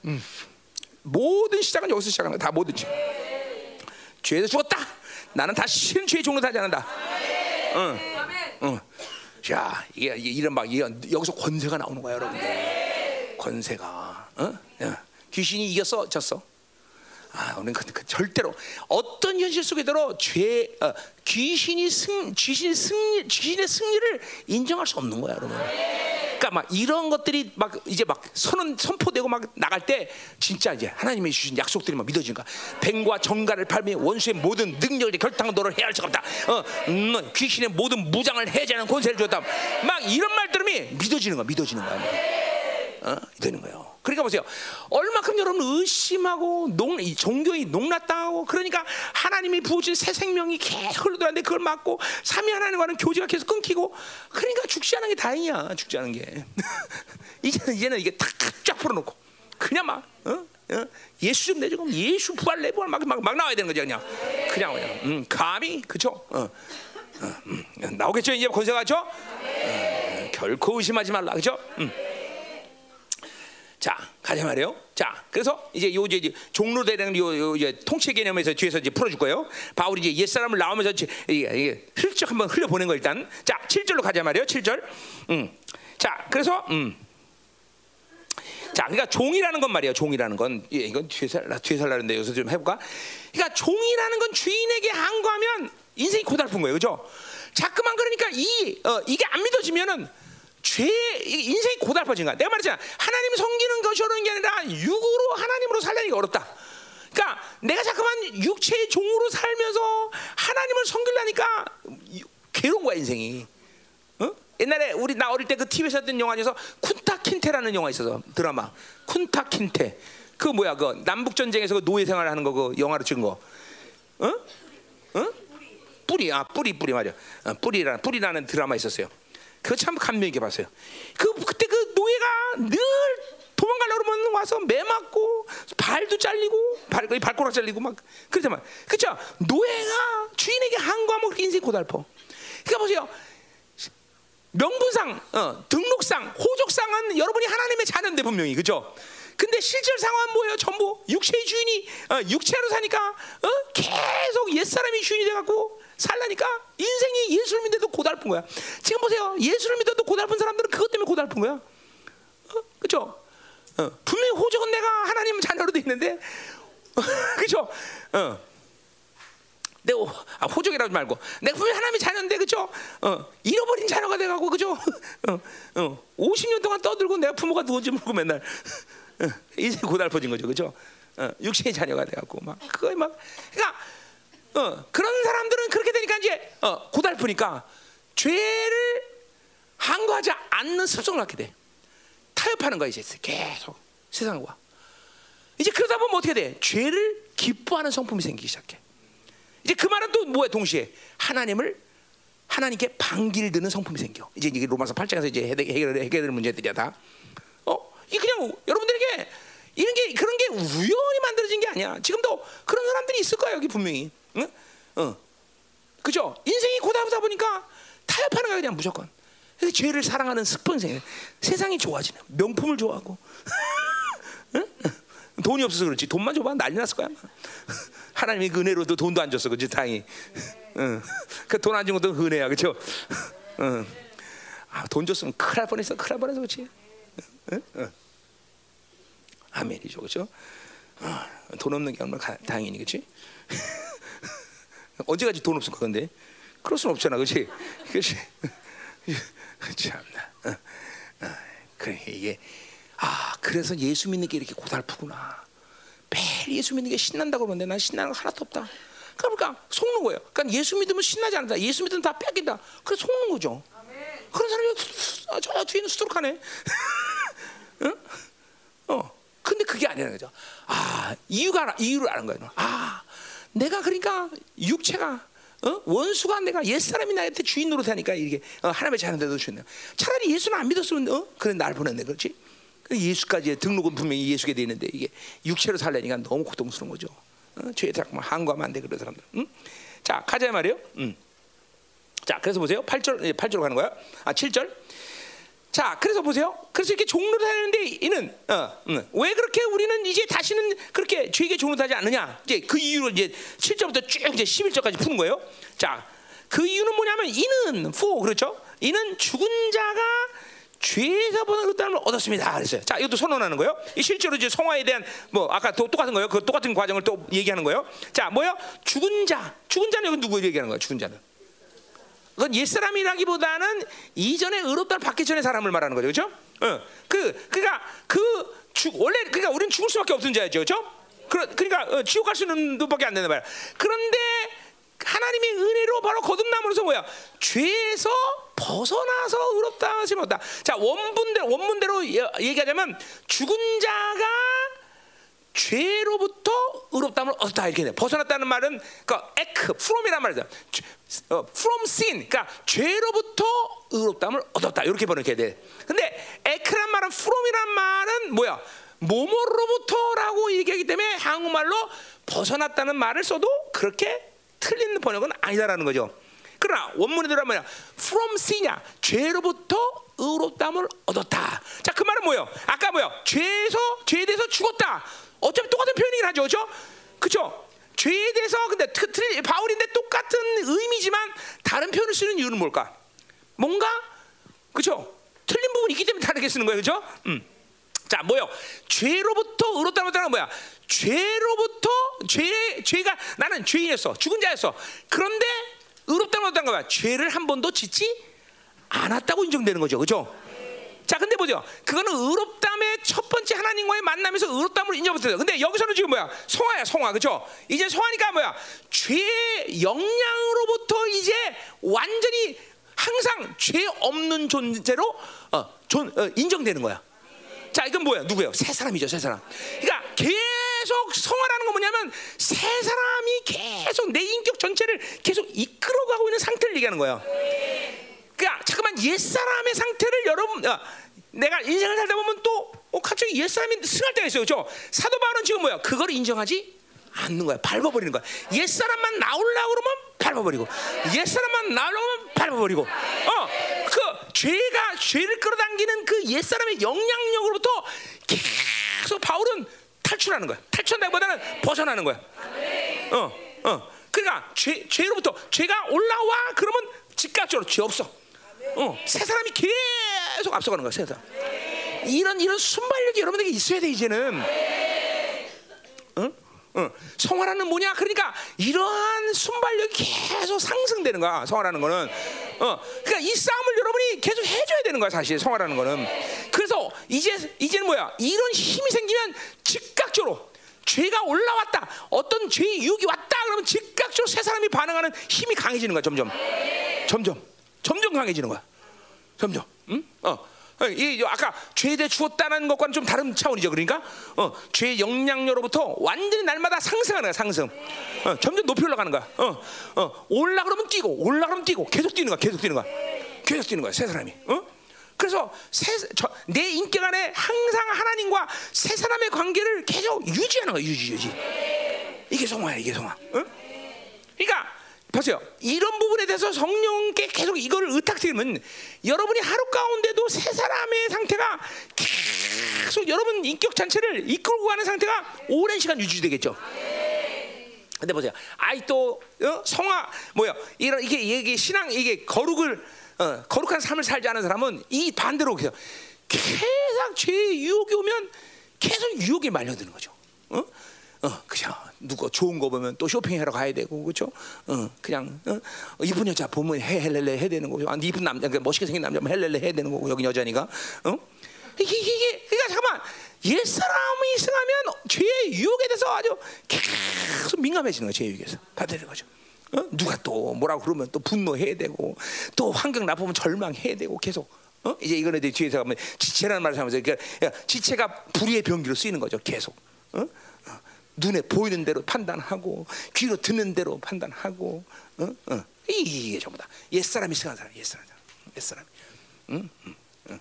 음. 모든 시작은 여기서 시작하는 거야. 다 뭐든지. 죄대 죽었다. 나는 다시는 죄 종로 하지 않는다. 응. 응. 자, 이게, 이런 막 이게 여기서 권세가 나오는 거야, 여러분들. 권세가. 어? 야, 귀신이 이겼어, 졌어. 아, 우리는 그, 그 절대로 어떤 현실 속에도 죄, 어, 귀신이 승, 귀신의 승리, 귀신의 승리를 인정할 수 없는 거야, 여러분. 그러니까 막 이런 것들이 막 이제 막 선언 선포되고 막 나갈 때 진짜 이제 하나님이 주신 약속들이 막 믿어지는 거야. 뱀과 정갈을 팔며 원수의 모든 능력을 결탕도를 해야 할 수가 없다. 어, 음, 귀신의 모든 무장을 해제하는 권세를 줬다. 막 이런 말 들으면 믿어지는 거야, 믿어지는 거야. 어, 되는 거예요. 그러니까 보세요. 얼마큼 여러분 의심하고 농, 이 종교에 농락당하고 그러니까 하나님이 부어준 새 생명이 계속 흘러들어는데 그걸 막고 삼위 하나님과는 교제가 계속 끊기고 그러니까 죽지 않은 게 다행이야. 죽지 않은 게. [laughs] 이제는 이제는 이게 탁쫙 풀어놓고 그냥 막 어? 어? 예수 좀 그럼 예수 부활 내부활 막, 막, 막 나와야 되는 거죠 그냥 그냥 그냥 음, 감히 그쵸? 어. 어, 음, 나오겠죠 이제 권세가죠? 어, 결코 의심하지 말라 그죠? 음. 자, 가자 말이에요. 자, 그래서 이제 요 이제 종로되는 요, 요 이제 통치 개념에서 뒤에서 이제 풀어줄 거예요. 바울이 이제 옛 사람을 나오면서 이게, 이게 슬쩍 한번 흘려 보낸 거 일단. 자, 7절로 가자 말이에요. 7절. 음. 자, 그래서 음. 자, 그러니까 종이라는 건 말이에요. 종이라는 건 예, 이건 뒤에서 뒤에서 하려는데 여기서 좀 해볼까? 그러니까 종이라는 건 주인에게 항거하면 인생이 고달픈 거예요, 그죠? 자꾸만 그러니까 이 어, 이게 안 믿어지면은 죄 인생이 고달퍼진 거야. 내가 말했잖아. 하나님 섬기는 것이 어려운 게 아니라 육으로 하나님으로 살려니까 어렵다. 그러니까 내가 자꾸만 육체의 종으로 살면서 하나님을 섬기려니까 괴로운 거야 인생이. 어? 옛날에 우리 나 어릴 때 그 TV에서 했던 영화 중에서 쿤타 킨테라는 영화 있어서 드라마 쿤타 킨테 그 뭐야 그 남북 전쟁에서 그 노예 생활하는 거 그 영화로 찍은 거. 어? 어? 뿌리 아 뿌리 뿌리 말이야. 어, 뿌리라는 뿌리라는 드라마 있었어요. 그거 참 감명 있게 봤어요. 그 그때 그 노예가 늘 도망가려고 그러면 와서 매 맞고 발도 잘리고 발 발가락 잘리고 막 그렇지만 그렇죠 노예가 주인에게 항거하면 그렇게 인생 고달퍼. 그러니까 보세요. 명분상 어, 등록상 호족상은 여러분이 하나님의 자녀인데 분명히 그죠 근데 실질 상황은 뭐예요? 전부 육체의 주인이 어, 육체로 사니까 어? 계속 옛 사람이 주인이 돼갖고 살라니까? 인생이 예수를 믿어도 고달픈 거야. 지금 보세요. 예수를 믿어도 고달픈 사람들은 그것 때문에 고달픈 거야. 어? 그죠 어, 분명히 호적은 내가 하나님 자녀로 돼 있는데, [laughs] 그죠? 어. 내 아, 호적이라고 말고. 내가 분명히 하나님의 자녀인데 그죠? 어, 잃어버린 자녀가 돼가고 그죠? [laughs] 어, 어, 50년 동안 떠들고 내가 부모가 누군지 모르고 맨날. 어, 인생 고달퍼진 거죠, 그죠? 어, 육신의 자녀가 돼갖고 막. 그거 막. 그러니까 어, 그런 사람들은 그렇게 이제 어, 고달프니까 죄를 항거하지 않는 습성을 갖게 돼. 타협하는 거야 이제 계속 세상과 이제 그러다 보면 어떻게 돼? 죄를 기뻐하는 성품이 생기기 시작해. 이제 그 말은 또 뭐야? 동시에 하나님을 하나님께 반기를 드는 성품이 생겨. 이제 이게 로마서 8장에서 이제 해결 해결될 문제들이야 다. 어, 이 그냥 여러분들에게 이런 게 그런 게 우연히 만들어진 게 아니야. 지금도 그런 사람들이 있을 거야 여기 분명히. 응? 어, 그죠? 인생이 고다보다 보니까 타협하는 거야 그냥 무조건. 그래서 죄를 사랑하는 습성이 생겨. 세상이 좋아지는 명품을 좋아하고. [laughs] 응? 돈이 없어서 그렇지 돈만 줘봐 난리 났을 거야. [laughs] 하나님이 그 은혜로도 돈도 안 줬어, 그지 다행히. [laughs] 응. 그돈 안 준 것도 은혜야, 그렇죠? 응. 아, 돈 줬으면 큰일 날 뻔했어, 큰일 날 뻔했어, 그렇지? 응? 응. 아멘이죠, 그렇죠? 아, 돈 없는 게 얼마나 다행이니, 그렇지? 언제까지 돈 없을까, 근데? 그럴 순 없잖아, 그렇지? 그렇지? [laughs] 참나. 어, 어, 그래 이게 아 그래서 예수 믿는 게 이렇게 고달프구나. 매일 예수 믿는 게 신난다고 그러는데 난 신나는 거 하나도 없다. 그러니까 속는 거예요. 그러니까 예수 믿으면 신나지 않다. 예수 믿으면 다 뺏긴다. 그래서 속는 거죠. 그런 사람이 아, 저 뒤에는 수두룩하네. [laughs] 응? 어. 근데 그게 아니라는 거죠. 아 이유가 이유를 아는 거예요. 아 내가 그러니까 육체가 어? 원수가 내가 옛 사람이 나한테 주인 노릇하니까 이게 어, 하나님의 자녀인데도 주네. 차라리 예수는 안 믿었으면 어? 그래 날 보냈네, 그렇지? 예수까지 등록은 분명히 예수께 돼 있는데 이게 육체로 살려니까 너무 고통스러운 거죠. 어? 죄에 자꾸 항거하면 안 돼, 그런 사람들. 응? 자 가자 말이요. 음. 자 그래서 보세요. 8절 8절로 가는 거야. 아 7절. 자, 그래서 보세요. 그래서 이렇게 종로를 하는데 이는 어, 음, 왜 그렇게 우리는 이제 다시는 그렇게 죄에게 종로하지 않느냐? 이제 그 이유를 이제 7절부터 쭉 이제 11절까지 푸는 거예요. 자, 그 이유는 뭐냐면 이는 for 그렇죠? 이는 죽은 자가 죄에서 보는 그다음을 얻었습니다. 그랬어요. 자, 이것도 선언하는 거예요. 이 실제로 이제 성화에 대한 뭐 아까 또 똑같은 거예요. 그 똑같은 과정을 또 얘기하는 거예요. 자, 뭐요? 죽은 자. 죽은 자는 여기 누구 얘기하는 거예요? 죽은 자는. 그건 옛사람이라기보다는 이전에 의롭다를 받기 전에 사람을 말하는 거죠. 그렇죠? 어. 그 그러니까 그 죽, 원래 그러니까 우리는 죽을 수밖에 없는 자죠. 그렇죠? 그러, 그러니까 어, 지옥 갈 수는 밖에 안 된단 말이야. 그런데 하나님의 은혜로 바로 거듭남으로서 뭐야? 죄에서 벗어나서 의롭다 하시면 없다. 자, 원문대로 원문대로 얘기하자면 죽은 자가 죄로부터 의롭다함을 얻었다 이렇게 돼. 벗어났다는 말은 그 에크, from이란 말이죠. 어, from sin, 그러니까 죄로부터 의롭다함을 얻었다 이렇게 번역해야 돼. 근데 에크란 말은 from이란 말은 뭐야? 모모로부터라고 얘기하기 때문에 한국말로 벗어났다는 말을 써도 그렇게 틀린 번역은 아니다라는 거죠. 그러나 원문에 들어가면 from sin이야. 죄로부터 의롭다함을 얻었다. 자, 그 말은 뭐예요? 아까 뭐야? 죄에서 죄에 대해서 죽었다. 어차피 똑같은 표현이긴 하죠? 그렇죠? 죄에 대해서 근데 틀 바울인데 똑같은 의미지만 다른 표현을 쓰는 이유는 뭘까? 뭔가 그렇죠? 틀린 부분이 있기 때문에 다르게 쓰는 거예요, 그렇죠? 음. 자, 뭐요? 죄로부터 의롭다는 건 뭐야? 죄로부터 죄 죄가 나는 죄인이었어, 죽은 자였어. 그런데 의롭다는 어떤 거야? 죄를 한 번도 짓지 않았다고 인정되는 거죠, 그렇죠? 보죠. 그거는 의롭담의 첫 번째 하나님과의 만남에서 의롭담을 인정부터 근데 여기서는 지금 뭐야? 성화야, 성화. 그죠? 이제 성화니까 뭐야? 죄의 영향으로부터 이제 완전히 항상 죄 없는 존재로 어, 존, 어, 인정되는 거야. 자, 이건 뭐야? 누구예요? 새 사람이죠, 새 사람. 그러니까 계속 성화라는 건 뭐냐면 새 사람이 계속 내 인격 전체를 계속 이끌어가고 있는 상태를 얘기하는 거야. 그러니까 잠깐만 옛 사람의 상태를 여러분 어, 내가 인생을 살다 보면 또 어, 갑자기 옛사람이 승할 때가 있어요. 그렇죠? 사도 바울은 지금 뭐야? 그걸 인정하지 않는 거야. 밟아버리는 거야. 옛사람만 나오려고 그러면 밟아버리고 옛사람만 나오려고 하면 밟아버리고 어, 그 죄가 죄를 끌어당기는 그 옛사람의 영향력으로부터 계속 바울은 탈출하는 거야. 탈출한다기보다는 벗어나는 거야. 어, 어. 그러니까 죄, 죄로부터 죄가 올라와 그러면 즉각적으로 죄 없어. 어, 새 사람이 계속 앞서가는 거야. 새 사람. 이런 이런 순발력이 여러분에게 있어야 돼 이제는. 응? 응. 성화라는 뭐냐? 그러니까 이러한 순발력이 계속 상승되는 거야. 성화라는 거는. 어. 그러니까 이 싸움을 여러분이 계속 해줘야 되는 거야. 사실 성화라는 거는. 그래서 이제 이제는 뭐야? 이런 힘이 생기면 즉각적으로 죄가 올라왔다. 어떤 죄의 유혹이 왔다. 그러면 즉각적으로 새 사람이 반응하는 힘이 강해지는 거야. 점점. 점점. 점점 강해지는 거야. 점점. 응? 어. 이 아까 죄에 대해 죽었다는 것과는 좀 다른 차원이죠. 그러니까 어, 죄의 영향력으로부터 완전히 날마다 상승하는 거야. 상승. 어, 점점 높이 올라가는 거야. 어, 어, 올라 그러면 뛰고 올라 그러면 뛰고 계속 뛰는 거야. 계속 뛰는 거야. 계속 뛰는 거야. 새 사람이. 어? 그래서 새, 저, 내 인격 안에 항상 하나님과 새 사람의 관계를 계속 유지하는 거야. 유지 유지. 이게 성화야. 이게 성화. 어? 그러니까 보세요. 이런 부분에 대해서 성령께 계속 이거를 의탁드리면 여러분이 하루 가운데도 새 사람의 상태가 계속 여러분 인격 전체를 이끌고 가는 상태가 오랜 시간 유지되겠죠. 근데 보세요. 아이 또 어? 성화 뭐야? 이런 이게 이게 신앙 이게 거룩을 어, 거룩한 삶을 살지 않은 사람은 이 반대로 계속 계속 죄 유혹이 오면 계속 유혹에 말려드는 거죠. 어? 어, 그냥 누가 좋은 거 보면 또 쇼핑하러 가야 되고 그렇죠? 어, 그냥 어? 이쁜 여자 보면 해 헬렐레 해야 되는 거고, 아, 이쁜 남자, 그러니까 멋있게 생긴 남자면 헬렐레 해야 되는 거고 여기 여자니까, 어? 이게 이게 그러니까 잠깐만 옛 사람이 승하면 죄의 유혹에 대해서 아주 계속 민감해지는 거예요, 죄의 유혹에서 받아들이는 거죠. 어? 누가 또 뭐라고 그러면 또 분노해야 되고 또 환경 나쁘면 절망해야 되고 계속. 어? 이제 이거는 뒤에서 가면 지체라는 말을 하면서 그러니까 지체가 불의의 병기로 쓰이는 거죠, 계속. 어? 눈에 보이는 대로 판단하고 귀로 듣는 대로 판단하고 어? 어. 이게 전부 다 옛사람이 승한 사람 옛사람 옛사람이 응? 응. 응.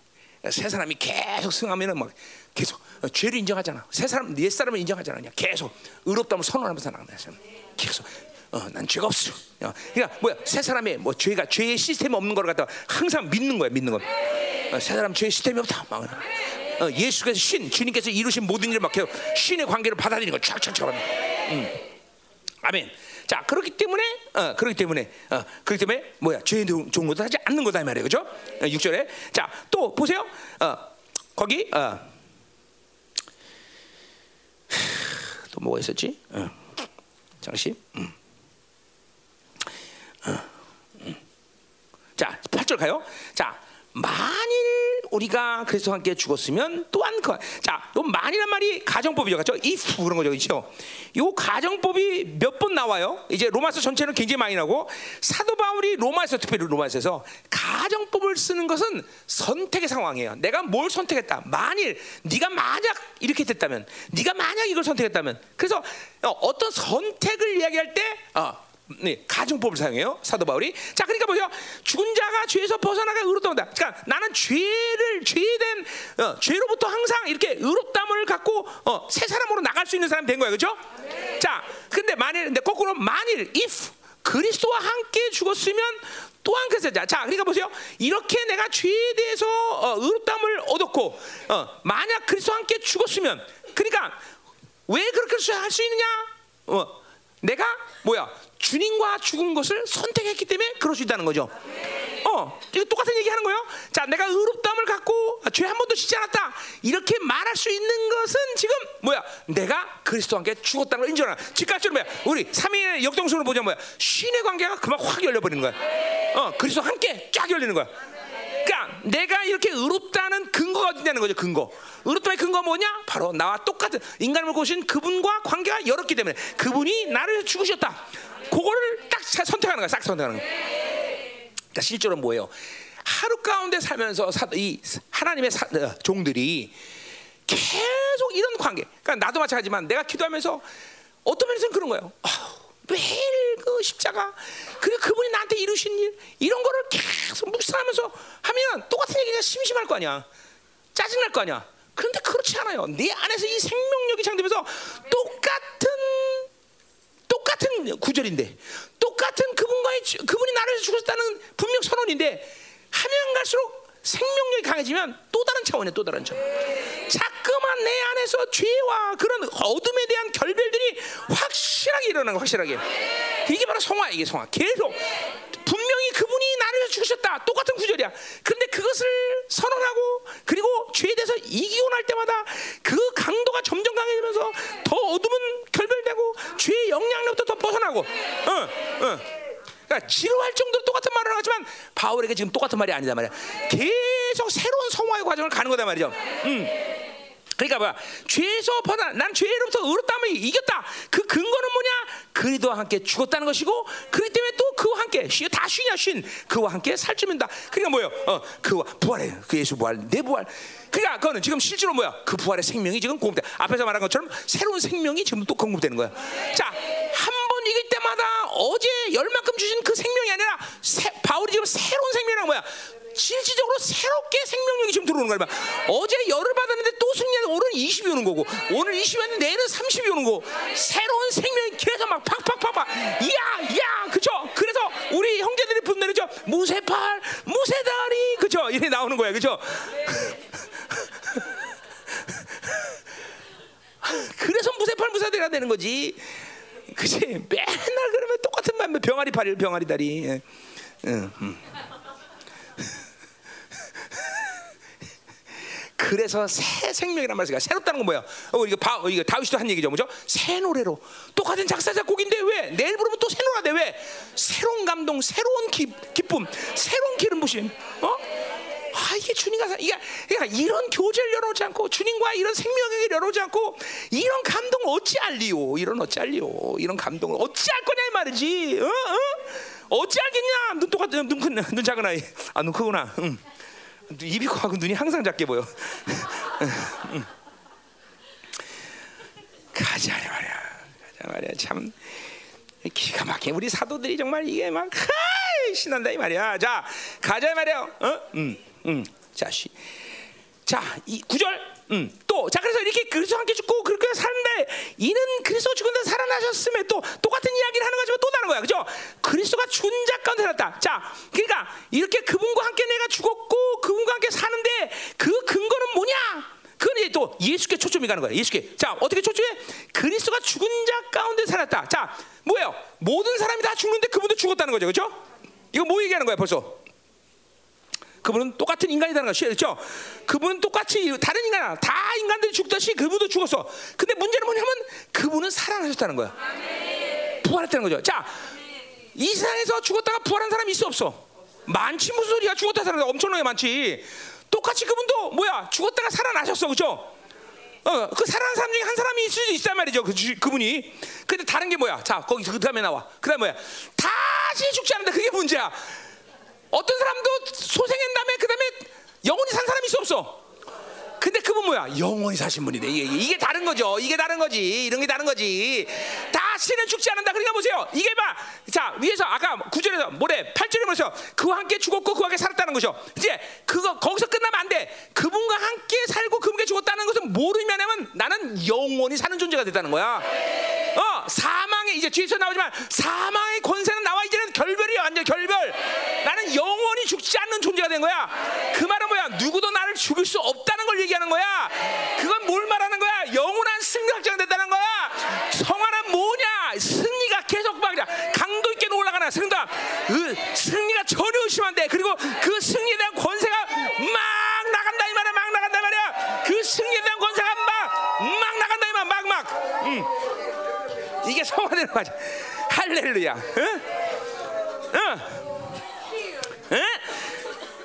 새 사람이 계속 승하면은 막 계속 어, 죄를 인정하잖아 새 사람 옛사람을 인정하잖아 그냥 계속 의롭다면 선언하면서 나가는 계속 어, 난 죄가 없어. 어, 그러니까 뭐야 새 사람의 뭐 죄가 죄의 시스템이 없는 걸 갖다 항상 믿는 거야 믿는 거. 어, 새 사람 죄의 시스템이 없다. 막. 어, 예수께서 신 주님께서 이루신 모든 일을 막 신의 관계를 받아들이는 거 촥촥촥 음. 아멘. 자 그렇기 때문에 어, 그렇기 때문에 어, 그렇기 때문에 뭐야 죄의 종로도 하지 않는 거다 이 말이에요, 그죠? 어, 6절에 자또 보세요. 어, 거기 어, 또 뭐가 있었지? 어, 잠시. 음. 어, 음. 자 8절 가요. 자 만일 우리가 그리스도와 함께 죽었으면 또한 그, 자, 요 만이란 말이 가정법이죠, 그렇죠? if 그런 거죠, 그렇죠? 요 가정법이 몇 번 나와요? 이제 로마서 전체는 굉장히 많이 나고 사도 바울이 로마에서 특별히 로마에서 가정법을 쓰는 것은 선택의 상황이에요. 내가 뭘 선택했다. 만일 네가 만약 이렇게 됐다면, 네가 만약 이걸 선택했다면, 그래서 어, 어떤 선택을 이야기할 때. 어, 네, 가정법을 사용해요 사도 바울이. 자, 그러니까 보세요. 죽은 자가 죄에서 벗어나가 의롭다. 그러니까 나는 죄를 죄된 어, 죄로부터 항상 이렇게 의롭담을 갖고 어, 새 사람으로 나갈 수 있는 사람 된 거예요, 그렇죠? 네. 자, 근데 만일 근데 거꾸로 만일 if 그리스도와 함께 죽었으면 또한 그래서 자, 그러니까 보세요. 이렇게 내가 죄에 대해서 어, 의롭담을 얻었고, 어, 만약 그리스도와 함께 죽었으면, 그러니까 왜 그렇게 할 수 있느냐? 어, 내가 뭐야? 주님과 죽은 것을 선택했기 때문에 그럴 수 있다는 거죠. 어, 이거 똑같은 얘기 하는 거예요. 자, 내가 의롭다함을 갖고 죄 한 번도 짓지 않았다. 이렇게 말할 수 있는 것은 지금 뭐야? 내가 그리스도와 함께 죽었다는 걸 인정하는. 즉각적으로 뭐야? 우리 삼위의 역동성을 보자 뭐야? 신의 관계가 그만 확 열려버리는 거야. 어, 그리스도와 함께 쫙 열리는 거야. 그러니까 내가 이렇게 의롭다는 근거가 어디냐는 거죠. 근거. 의롭다의 근거가 뭐냐? 바로 나와 똑같은 인간을 고신 그분과 관계가 열었기 때문에 그분이 나를 죽으셨다. 그거를 딱 선택하는 거야. 싹 선택하는 거야. 그러니까 실제로 뭐예요? 하루 가운데 살면서 사, 이 하나님의 사, 어, 종들이 계속 이런 관계. 그러니까 나도 마찬가지지만 내가 기도하면서 어떤 면에서는 그런 거예요. 아, 매일 그 십자가 그리고 그분이 나한테 이루신 일 이런 거를 계속 묵상하면서 하면 똑같은 얘기가 심심할 거 아니야. 짜증 날 거 아니야. 그런데 그렇지 않아요. 내 안에서 이 생명력이 창되면서 9절인데 똑같은 그분과의 그분이 나를 죽었다는 분명 선언인데 하면 갈수록 생명력이 강해지면 또 다른 차원이야 또 다른 차원. 자꾸만 내 안에서 죄와 그런 어둠에 대한 결별들이 확실하게 일어나는 거 확실하게. 이게 바로 성화 이게 성화. 계속. 죽으셨다 똑같은 구절이야 그런데 그것을 선언하고 그리고 죄에 대해서 이기고 날 때마다 그 강도가 점점 강해지면서 더 어둠은 결별되고 죄의 영향력부터 더 벗어나고 어, 어. 그러니까 지루할 정도로 똑같은 말을 하지만 바울에게 지금 똑같은 말이 아니다 말이야. 계속 새로운 성화의 과정을 가는 거다 말이죠. 음. 그러니까 뭐야? 죄에서 벗어나 난 죄로부터 의롭다면 이겼다. 그 근거는 뭐냐? 그리스도와 함께 죽었다는 것이고 그렇기 때문에 또 그와 함께 쉬, 다 쉬냐 쉰 그와 함께 살찌는다. 그러니까 뭐예요? 어, 그와 부활해. 그 예수 부활, 내 부활. 그러니까 그거는 지금 실제로 뭐야? 그 부활의 생명이 지금 공급돼. 앞에서 말한 것처럼 새로운 생명이 지금 또 공급되는 거야. 자, 한 번 이길 때마다 어제 열만큼 주신 그 생명이 아니라 새, 바울이 지금 새로운 생명이란 뭐야? 실질적으로 새롭게 생명력이 지금 들어오는 거야. 어제 열을 받았는데 또 승리하는 오늘 20이 오는 거고. 오늘 20이 왔는데 내일은 30이 오는 거고 새로운 생명이 계속 막 팍팍팍팍 이야 이야 그쵸? 그래서 우리 형제들이 분들이죠. 무쇠팔 무쇠다리. 그쵸? 이렇게 나오는 거야. 그쵸? [laughs] 그래서 무쇠팔 무쇠다리가 되는 거지. 그치? 맨날 그러면 똑같은 말 병아리 팔 병아리 다리. 예. 응, 그래서 새 생명이란 말이야. 새롭다는 건 뭐야? 어, 이거 바, 이거 다윗도 한 얘기죠, 뭐죠? 새 노래로 똑같은 작사 작곡인데 왜 내일 부르면 또 새 노래돼 왜? 새로운 감동, 새로운 기, 기쁨, 새로운 기름 부심. 어? 아 이게 주님과 이게 그러니까 이런 교제를 열어오지 않고 주님과 이런 생명을 열어오지 않고 이런 감동을 어찌 알리오? 이런 어찌 알리오? 이런 감동을 어찌 알 거냐 이 말이지? 어? 어? 어찌 알겠냐? 눈 똑같은 눈 큰, 눈 작은 아이. 아눈 크구나. 응. 입이 커하고 눈이 항상 작게 보여. 응. 가자 말이야. 가자 말이야. 참 기가 막혀. 우리 사도들이 정말 이게 막 신난다 이 말이야. 자 가자 말이야. 어? 음, 음. 자 시. 자, 이 구절. 음. 또, 자, 그래서 이렇게 그리스도 함께 죽고 그렇게 사는데 이는 그리스도 죽은 데 살아나셨음에 또 똑같은 이야기를 하는 거지만 또 다른 거야. 그죠? 그리스도가 죽은 자 가운데 살았다. 자, 그러니까 이렇게 그분과 함께 내가 죽었고 그분과 함께 사는데 그 근거는 뭐냐? 그건 이제 또 예수께 초점이 가는 거야. 예수께. 자, 어떻게 초점해? 그리스도가 죽은 자 가운데 살았다. 자, 뭐예요? 모든 사람이 다 죽는데 그분도 죽었다는 거죠. 그죠? 이거 뭐 얘기하는 거야, 벌써? 그분은 똑같은 인간이라는 것이 그렇죠? 그분은 똑같이 다른 인간아 다 인간들이 죽듯이 그분도 죽었어. 근데 문제는 뭐냐면 그분은 살아나셨다는 거야. 부활했다는 거죠. 자, 이 세상에서 죽었다가 부활한 사람이 있어 없어? 많지 무슨 소리야? 죽었다 살아나 엄청나게 많지. 똑같이 그분도 뭐야? 죽었다가 살아나셨어, 그렇죠? 어, 그 살아난 사람 중에 한 사람이 있을 수 있단 말이죠. 그 주, 그분이. 근데 다른 게 뭐야? 자, 거기 그 다음에 나와. 그 다음에 뭐야? 다시 죽지 않는다. 그게 문제야. 어떤 사람도 소생한 다음에 그 다음에 영원히 산 사람이 있어 없어? 근데 그분 뭐야? 영원히 사신 분이네. 이게, 이게 다른 거죠. 이게 다른 거지. 이런 게 다른 거지. 다시는 죽지 않는다. 그러니까 보세요. 이게 봐. 자, 위에서 아까 구절에서 뭐래? 8절에 보세요. 그와 함께 죽었고 그와 함께 살았다는 거죠. 이제 그거 거기서 끝나면 안 돼. 그분과 함께 살고 그분께 죽었다는 것은 뭐를 의미하냐면 나는 영원히 사는 존재가 됐다는 거야. 어, 사망의 이제 뒤에서 나오지만 사망의 권세는 나와 이제는 결별이야. 완전 결별. 나는 영원히 죽지 않는 존재가 된 거야. 그 말은 뭐야? 누구도 나를 죽일 수 없다는 걸 얘기 하는 거야. 그건 뭘 말하는 거야? 영원한 승리 확정됐다는 거야. 성화는 뭐냐? 승리가 계속 막 강도 있게 올라가나. 그 승리가 전혀 의심 안 돼. 그리고 그 승리에 대한 권세가 막 나간다 이 말이야. 막 나간다 이 말이야. 그 승리에 대한 권세가 막 막 나간다 이 말이야. 막 막. 음. 이게 성화되는 거지. 할렐루야. 응? 응?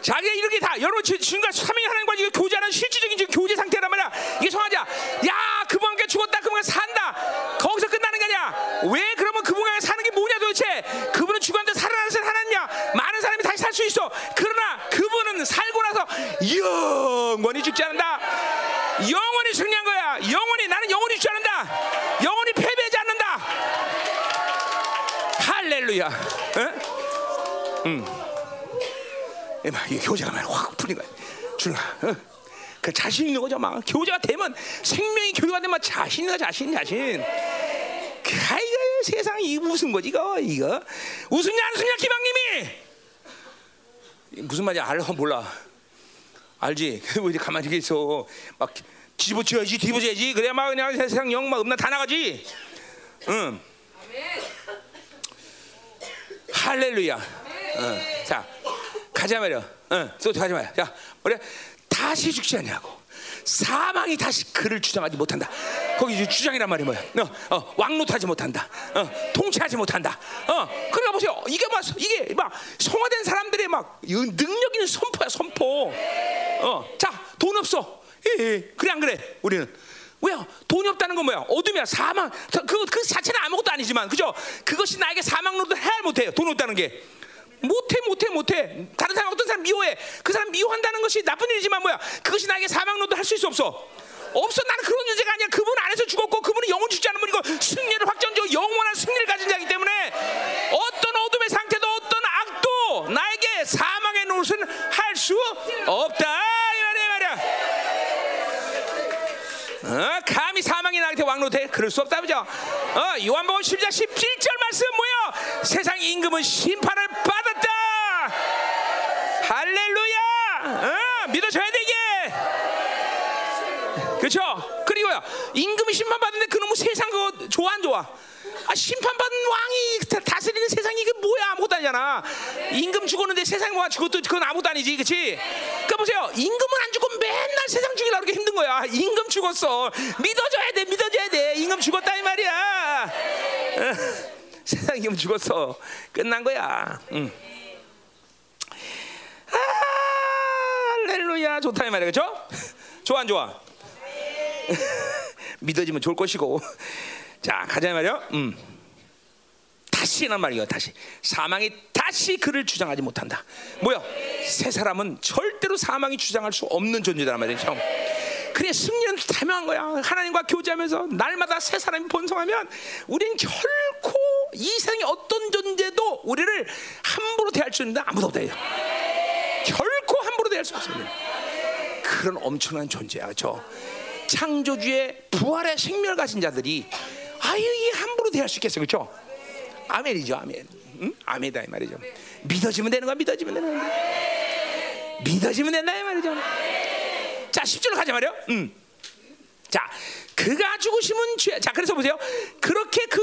응? 자기가 이렇게 다 여러분 지금과 삼위 하나님과 지금 교제하는 실질적인 지금 교제 상태란 말이야. 이게 성화자. 야 그분과 죽었다 그분과 산다. 거기서 끝나는 게 아니야. 왜 그러면 그분과 사는 게 뭐냐 도대체? 그분은 죽었는데 살아나서 살았냐? 많은 사람이 다시 살 수 있어. 그러나 그분은 살고 나서 영원히 죽지 않는다. 영원히 승리한 거야. 영원히 나는 영원히 죽지 않는다. 영원히 패배하지 않는다. 할렐루야. 응? 음. 이 교제가 말확 풀린 거야. 주가. 어? 그 자신 있는 거죠. 막 교제가 되면 생명이 교류가 되면 자신이다 자신 자신. 아이고 세상 이 무슨 거지 이거 이거 웃으냐 안 웃으냐 기방님이 무슨 말인지 알 몰라 알지? [laughs] 뭐 이제 가만히 있어 막 뒤집어줘야지 뒤집어줘야지 그래야 막 그냥 세상 영막 음란 다 나가지 응 할렐루야 응. 자 가자 말이야 응. 또 가자 말이야 자 우리 다시 죽지 않냐고 사망이 다시 그를 주장하지 못한다. 거기 주장이란 말이 뭐야? 어, 어, 왕노하지 못한다. 어, 통치하지 못한다. 어, 그러니까 보세요. 이게 막 이게 막 성화된 사람들의 막 능력 있는 선포야 선포. 어, 자, 돈 없어. 예, 예. 그래 안 그래? 우리는 왜요? 돈이 없다는 건 뭐야? 어둠이야, 사망. 그, 그 자체는 아무것도 아니지만, 그죠? 그것이 나에게 사망으로도 해야 못해요. 돈 없다는 게. 못해 못해 못해. 다른 사람 어떤 사람 미워해. 그 사람 미워한다는 것이 나쁜 일이지만 뭐야? 그것이 나에게 사망로도 할 수 있어 없어? 없어. 나는 그런 존재가 아니야. 그분 안에서 죽었고 그분은 영원 죽지 않은 분이고 승리를 확정적으로 영원한 승리를 가진 자이기 때문에 어떤 어둠의 상태도 어떤 악도 나에게 사망의 노릇은 할 수 없다 이 말이야 말이야 어, 감히 사망이 나한테 왕노돼 그럴 수 없다 그죠? 어, 요한복음 10장 17절 말씀 뭐야 세상 임금은 심판을 받았다! 할렐루야! 어, 믿어줘야 되게! 그렇죠 그리고요 임금이 심판 받는데 그놈의 세상 그거 좋아 안 좋아 아, 심판받은 왕이 다스리는 세상이 이게 뭐야? 아무것도 아니잖아. 임금 죽었는데 세상 왕 죽었도 그건 아무것도 아니지 그치? 그러니까 보세요. 임금은 안 죽고 맨날 세상 죽이려고 그렇게 힘든 거야. 임금 죽었어. 믿어줘야 돼 믿어줘야 돼. 임금 죽었다 이 말이야. [laughs] 세상 임금 죽었어. 끝난 거야. 응. 아, 할렐루야. 좋다 이 말이야. 그죠 좋아 안 좋아? [laughs] 믿어지면 좋을 것이고 자 가자 말이요. 음. 다시란 말이요. 다시 사망이 다시 그를 주장하지 못한다. 뭐야? 새 사람은 절대로 사망이 주장할 수 없는 존재다 말이죠. 그래 승리는 타명한 거야. 하나님과 교제하면서 날마다 새 사람이 번성하면 우리는 결코 이 세상의 어떤 존재도 우리를 함부로 대할 수 있는 아무도 없다. 결코 함부로 대할 수 없습니다. 그런 엄청난 존재야, 그렇죠? 창조주의 부활의 생명을 가진 자들이 아유 이 함부로 대할 수 있겠어 그렇죠? 아멘이죠 아멘 응? 아멘이다 이 말이죠 믿어지면 되는 거야 믿어지면 되는 거야 믿어지면 된다 이 말이죠 자 10절로 가자 말이요 음. 자 그가 죽으시면 죄. 자 그래서 보세요. 그렇게 그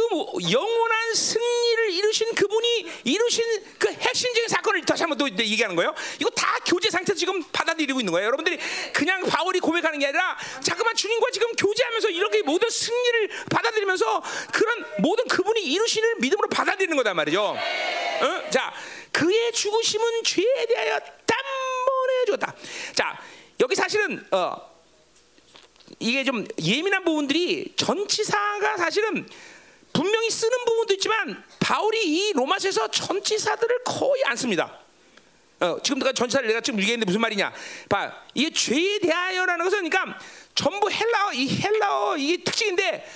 영원한 승리를 이루신 그분이 이루신 그 핵심적인 사건을 다시 한번 또 얘기하는 거예요. 이거 다 교제 상태에서 지금 받아들이고 있는 거예요. 여러분들이 그냥 바울이 고백하는 게 아니라 잠깐만 주님과 지금 교제하면서 이렇게 모든 승리를 받아들이면서 그런 모든 그분이 이루신을 믿음으로 받아들이는 거단 말이죠. 어? 자 그의 죽으심은 죄에 대하여 단번에 죽었다. 자 여기 사실은 어. 이게 좀 예민한 부분들이 전치사가 사실은 분명히 쓰는 부분도 있지만 바울이 이 로마서에서 전치사들을 거의 안 씁니다. 어, 지금까지 전치사를 내가 지금 얘기했는데 무슨 말이냐? 봐, 이게 죄에 대하여라는 것은 그러니까 전부 헬라어 이 헬라어 이게 특징인데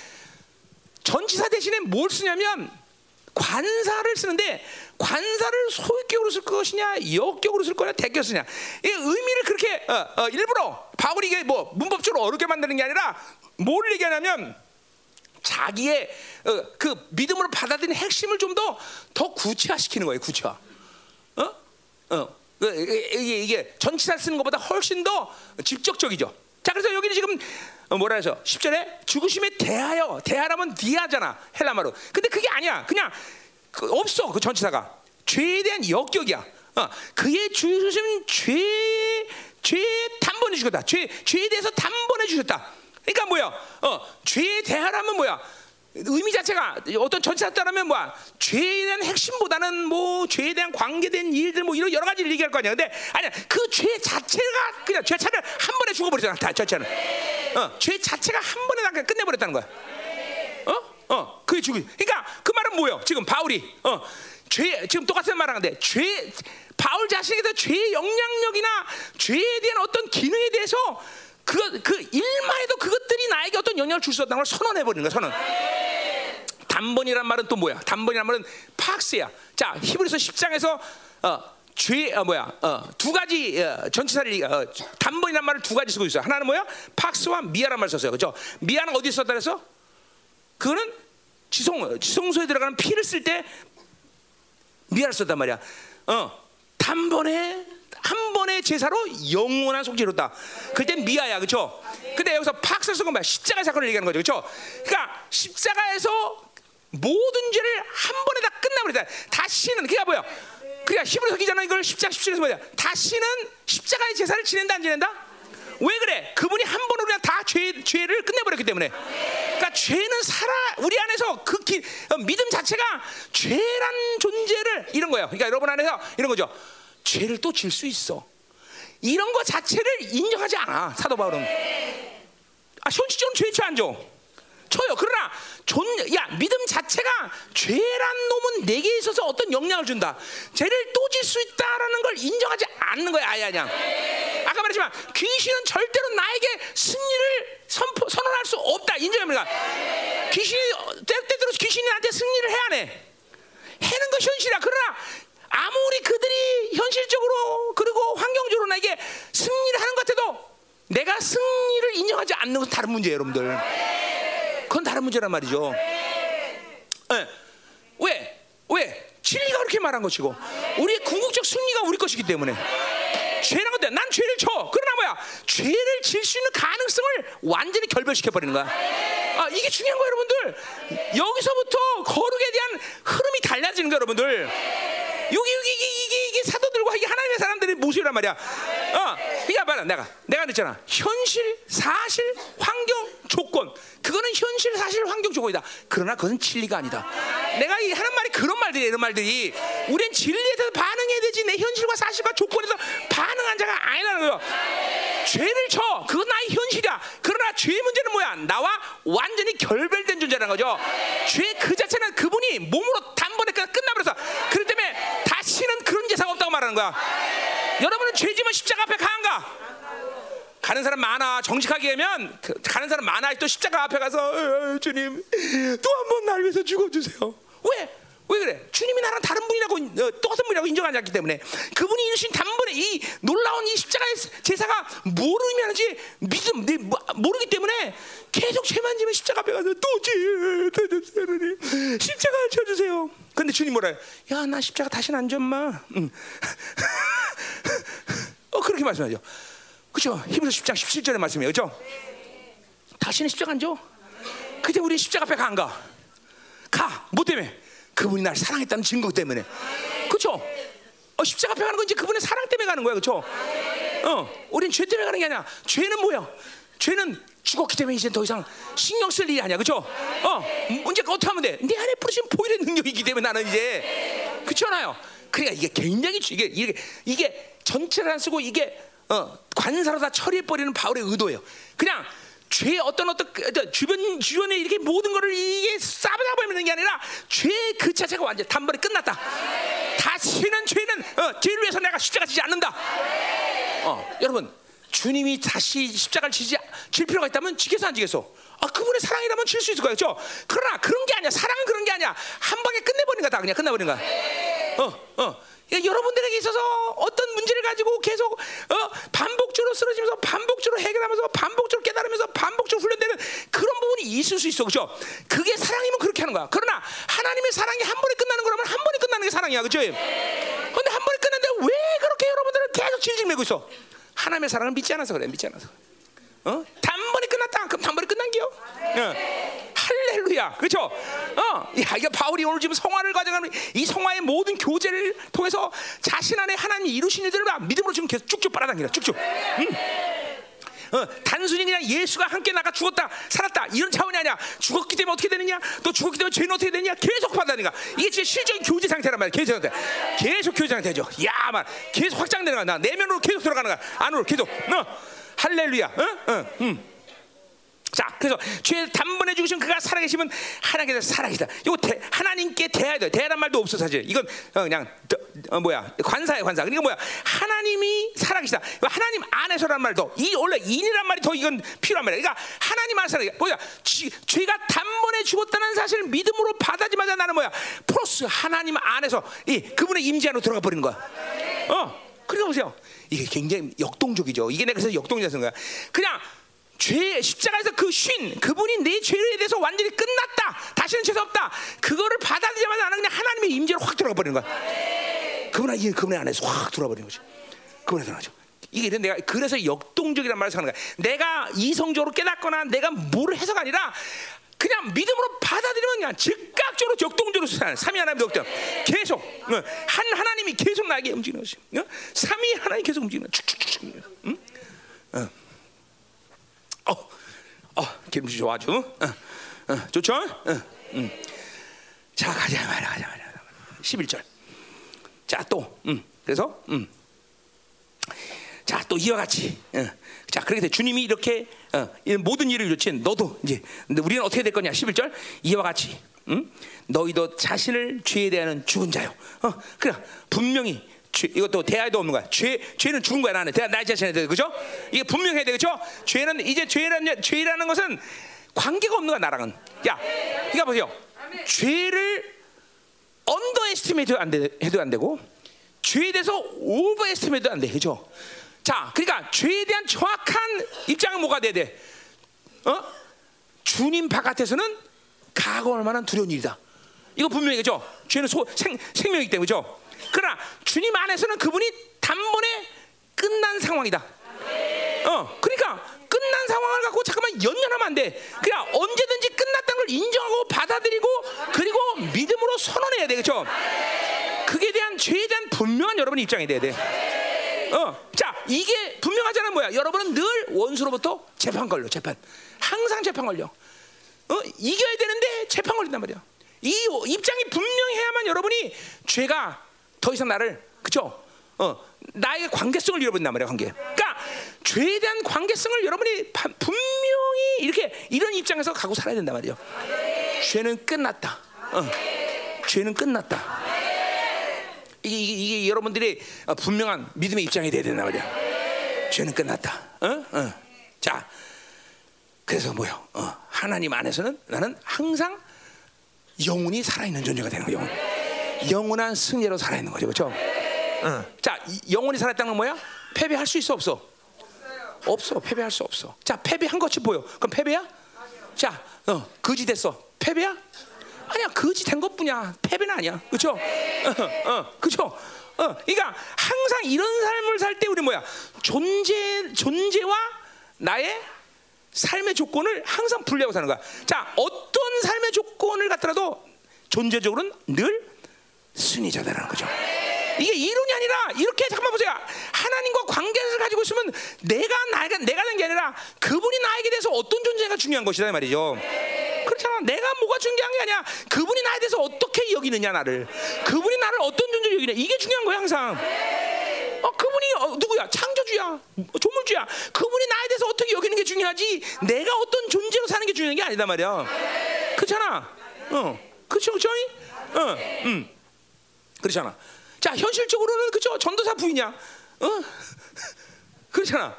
전치사 대신에 뭘 쓰냐면 관사를 쓰는데 관사를 소유격으로 쓸 것이냐 역격으로 쓸 거냐 대격 쓰냐 이 의미를 그렇게 어, 어, 일부러 바울이 이게 뭐 문법적으로 어렵게 만드는 게 아니라 뭘 얘기하냐면 자기의 어, 그 믿음으로 받아들이는 핵심을 좀더더 구체화시키는 거예요 구체화 어? 어. 그, 이게, 이게 전치사 쓰는 것보다 훨씬 더 직접적이죠 자 그래서 여기는 지금 뭐라 해서? 10절에 죽으심에 대하여 대하라면 디아잖아 헬라말로. 근데 그게 아니야. 그냥 그 없어 그 전치사가. 죄에 대한 역격이야. 어, 그의 죽으심 죄 죄에 단번에 죽었다. 죄 죄에 대해서 단번에 주셨다. 그러니까 뭐야? 어 죄에 대하라면 뭐야 의미 자체가 어떤 전치사 따르면 뭐야? 죄에 대한 핵심보다는 뭐 죄에 대한 관계된 일들 뭐 이런 여러 가지를 얘기할 거 아니야. 근데 아니야. 그 죄 자체가 그냥 죄 자체를 한 번에 죽어버리잖아 다 전체는 어, 죄 자체가 한 번에 다 끝내버렸다는 거야. 어? 어 그게 죽이 그러니까 그 말은 뭐예요? 지금 바울이. 어, 죄 지금 똑같은 말 하는데 죄 바울 자신에게서 죄의 영향력이나 죄에 대한 어떤 기능에 대해서 그, 그 일마에도 그것들이 나에게 어떤 영향을 줄 수 없다는 걸 선언해 버리는 거야 선언. 단번이란 말은 또 뭐야? 단번이란 말은 팍스야. 자 히브리서 10장에서 어, 죄 어, 뭐야 어, 두 가지 어, 전치사를 어, 단번이란 말을 두 가지 쓰고 있어요. 하나는 뭐야? 팍스와 미아란 말 썼어요. 그렇죠? 미아는 어디 썼다 그래서? 그거는 지성 지성소에 들어가는 피를 쓸 때 미아를 썼단 말이야. 어 단번에 한 번의 제사로 영원한 속죄로다. 그때 미아야, 그렇죠? 근데 여기서 쓴건 뭐야? 십자가 사건을 얘기하는 거죠, 그렇죠? 그러니까 십자가에서 모든 죄를 한 번에 다 끝나버리다. 다시는 그게 뭐야? 그러니까 히브리서 기자는 이걸 십자가 십자가에서 뭐야? 다시는 십자가의 제사를 지낸다 안 지낸다? 왜 그래? 그분이 한 번으로 그냥 다 죄, 죄를 끝내버렸기 때문에. 그러니까 죄는 살아 우리 안에서 그 기, 어, 믿음 자체가 죄란 존재를 이런 거예요. 그러니까 여러분 안에서 이런 거죠. 죄를 또 질 수 있어. 이런 거 자체를 인정하지 않아 사도 바울은. 아 현실적으로 죄 죄안 줘. 쳐요. 그러나 존, 야 믿음 자체가 죄란 놈은 내게 있어서 어떤 영향을 준다. 죄를 또 질 수 있다라는 걸 인정하지 않는 거야 아예 그냥. 아까 말했지만 귀신은 절대로 나에게 승리를 선포, 선언할 수 없다 인정합니다. 귀신이 때, 때때로 귀신이 나한테 승리를 해야 해. 해는 거 현실이야. 그러나 아무리 그들이 현실적으로 그리고 환경적으로 나에게 승리를 하는 것 같아도 내가 승리를 인정하지 않는 것은 다른 문제예요, 여러분들. 그건 다른 문제란 말이죠. 네. 왜? 왜? 진리가 그렇게 말한 것이고 우리의 궁극적 승리가 우리 것이기 때문에 죄는 건데 난 죄를 쳐 그러나 뭐야 죄를 질 수 있는 가능성을 완전히 결별시켜 버리는 거야 아 이게 중요한 거예요 여러분들 여기서부터 거룩에 대한 흐름이 달라지는 거예요 여러분들 여기 여기 이게 이게, 사도들과 이게 하나님의 사람들의 모습이란 말이야. 어 이게 봐라 내가. 내가 그랬잖아. 현실 사실 환경 조건. 그거는 현실 사실 환경 조건이다. 그러나 그것은 진리가 아니다. 내가 이 하는 말이 그런 말들이 이런 말들이. 우린 진리에 대해서 반응해야 되지. 내 현실과 사실과 조건에서 반응한 자가 아니라는 거예요. 죄를 쳐. 그건 나의 현실이야. 그러나 죄의 문제는 뭐야? 나와 완전히 결별된 존재라는 거죠. 죄 그 자체는 그분이 몸으로 단번에 끝- 끝나버려서 그렇기 때문에 다시는 그런 제사가 없다고 말하는 거야 여러분은 죄지면 십자가 앞에 가안가? 가는 사람 많아. 정직하게 하면 그, 가는 사람 많아 또 십자가 앞에 가서 주님 또 한 번 날 위해서 죽어주세요. 왜? 왜 그래? 주님이 나랑 다른 분이라고 어, 똑같은 분이라고 인정하지 않기 때문에 그분이 이루신 단번에 이 놀라운 이 십자가의 제사가 뭐를 의미하는지 믿음 내, 뭐, 모르기 때문에 계속 죄만 지면 십자가 앞에 가서 하나님 십자가를 쳐주세요 근데 주님 뭐라 해요? 야나 십자가 다시는 안 졌마 응. [laughs] 어 그렇게 말씀하죠 그죠? 히브리서 10장 17절의 말씀이에요. 그죠? 다시는 십자가 안 줘. 그때 우리 십자가 앞에 가안 가? 가. 뭐 때문에? 그분이 날 사랑했다는 증거 때문에. 그죠? 어, 십자가 앞에 가는 건 이제 그분의 사랑 때문에 가는 거야. 그죠? 어, 우린 죄 때문에 가는 게 아니야. 죄는 뭐야? 죄는 죽었기 때문에 이제 더 이상 신경 쓸 일이 아니야. 그죠? 어, 문제가 어떻게 하면 돼? 내 안에 부르신 보일의 능력이기 때문에 나는 이제. 그렇잖아요. 그러니까 이게 굉장히 주- 이게 이게 이게 전체를 안 쓰고 이게 어, 관사로 다 처리해 버리는 바울의 의도예요. 그냥 죄 어떤 어떤 그, 주변 주변에 이렇게 모든 거를 이게 싸버려 버리는 게 아니라 죄 그 자체가 완전 단번에 끝났다. 다시는 죄는 어, 죄를 위해서 내가 십자가 지지 않는다. 어, 여러분 주님이 다시 십자가를 지지 질 필요가 있다면 지겠어 안 지겠어? 아 그분의 사랑이라면 질 수 있을 거예요, 그렇죠? 그러나 그런 게 아니야. 사랑은 그런 게 아니야. 한 방에 끝내버리는 거다. 그냥 끝내버리는 거야. 어, 어. 예, 여러분들에게 있어서 어떤 문제를 가지고 계속 어, 반복적으로 쓰러지면서 반복적으로 해결하면서 반복적으로 깨달으면서 반복적으로 훈련되는 그런 부분이 있을 수 있어, 그렇죠? 그게 사랑이면 그렇게 하는 거야. 그러나 하나님의 사랑이 한 번에 끝나는 거라면 한 번에 끝나는 게 사랑이야, 그렇죠? 그런데 한 번에 끝났는데 왜 그렇게 여러분들은 계속 질질 매고 있어? 하나님의 사랑을 믿지 않아서 그래, 믿지 않아서. 어? 단번에 끝났다. 그럼 단번에 끝난 게요. 어. 할렐루야. 그렇죠? 어. 야, 이게 바울이 오늘 지금 성화를 가져가는 이 성화의 모든 교제를 통해서 자신 안에 하나님이 이루신 일들을 막 믿음으로 지금 계속 쭉쭉 빨아당기라. 쭉쭉. 응. 어, 단순히 그냥 예수가 함께 나가 죽었다 살았다 이런 차원이 아니야 죽었기 때문에 어떻게 되느냐 또 죽었기 때문에 죄는 어떻게 되느냐 계속 받아니까 이게 진짜 실적인 교제 상태란 말이야 교제 상태 계속 교제 상태죠 야만 계속 확장되는 거야 나 내면으로 계속 들어가는 거야 안으로 계속 어, 할렐루야 어? 어, 음. 자, 그래서 죄 단번에 죽으신 그가 살아계시면 하나님께 살아계시다. 이거 대, 하나님께 대해야 돼. 대하란 말도 없어 사실. 이건 어, 그냥 더, 어, 뭐야 관사야 관사. 그러니까 뭐야 하나님이 살아계시다. 하나님 안에서란 말도 이 원래 인이란 말이 더 이건 필요한 말이야. 그러니까 하나님 안에서. 뭐야 지, 죄가 단번에 죽었다는 사실을 믿음으로 받아지마자 나는 뭐야 플러스 하나님 안에서 이 그분의 임재 안으로 들어가 버리는 거야. 어, 그러니까 보세요. 이게 굉장히 역동적이죠. 이게 내가 그래서 역동적이라서 그런 거야. 그냥 죄 십자가에서 그 쉰 그분이 내 죄에 대해서 완전히 끝났다. 다시는 죄가 없다. 그거를 받아들이자마자 나는 그냥 하나님의 임재로 확 들어가 버리는 거야. 그분 안 그분 안에서 확 들어가 버리는 거지. 그분에 들어가죠. 이게 내가 그래서 역동적이란 말을 하는 거야. 내가 이성적으로 깨닫거나 내가 뭐를 해서가 아니라 그냥 믿음으로 받아들이면 그냥 즉각적으로 역동적으로 사는 삼위 하나님 역동 계속 어, 한 하나님이 계속 나에게 움직이는 어? 삼위 하나님 계속 움직이는 축축축 응? 어. 어, 어, 기름이 좋아 아주 어, 어, 좋죠? 어, 음. 자 가자 말아 가자 말아 11절 자또 음, 그래서 음. 자, 또 이와 같이. 어. 자, 그렇게 돼. 주님이 이렇게 어, 모든 일을 이루친 너도 이제 근데 우리는 어떻게 될 거냐? 11절. 이와 같이. 응? 너희도 자신을 죄에 대하는 죽은 자요. 어, 그래. 분명히 죄, 이것도 대화에도 없는 거야. 죄, 죄는 죽은 거야 나는. 대화 나 자신에 대해 그죠? 이게 분명해야 돼, 그죠? 죄는 이제 죄라는 죄라는 것은 관계가 없는 거야 나랑은. 야, 그러니까 보세요. 죄를 underestimate 안 돼, 해도 안 되고 죄에 대해서 overestimate 안 돼, 그죠? 자, 그러니까 죄에 대한 정확한 입장은 뭐가 돼야 돼? 어? 주님 바깥에서는 가거할 만한 두려운 일이다. 이거 분명히 그죠? 죄는 소, 생, 생명이기 때문에 그죠? 그러나 주님 안에서는 그분이 단번에 끝난 상황이다. 어, 그러니까 끝난 상황을 갖고 잠깐만 연연하면 안 돼. 그냥 언제든지 끝났다는 걸 인정하고 받아들이고 그리고 믿음으로 선언해야 돼, 그죠? 그게 대한 죄에 대한 분명한 여러분의 입장이 돼야 돼. 어, 자 이게 분명하잖아 뭐야? 여러분은 늘 원수로부터 재판 걸려 재판. 항상 재판 걸려. 어, 이겨야 되는데 재판 걸린단 말이야. 이 입장이 분명해야만 여러분이 죄가 더 이상 나를 그죠? 어, 나의 관계성을 잃어버린단 말이야 관계. 그러니까 죄에 대한 관계성을 여러분이 분명히 이렇게 이런 입장에서 가고 살아야 된단 말이야. 죄는 끝났다. 어, 죄는 끝났다. 이게, 이게, 이게 여러분들이 분명한 믿음의 입장이 돼야 된단 말이야. 죄는 끝났다. 어? 어. 자, 그래서 뭐요? 어. 하나님 안에서는 나는 항상 영혼이 살아있는 존재가 되는 거예요. 영혼. 영원한 승리로 살아있는 거죠, 그렇죠? 어. 자, 영혼이 살아있다는 건 뭐야? 패배할 수 있어 없어? 없어, 패배할 수 없어. 자, 패배한 것이 보여. 그럼 패배야? 자, 어, 거지 됐어. 패배야? 아니야 거지 된 것뿐이야 패배는 아니야 그렇죠? 어, 어, 그렇죠? 어, 그러니까 항상 이런 삶을 살 때 우리 뭐야 존재 존재와 나의 삶의 조건을 항상 분리하고 사는 거야. 자 어떤 삶의 조건을 갖더라도 존재적으로는 늘 순위자다라는 거죠. 이게 이론이 아니라 이렇게 잠깐만 보세요. 하나님과 관계를 가지고 있으면 내가 나가 내가 된게 아니라 그분이 나에게 대해서 어떤 존재가 중요한 것이다 말이죠. 그렇잖아. 내가 뭐가 중요한 게 아니야. 그분이 나에 대해서 어떻게 여기느냐 나를. 그분이 나를 어떤 존재로 여기냐. 이게 중요한 거야 항상. 어, 그분이 어, 누구야? 창조주야, 조물주야. 그분이 나에 대해서 어떻게 여기는 게 중요하지. 내가 어떤 존재로 사는 게 중요한 게 아니다 말이야. 그렇잖아. 어, 그렇죠, 그렇죠. 어, 음, 그렇잖아. 자, 현실적으로는 그죠? 전도사 부인이야. 어? 그렇잖아.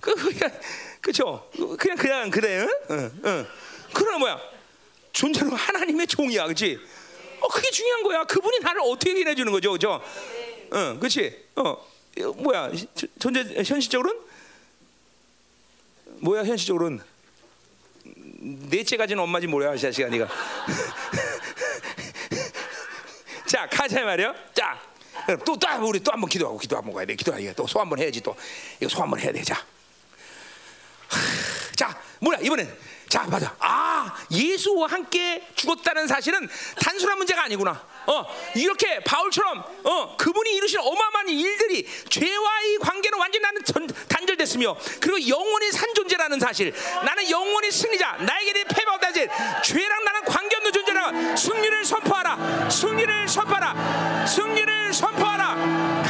그 그냥 그죠? 그냥 그냥 그래. 응? 응. 그러나 뭐야? 존재로 하나님의 종이야, 그렇지? 어, 그게 중요한 거야. 그분이 나를 어떻게 해내 주는 거죠, 그죠? 응, 그렇지? 어, 뭐야? 존재 현실적으로는 뭐야? 현실적으로는 넷째 가진 엄마지 뭐야, 자식아 네가. 자, 가자 말이요. 자, 또, 또 우리 또 한번 기도하고 기도 한번 가야 돼. 기도하기 또소 한번 해야지 또 이거 소 한번 해야 돼. 자, 자, 뭐야 이번엔 자, 맞아. 아, 예수와 함께 죽었다는 사실은 단순한 문제가 아니구나. 어, 이렇게 바울처럼 어, 그분이 이루신 어마어마한 일들이 죄와의 관계는 완전히 나는 전, 단절됐으며 그리고 영원히 산 존재라는 사실. 나는 영원히 승리자. 나에게 대해 패배없다 지 죄랑 나는 관계없는 존재라. 승리를 선포하라. 승리를 선포하라. 승리를 선포하라.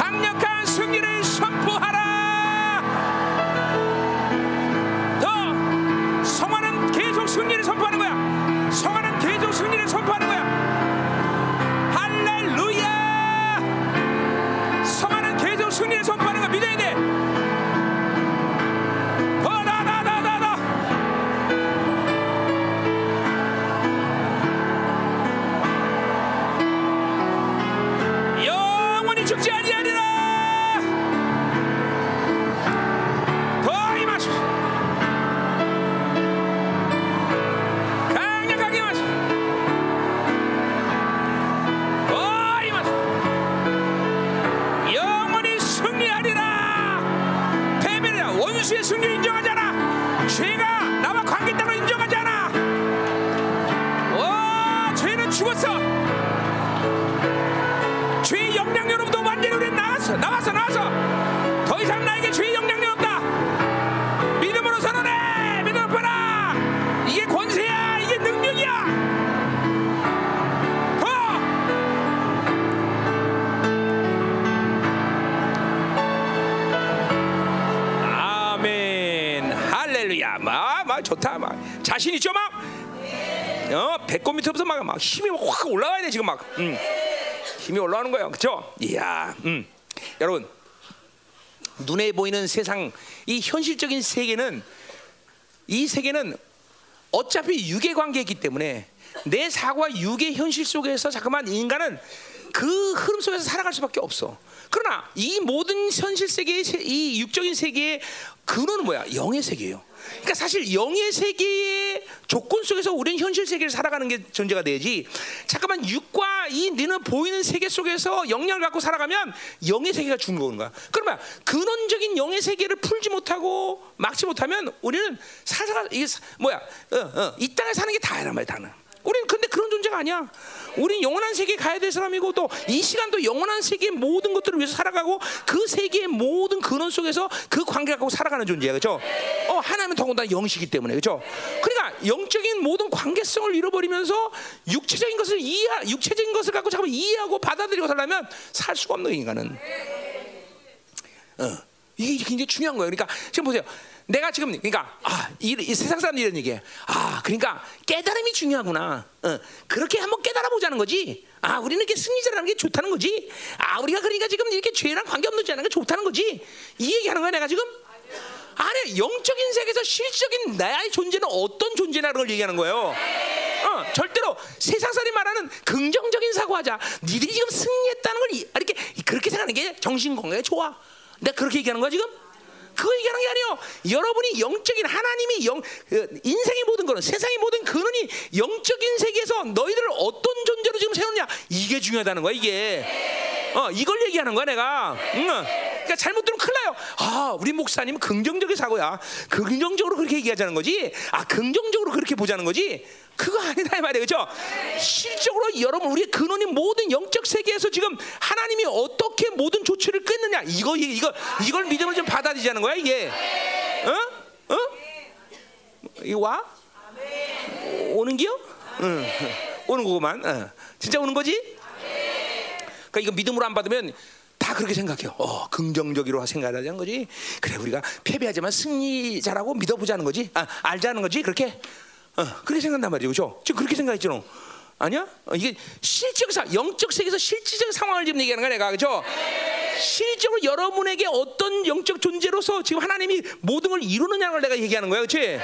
좋다. 막 자신 있죠, 막. 어, 배꼽 밑에부터 막, 막 힘이 확 올라가야 돼 지금 막. 음. 힘이 올라오는 거예요, 그렇죠? 이야, 음. 여러분 눈에 보이는 세상 이 현실적인 세계는 이 세계는 어차피 유괴 관계이기 때문에 내 사고와 유괴 현실 속에서 잠깐만 인간은 그 흐름 속에서 살아갈 수밖에 없어. 그러나 이 모든 현실 세계의 세- 이 육적인 세계의 근원은 뭐야? 영의 세계예요. 그러니까 사실 영의 세계의 조건 속에서 우리는 현실 세계를 살아가는 게 존재가 되지. 잠깐만 육과 이 너는 보이는 세계 속에서 영향을 갖고 살아가면 영의 세계가 죽는 거야. 그러면 근원적인 영의 세계를 풀지 못하고 막지 못하면 우리는 살아가 이게 사- 뭐야? 어, 어, 이 땅에 사는 게 다란 말이야, 다는. 우리는 근데 그런 존재가 아니야. 우리는 영원한 세계에 가야 될 사람이고 또 이 시간도 영원한 세계의 모든 것들을 위해서 살아가고 그 세계의 모든 근원 속에서 그 관계를 갖고 살아가는 존재야. 그렇죠? 어, 하나님은 더군다나 영이시기 때문에. 그렇죠? 그러니까 영적인 모든 관계성을 잃어버리면서 육체적인 것을 이해 육체적인 것을 갖고 잠깐 이해하고 받아들이고 살려면 살 수가 없는 인간은. 어, 이게 굉장히 중요한 거예요. 그러니까 지금 보세요. 내가 지금 그러니까 아, 이, 이 세상 사람들이 이런 얘기해. 아, 그러니까 깨달음이 중요하구나. 어, 그렇게 한번 깨달아 보자는 거지. 아, 우리는 이렇게 승리자라는 게 좋다는 거지. 아, 우리가 그러니까 지금 이렇게 죄랑 관계 없는 자는 게 좋다는 거지. 이 얘기하는 거야, 내가 지금. 아니, 영적인 세계에서 실적인 나의 존재는 어떤 존재나는 걸 얘기하는 거예요. 어, 절대로 세상 사람이 말하는 긍정적인 사고하자. 니들이 지금 승리했다는 걸 이- 이렇게 그렇게 생각하는 게 정신 건강에 좋아. 내가 그렇게 얘기하는 거야 지금? 그거 얘기하는 게 아니에요. 여러분이 영적인 하나님이 영 어, 인생의 모든 거는 세상의 모든 근원이 영적인 세계에서 너희들을 어떤 존재로 지금 세우느냐 이게 중요하다는 거야 이게. 어 이걸 얘기하는 거야 내가. 응. 그러니까 잘못 들으면 큰일 나요. 아 우리 목사님 긍정적인 사고야. 긍정적으로 그렇게 얘기하자는 거지. 아 긍정적으로 그렇게 보자는 거지. 그거 아니다 이 말이에요, 그렇죠? 실적으로 여러분 우리의 근원이 모든 영적 세계에서 지금 하나님이 어떻게 모든 조치를 끊느냐 이거 이거 이걸 믿음을 좀 받아들이자는 거야 이게. 어? 어? 이거 와? 오는 기요? 응. 오는 거구만. 어. 진짜 오는 거지? 그러니까 이거 믿음으로 안 받으면 다 그렇게 생각해요. 어, 긍정적으로 생각하자는 거지. 그래 우리가 패배하지만 승리자라고 믿어보자는 거지. 아, 알자는 거지. 그렇게. 어, 그렇게 생각한단 말이죠. 그죠? 지금 그렇게 생각했죠. 너? 아니야? 어, 이게 실적 사 영적 세계에서 실질적 상황을 지금 얘기하는 거야, 내가. 그죠? 실적으로 여러분에게 어떤 영적 존재로서 지금 하나님이 모든 걸 이루느냐는 걸 내가 얘기하는 거야. 그렇지?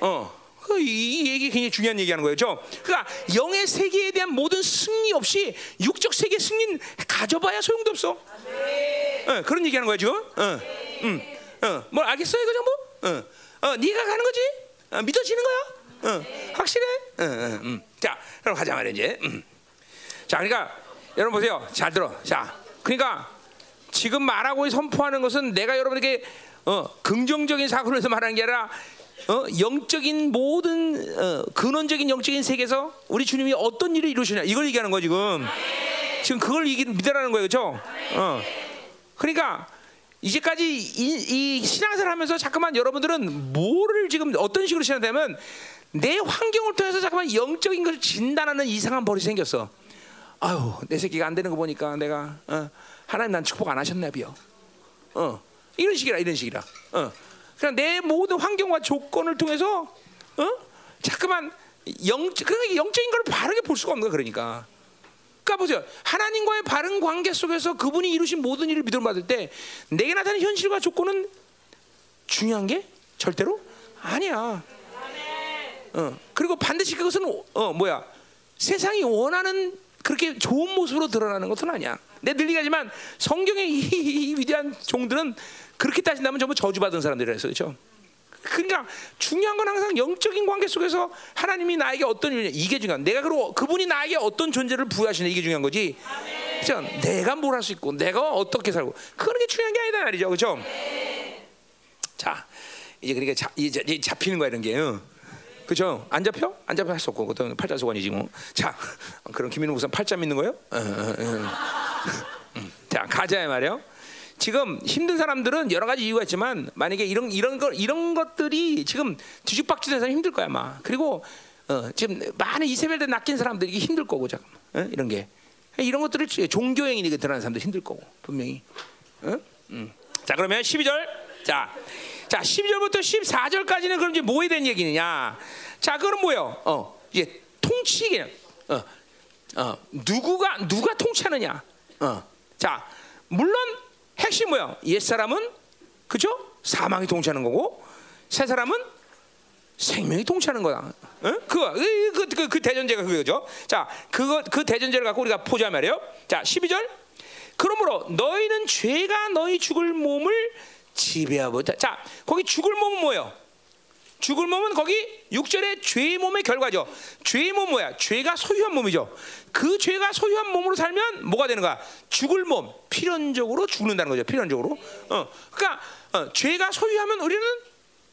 어. 그 이, 이 얘기 굉장히 중요한 얘기하는 거예요. 죠 그러니까 영의 세계에 대한 모든 승리 없이 육적 세계 승리는 가져봐야 소용도 없어. 어, 그런 얘기하는 거야 지금. 어, 음, 어, 뭘 알겠어요, 이거 전부? 어, 어, 네가 가는 거지? 어, 믿어지는 거야? 어, 확실해? 어, 어, 음. 자, 그럼 가자 말이야 이제. 음. 자, 그러니까 여러분 보세요. 잘 들어. 자, 그러니까 지금 말하고 선포하는 것은 내가 여러분에게 어, 긍정적인 사고를 해서 [laughs] 말하는 게 아니라 어, 영적인 모든 어, 근원적인 영적인 세계에서 우리 주님이 어떤 일을 이루시냐 이걸 얘기하는 거야 지금. 지금 그걸 믿으라는 거예요, 그렇죠? 어. 그러니까 이제까지 이, 이 신앙생활 하면서 잠깐만 여러분들은 뭐를 지금 어떤 식으로 신앙되면 내 환경을 통해서 잠깐만 영적인 것을 진단하는 이상한 버릇이 생겼어. 아유 내 새끼가 안 되는 거 보니까 내가 어, 하나님 난 축복 안 하셨나 비요. 어 이런 식이라 이런 식이라. 어 그냥 내 모든 환경과 조건을 통해서 어 자꾸만 영 그러니까 영적인 걸 바르게 볼 수가 없는 거야 그러니까. 그러니까 보세요. 하나님과의 바른 관계 속에서 그분이 이루신 모든 일을 믿음 받을 때 내게 나타나는 현실과 조건은 중요한 게 절대로 아니야. 어 그리고 반드시 그것은 어 뭐야 세상이 원하는 그렇게 좋은 모습으로 드러나는 것은 아니야. 내늘 얘기하지만 성경의 이, 이 위대한 종들은 그렇게 따진다면 전부 저주받은 사람들이라서 그렇죠. 그러니까 중요한 건 항상 영적인 관계 속에서 하나님이 나에게 어떤 일이냐 이게 중요한. 내가 그리고 그분이 나에게 어떤 존재를 부여하시냐 이게 중요한 거지. 그렇죠. 내가 뭘 할 수 있고 내가 어떻게 살고 그런 게 중요한 게 아니다 말이죠. 그렇죠. 자 이제 그러니까 자, 이제 잡히는 거야 이런 게. 응. 그죠? 안 잡혀? 안 잡혀 할 수 없고 그것도 팔자 소관이지 뭐. 자, 그럼 김민우 목사 팔자 믿는 거예요? 어, 어, 어. 자, 가자 말이요. 지금 힘든 사람들은 여러 가지 이유가 있지만 만약에 이런 이런 거 이런 것들이 지금 뒤죽박죽된 사람 힘들 거야 막. 그리고 어, 지금 많은 이세벨대 낚인 사람들이 힘들 거고 잠깐 어? 이런 게 이런 것들을 종교행위에 드러나는 사람들 힘들 거고 분명히. 어? 음. 자 그러면 12절 자. 자, 12절부터 14절까지는 그럼 이제 뭐에 대한 얘기느냐? 자, 그럼 뭐예요? 어, 이제 통치기 어, 어, 누구가 누가 통치하느냐? 어, 자, 물론 핵심 뭐야? 옛 사람은 그죠? 사망이 통치하는 거고, 새 사람은 생명이 통치하는 거다. 어? 그거 그, 그, 그, 그 대전제가 그거죠. 자, 그거 그 대전제를 갖고 우리가 보자 말이에요. 자, 12절. 그러므로 너희는 죄가 너희 죽을 몸을 지배하고 자 거기 죽을 몸은 뭐예요? 죽을 몸은 거기 6절의 죄의 몸의 결과죠. 죄의 몸 뭐야? 죄가 소유한 몸이죠. 그 죄가 소유한 몸으로 살면 뭐가 되는 거야? 죽을 몸, 필연적으로 죽는다는 거죠. 필연적으로. 어, 그러니까 어, 죄가 소유하면 우리는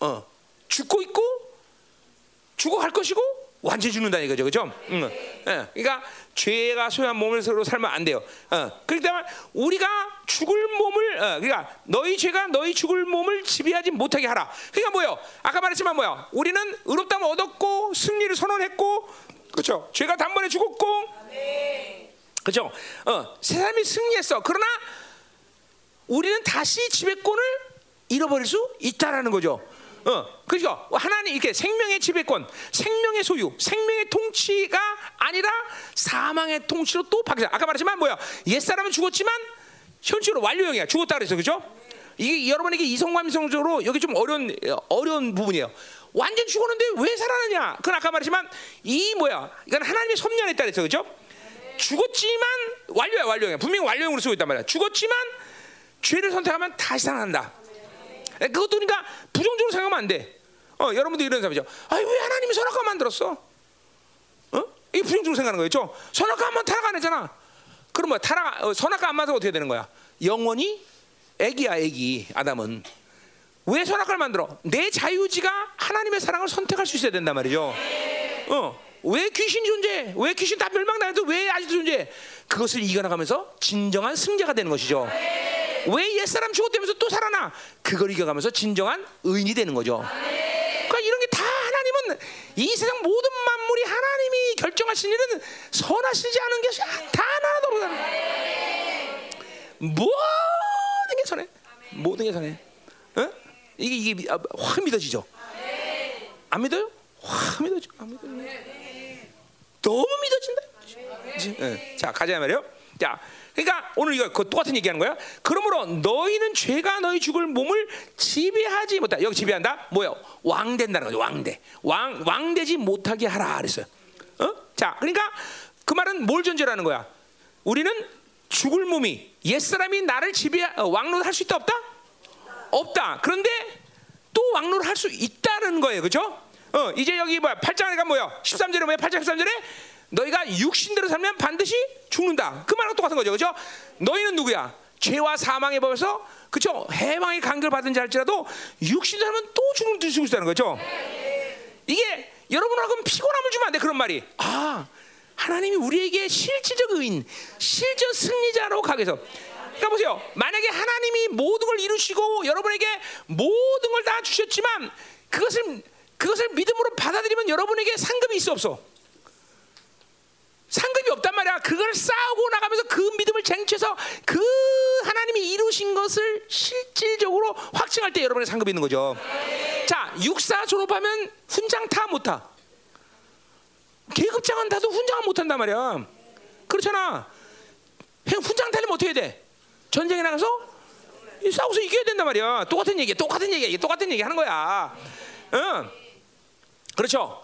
어, 죽고 있고 죽어 갈 것이고 완전히 죽는다는 거죠, 그죠? 응. 예, 그러니까 죄가 소유한 몸을 서로 살면 안 돼요. 어, 그렇기 때문에 우리가 죽을 몸을, 어, 그러니까 너희 죄가 너희 죽을 몸을 지배하지 못하게 하라. 그러니까 뭐요? 아까 말했지만 뭐요? 우리는 의롭다면 얻었고 승리를 선언했고, 그렇죠? 죄가 단번에 죽었고, 그렇죠? 어, 세상이 승리했어. 그러나 우리는 다시 지배권을 잃어버릴 수 있다라는 거죠. 어, 그죠? 하나님 이렇게 생명의 지배권, 생명의 소유, 생명의 통치가 아니라 사망의 통치로 또 바뀌어. 아까 말했지만 뭐야? 옛 사람은 죽었지만 현실로 완료형이야. 죽었다 그랬어, 그죠? 이게 여러분에게 이성감성적으로 여기 좀 어려운 어려운 부분이에요. 완전 죽었는데 왜 살아나냐? 그건 아까 말했지만 이 뭐야? 이건 하나님의 섭리안에 따라서 그죠? 죽었지만 완료야, 완료야. 분명히 완료형으로 쓰고 있단 말이야. 죽었지만 죄를 선택하면 다시 살아난다. 그것도 그러니까 부정적으로 생각하면 안 돼. 어, 여러분들 이런 사람이죠. 아왜 하나님이 선악과 만들었어? 어? 이게 부정적으로 생각하는 거죠. 선악과 한번 타락 안 했잖아. 그럼 뭐 타락 어, 선악과 안 맞아 어떻게 되는 거야? 영원히 애기야 애기 아담은 왜 선악과를 만들어? 내 자유지가 하나님의 사랑을 선택할 수 있어야 된단 말이죠. 어. 왜 귀신이 존재? 왜 귀신 다 멸망당해도 왜 아직도 존재? 그것을 이겨나가면서 진정한 승자가 되는 것이죠. 왜 옛사람 죽었다면서 또 살아나? 그걸 이겨가면서 진정한 의인이 되는 거죠. 이 세상 모든 만물이 하나님이 결정하신 일은 선하시지 않은 것이 다 하나도 없다. 모든 게 선해. 모든 게 선해. 어? 이게 이게 확 믿어지죠. 안 믿어요? 확 믿어져. 안 믿어요. 너무 믿어진다. 네. 자 가자 말이요. 자. 그러니까 오늘 이거 그 똑같은 얘기하는 거야. 그러므로 너희는 죄가 너희 죽을 몸을 지배하지 못하. 여기 지배한다. 뭐요? 왕 된다는 거죠. 왕대. 왕 왕되지 못하게 하라 그랬어요. 어? 자, 그러니까 그 말은 뭘 전제라는 거야? 우리는 죽을 몸이 옛 사람이 나를 지배 어, 왕노를 할 수 있다 없다? 없다. 그런데 또 왕노를 할 수 있다는 거예요. 그렇죠? 어, 이제 여기 뭐야? 8장에 가 뭐야? 13절에 뭐야? 8장 13절에 너희가 육신대로 살면 반드시 죽는다. 그 말과 똑같은 거죠. 그죠? 너희는 누구야? 죄와 사망의 법에서 그죠? 해방의 간격을 받은 자일지라도 육신대로 살면 또 죽는 죽을 수 있다는 거죠. 이게 여러분하고 피곤함을 주면 안 돼. 그런 말이. 아, 하나님이 우리에게 실질적 의인, 실전 승리자로 가게 해서 그러니까 보세요. 만약에 하나님이 모든 걸 이루시고 여러분에게 모든 걸 다 주셨지만 그것을 그것을 믿음으로 받아들이면 여러분에게 상급이 있어 없어. 상급이 없단 말이야. 그걸 싸우고 나가면서 그 믿음을 쟁취해서 그 하나님이 이루신 것을 실질적으로 확증할 때 여러분의 상급이 있는 거죠. 자, 육사 졸업하면 훈장 타 못 타. 계급장은 타도 훈장은 못 한단 말이야. 그렇잖아. 훈장 타려면 어떻게 돼? 전쟁에 나가서 싸워서 이겨야 된단 말이야. 똑같은 얘기, 똑같은 얘기, 똑같은 얘기 하는 거야. 응. 그렇죠.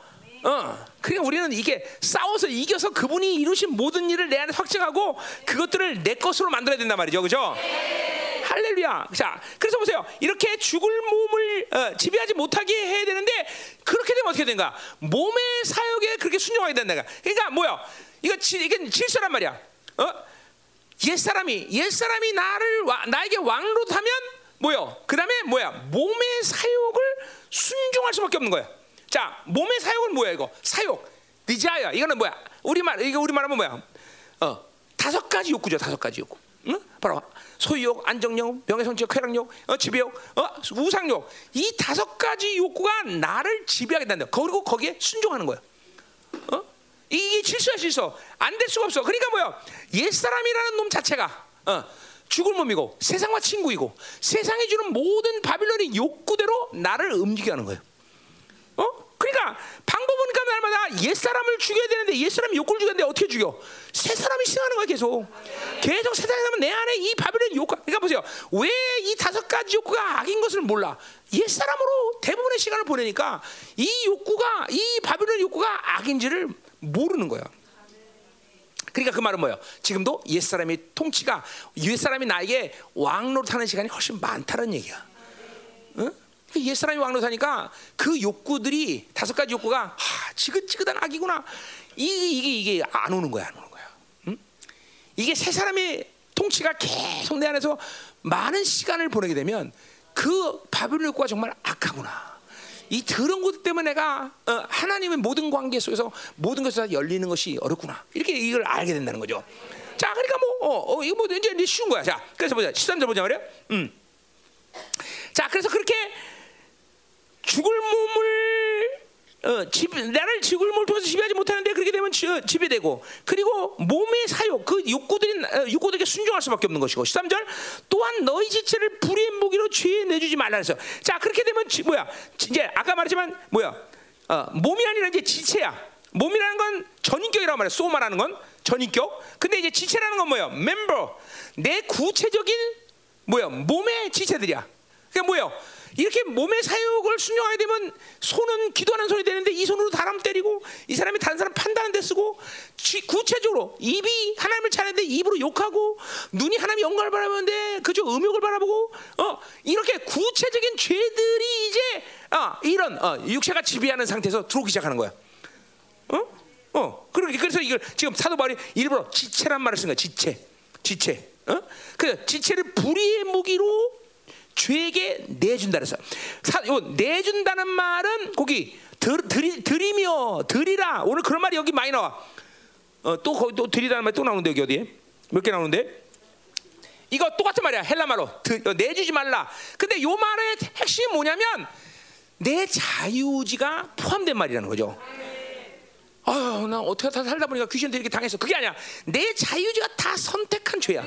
어, 그러니까 우리는 이게 싸워서 이겨서 그분이 이루신 모든 일을 내 안에 확증하고 그것들을 내 것으로 만들어야 된단 말이죠, 그죠? 할렐루야. 자, 그래서 보세요. 이렇게 죽을 몸을 어, 지배하지 못하게 해야 되는데 그렇게 되면 어떻게 된가? 몸의 사역에 그렇게 순종하게 된다. 그러니까 뭐야? 이거 이게 질서란 말이야. 어? 옛 사람이 옛 사람이 나를 나에게 왕노릇하면 뭐요? 그다음에 뭐야? 몸의 사욕을 순종할 수밖에 없는 거야. 자, 몸의 사욕은 뭐야 이거? 사욕, desire. 이거는 뭐야? 우리 말 이거 우리 말하면 뭐야? 어, 다섯 가지 욕구죠. 다섯 가지 욕구. 응? 바로 소유욕, 안정욕, 명예 성취욕, 쾌락욕, 어, 지배욕, 어, 우상욕. 이 다섯 가지 욕구가 나를 지배하게 된다. 그리고 거기에 순종하는 거야. 어? 이게 질서야 질서. 안될 수가 없어. 그러니까 뭐야? 옛 사람이라는 놈 자체가 어, 죽을 몸이고 세상과 친구이고 세상이 주는 모든 바빌론의 욕구대로 나를 움직여 하는 거예요. 어? 그러니까 방법은 그러니까 날마다 옛 사람을 죽여야 되는데 옛 사람이 욕구를 죽였는데 어떻게 죽여? 새 사람이 생하는 거야 계속. 계속 새 사람은 내 안에 이 바빌론 욕구. 그러니까 보세요. 왜 이 다섯 가지 욕구가 악인 것을 몰라? 옛 사람으로 대부분의 시간을 보내니까 이 욕구가 이 바빌론 욕구가 악인지를 모르는 거야. 그러니까 그 말은 뭐예요? 지금도 옛 사람의 통치가 옛 사람이 나에게 왕노릇하는 시간이 훨씬 많다는 얘기야. 응? 옛 사람이 왕노릇하니까 그 욕구들이 다섯 가지 욕구가 하, 지긋지긋한 악이구나. 이게 이게 이게 안 오는 거야, 안 오는 거야. 응? 이게 새 사람의 통치가 계속 내 안에서 많은 시간을 보내게 되면 그 바빌론 욕구가 정말 악하구나. 이 더러운 것 때문에 내가 어, 하나님의 모든 관계 속에서 모든 것이 다 열리는 것이 어렵구나. 이렇게 이걸 알게 된다는 거죠. 자, 그러니까 뭐, 어, 어, 이거 뭐 이제 쉬운 거야. 자, 그래서 보자. 13절 보자 말이야. 음. 자, 그래서 그렇게 죽을 몸을 어, 집, 나를 죽을 몸을 통해서 지배하지 못하는데 그렇게 되면 지, 어, 지배되고 그리고 몸의 사욕 그 욕구들이 어, 욕구들에게 순종할 수밖에 없는 것이고. 13절 또한 너희 지체를 불의 무기로 죄에 내주지 말라 그래서. 자 그렇게 되면 지, 뭐야? 이제 아까 말했지만 뭐야? 어, 몸이 아니라 이제 지체야. 몸이라는 건 전인격이라고 말해. 말하는 건 전인격. 근데 이제 지체라는 건 뭐야 멤버. 내 구체적인 뭐야? 몸의 지체들이야. 그게 뭐야 이렇게 몸의 사욕을 순종하게 되면 손은 기도하는 손이 되는데 이 손으로 사람 때리고 이 사람이 다른 사람 판단하는 데 쓰고 지- 구체적으로 입이 하나님을 차는데 입으로 욕하고 눈이 하나님 영광을 바라보는데 그저 음욕을 바라보고 어 이렇게 구체적인 죄들이 이제 아 이런 어, 육체가 지배하는 상태에서 들어오기 시작하는 거야. 어? 어. 그래서 이걸 지금 사도 바울이 일부러 지체란 말을 쓴 거야. 지체. 지체. 어? 그 지체를 불의의 무기로 죄에게 내준다 그래서 사, 요 내준다는 말은 거기 들, 들이, 들이며 들이라 오늘 그런 말이 여기 많이 나와. 어, 또 거기 또 들이라는 말이 또 나오는데 여기 어디에 몇 개 나오는데 이거 똑같은 말이야 헬라말로 드, 어, 내주지 말라. 근데 요 말의 핵심이 뭐냐면 내 자유지가 포함된 말이라는 거죠. 아유, 나 어떻게 다 살다 보니까 귀신한테 이렇게 당했어. 그게 아니야. 내 자유지가 다 선택한 죄야.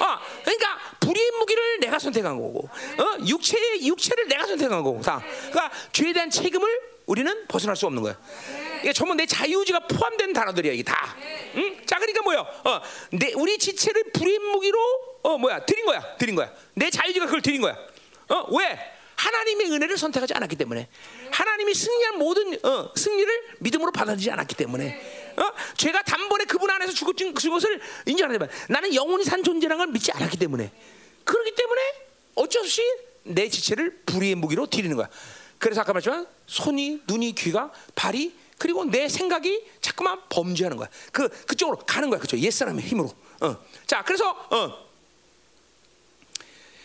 어, 그러니까 불의의 무기를 내가 선택한 거고, 어, 육체의 육체를 내가 선택한 거고, 다. 그러니까 죄에 대한 책임을 우리는 벗어날 수 없는 거야. 이게 전부 내 자유지가 포함된 단어들이야 이게 다. 응? 자, 그러니까 뭐야? 어, 내 우리 지체를 불의의 무기로 어 뭐야? 드린 거야, 드린 거야. 내 자유지가 그걸 드린 거야. 어, 왜? 하나님의 은혜를 선택하지 않았기 때문에 하나 님이 승리한 모든 어, 승리를 믿음으로 받아들이지 않았기 때문에 어? 죄가 단번에 그분 안에서 죽었진 그것을 인정하는 데 나는 영원히 산 존재라는 걸 믿지 않았기 때문에 그렇기 때문에 어쩔 수 없이 내 지체를 불의의 무기로 드리는 거야 그래서 아까 말했지만 손이 눈이 귀가 발이 그리고 내 생각이 자꾸만 범죄하는 거야 그 그쪽으로 가는 거야 그죠 옛사람의 힘으로 어. 자 그래서 어.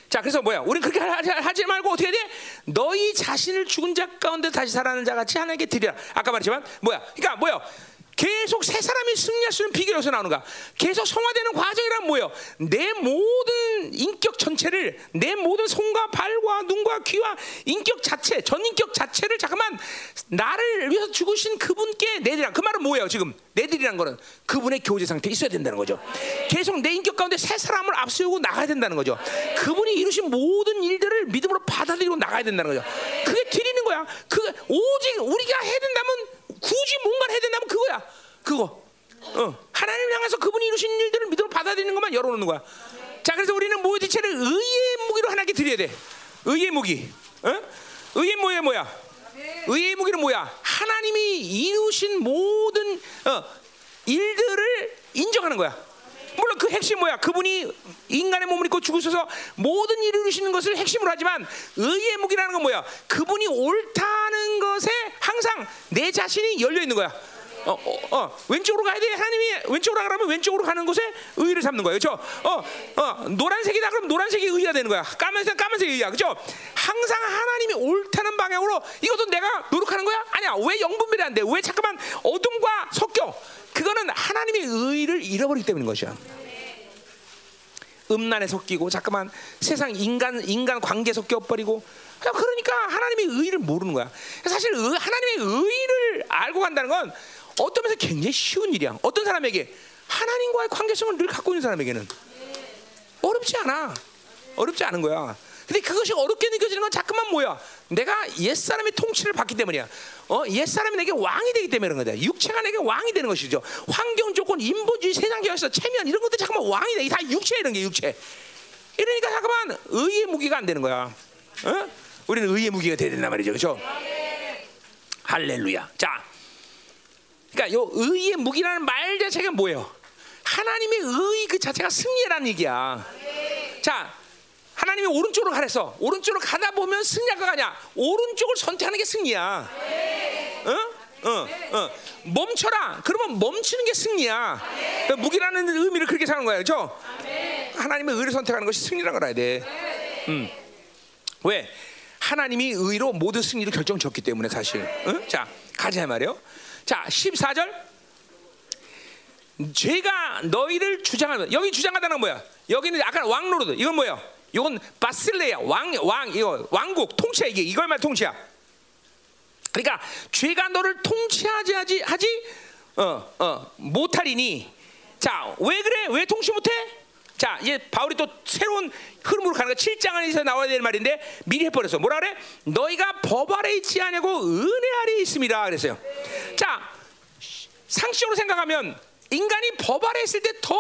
자, 그래서 뭐야? 우리는 그렇게 하지, 말고 어떻게 돼? 너희 자신을 죽은 자 가운데 다시 살아나는 자 같이 하나님께 드리라. 아까 말했지만 뭐야? 그러니까 뭐야? 계속 새 사람이 승리할 수 있는 비결이 어디서 나오는가? 계속 성화되는 과정이란 뭐예요? 내 모든 인격 전체를 내 모든 손과 발과 눈과 귀와 인격 자체, 전인격 자체를 잠깐만 나를 위해서 죽으신 그분께 내드리라. 그 말은 뭐예요? 지금 내드리라는 거는 그분의 교제 상태에 있어야 된다는 거죠. 계속 내 인격 가운데 새 사람을 앞세우고 나가야 된다는 거죠. 그분이 이루신 모든 일들을 믿음으로 받아들이고 나가야 된다는 거죠. 그게 드리는 거야. 그 오직 우리가 해야 된다면 굳이 뭔가 해야 된다면 그거야. 그거. 어. 하나님 향해서 그분이 이루신 일들을 믿음으로 받아들이는 것만 열어놓는 거야. 자, 그래서 우리는 모든 지체를 의의 무기로 하나님께 드려야 돼. 의의 무기. 어? 의의 무기 뭐야? 의의 무기는 뭐야? 하나님이 이루신 모든 어, 일들을 인정하는 거야. 물론 그 핵심 뭐야? 그분이 인간의 몸을 입고 죽으셔서 모든 일을 이루시는 것을 핵심으로 하지만 의의 무기라는 건 뭐야? 그분이 옳다는 것에 항상 내 자신이 열려 있는 거야. 어, 어, 어, 왼쪽으로 가야 돼. 하나님이 왼쪽으로 가라면 왼쪽으로 가는 곳에 의를 잡는 거예요. 그렇죠? 어, 어, 노란색이다 그럼 노란색이 의가 되는 거야. 까만색 까만색이 의야. 그렇죠? 항상 하나님이 옳다는 방향으로 이것도 내가 노력하는 거야? 아니야. 왜 영분별이 안 돼? 왜 잠깐만 어둠과 섞여? 그거는 하나님의 의를 잃어버리기 때문인 것이야. 음란에 섞이고 잠깐만 세상 인간 인간 관계 섞여 버리고 그러니까 하나님의 의를 모르는 거야. 사실 의, 하나님의 의를 알고 간다는 건 어떤 면에서 굉장히 쉬운 일이야. 어떤 사람에게 하나님과의 관계성을 늘 갖고 있는 사람에게는 어렵지 않아. 어렵지 않은 거야. 근데 그것이 어렵게 느껴지는 건 자꾸만 뭐야? 내가 옛사람의 통치를 받기 때문이야. 어? 옛사람이 내게 왕이 되기 때문에 그런 거다. 육체가 내게 왕이 되는 것이죠. 환경 조건, 인본주의, 세상 경에서 체면 이런 것들 잠깐만 왕이 돼. 다 육체 이런 게 육체. 이러니까 잠깐만 의의 무기가 안 되는 거야. 어? 우리는 의의 무기가 돼야 된단 말이죠. 그렇죠? 할렐루야. 자. 그러니까 요 의의 무기라는 말 자체가 뭐예요? 하나님의 의 그 자체가 승리라는 얘기야. 자, 하나님이 오른쪽으로 가래서 오른쪽으로 가다 보면 승리가 가냐? 오른쪽을 선택하는 게 승리야. 어? 어, 어. 멈춰라. 그러면 멈추는 게 승리야. 그러니까 무기라는 의미를 그렇게 사는 거야, 그렇죠? 하나님의 의를 선택하는 것이 승리라고 알아야 돼. 음. 왜? 하나님이 의로 모든 승리를 결정졌기 때문에 사실. 어? 자, 가자 말이요. 자, 14절. 죄가 너희를 주장하면 여기 주장하다는 뭐야? 여기는 약간 왕노릇. 이건 뭐야? 이건 바실레야 왕, 왕, 이거 왕국 통치야 이게 이걸 말 통치야. 그러니까 죄가 너를 통치하지 하지 하지 어, 어, 못하리니. 자, 왜 그래? 왜 통치 못해? 자, 이제 바울이 또 새로운 흐름으로 가는 거 7장 안에서 나와야 될 말인데 미리 해버렸어. 뭐라 그래? 너희가 법 아래 있지 아니고 은혜 아래 있습니다. 그랬어요. 자, 상식적으로 생각하면 인간이 법 아래 있을 때 더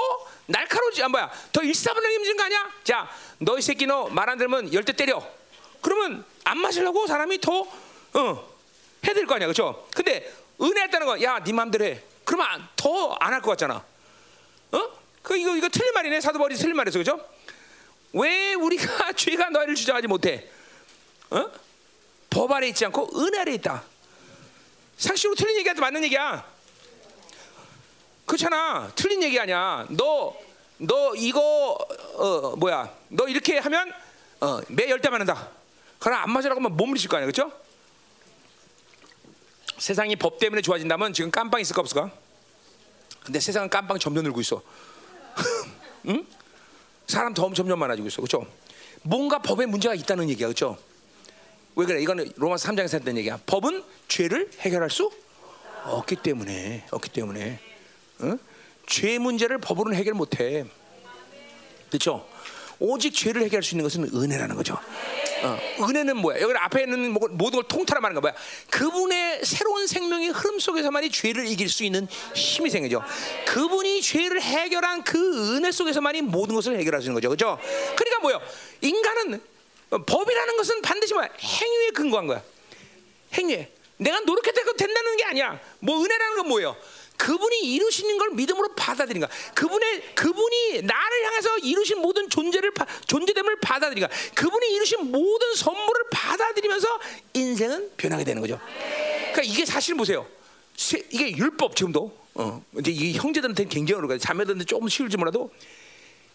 날카로우지, 아 뭐야? 더 일사분란이 힘든 거 아니야? 자, 너희 새끼 너 말 안 들으면 열대 때려. 그러면 안 맞으려고 사람이 더 어, 해야 될거 아니야, 그렇죠? 근데 은혜 했다는 거, 야, 네 맘대로 해. 그러면 더 안 할 것 같잖아. 어? 그 이거 이거 틀린 말이네. 사도 바울이 틀린 말이었어, 그렇죠? 왜 우리가 [laughs] 죄가 너희를 주장하지 못해? 어? 법 아래 있지 않고 은혜 아래 있다. 상식으로 틀린 얘기한테 맞는 얘기야. 그렇잖아. 틀린 얘기 아니야. 너, 너 이거 어 뭐야? 너 이렇게 하면 어, 매 열대 맞는다. 그럼 안 맞으라고 하면 몸부리실 거 아니야, 그렇죠? 세상이 법 때문에 좋아진다면 지금 깜빵 있을까 없을까? 근데 세상은 깜빵 점점 늘고 있어. [laughs] 응? 사람 더 점점 많아지고 있어, 그렇죠? 뭔가 법에 문제가 있다는 얘기야, 그렇죠? 왜 그래? 이거는 로마서 3장에서 했던 얘기야. 법은 죄를 해결할 수 없기 때문에, 없기 때문에. 어? 죄 문제를 법으로는 해결 못해. 그렇죠? 오직 죄를 해결할 수 있는 것은 은혜라는 거죠. 어, 은혜는 뭐야? 여기 앞에 있는 뭐, 모든 걸 통틀어 말하는 거 뭐야? 그분의 새로운 생명의 흐름 속에서만이 죄를 이길 수 있는 힘이 생기죠. 그분이 죄를 해결한 그 은혜 속에서만이 모든 것을 해결하시는 거죠. 그렇죠? 그러니까 뭐요? 인간은 법이라는 것은 반드시 뭐야? 행위에 근거한 거야. 행위에. 내가 노력했다고 된다는 게 아니야. 뭐 은혜라는 건 뭐예요? 그분이 이루시는 걸 믿음으로 받아들인가. 그분의 그분이 나를 향해서 이루신 모든 존재를 존재됨을 받아들인가. 그분이 이루신 모든 선물을 받아들이면서 인생은 변하게 되는 거죠. 그러니까 이게 사실 보세요. 이게 율법 지금도 어, 이제 이 형제들한테 굉장히 어려워요. 자매들한테 조금 쉬울지 몰라도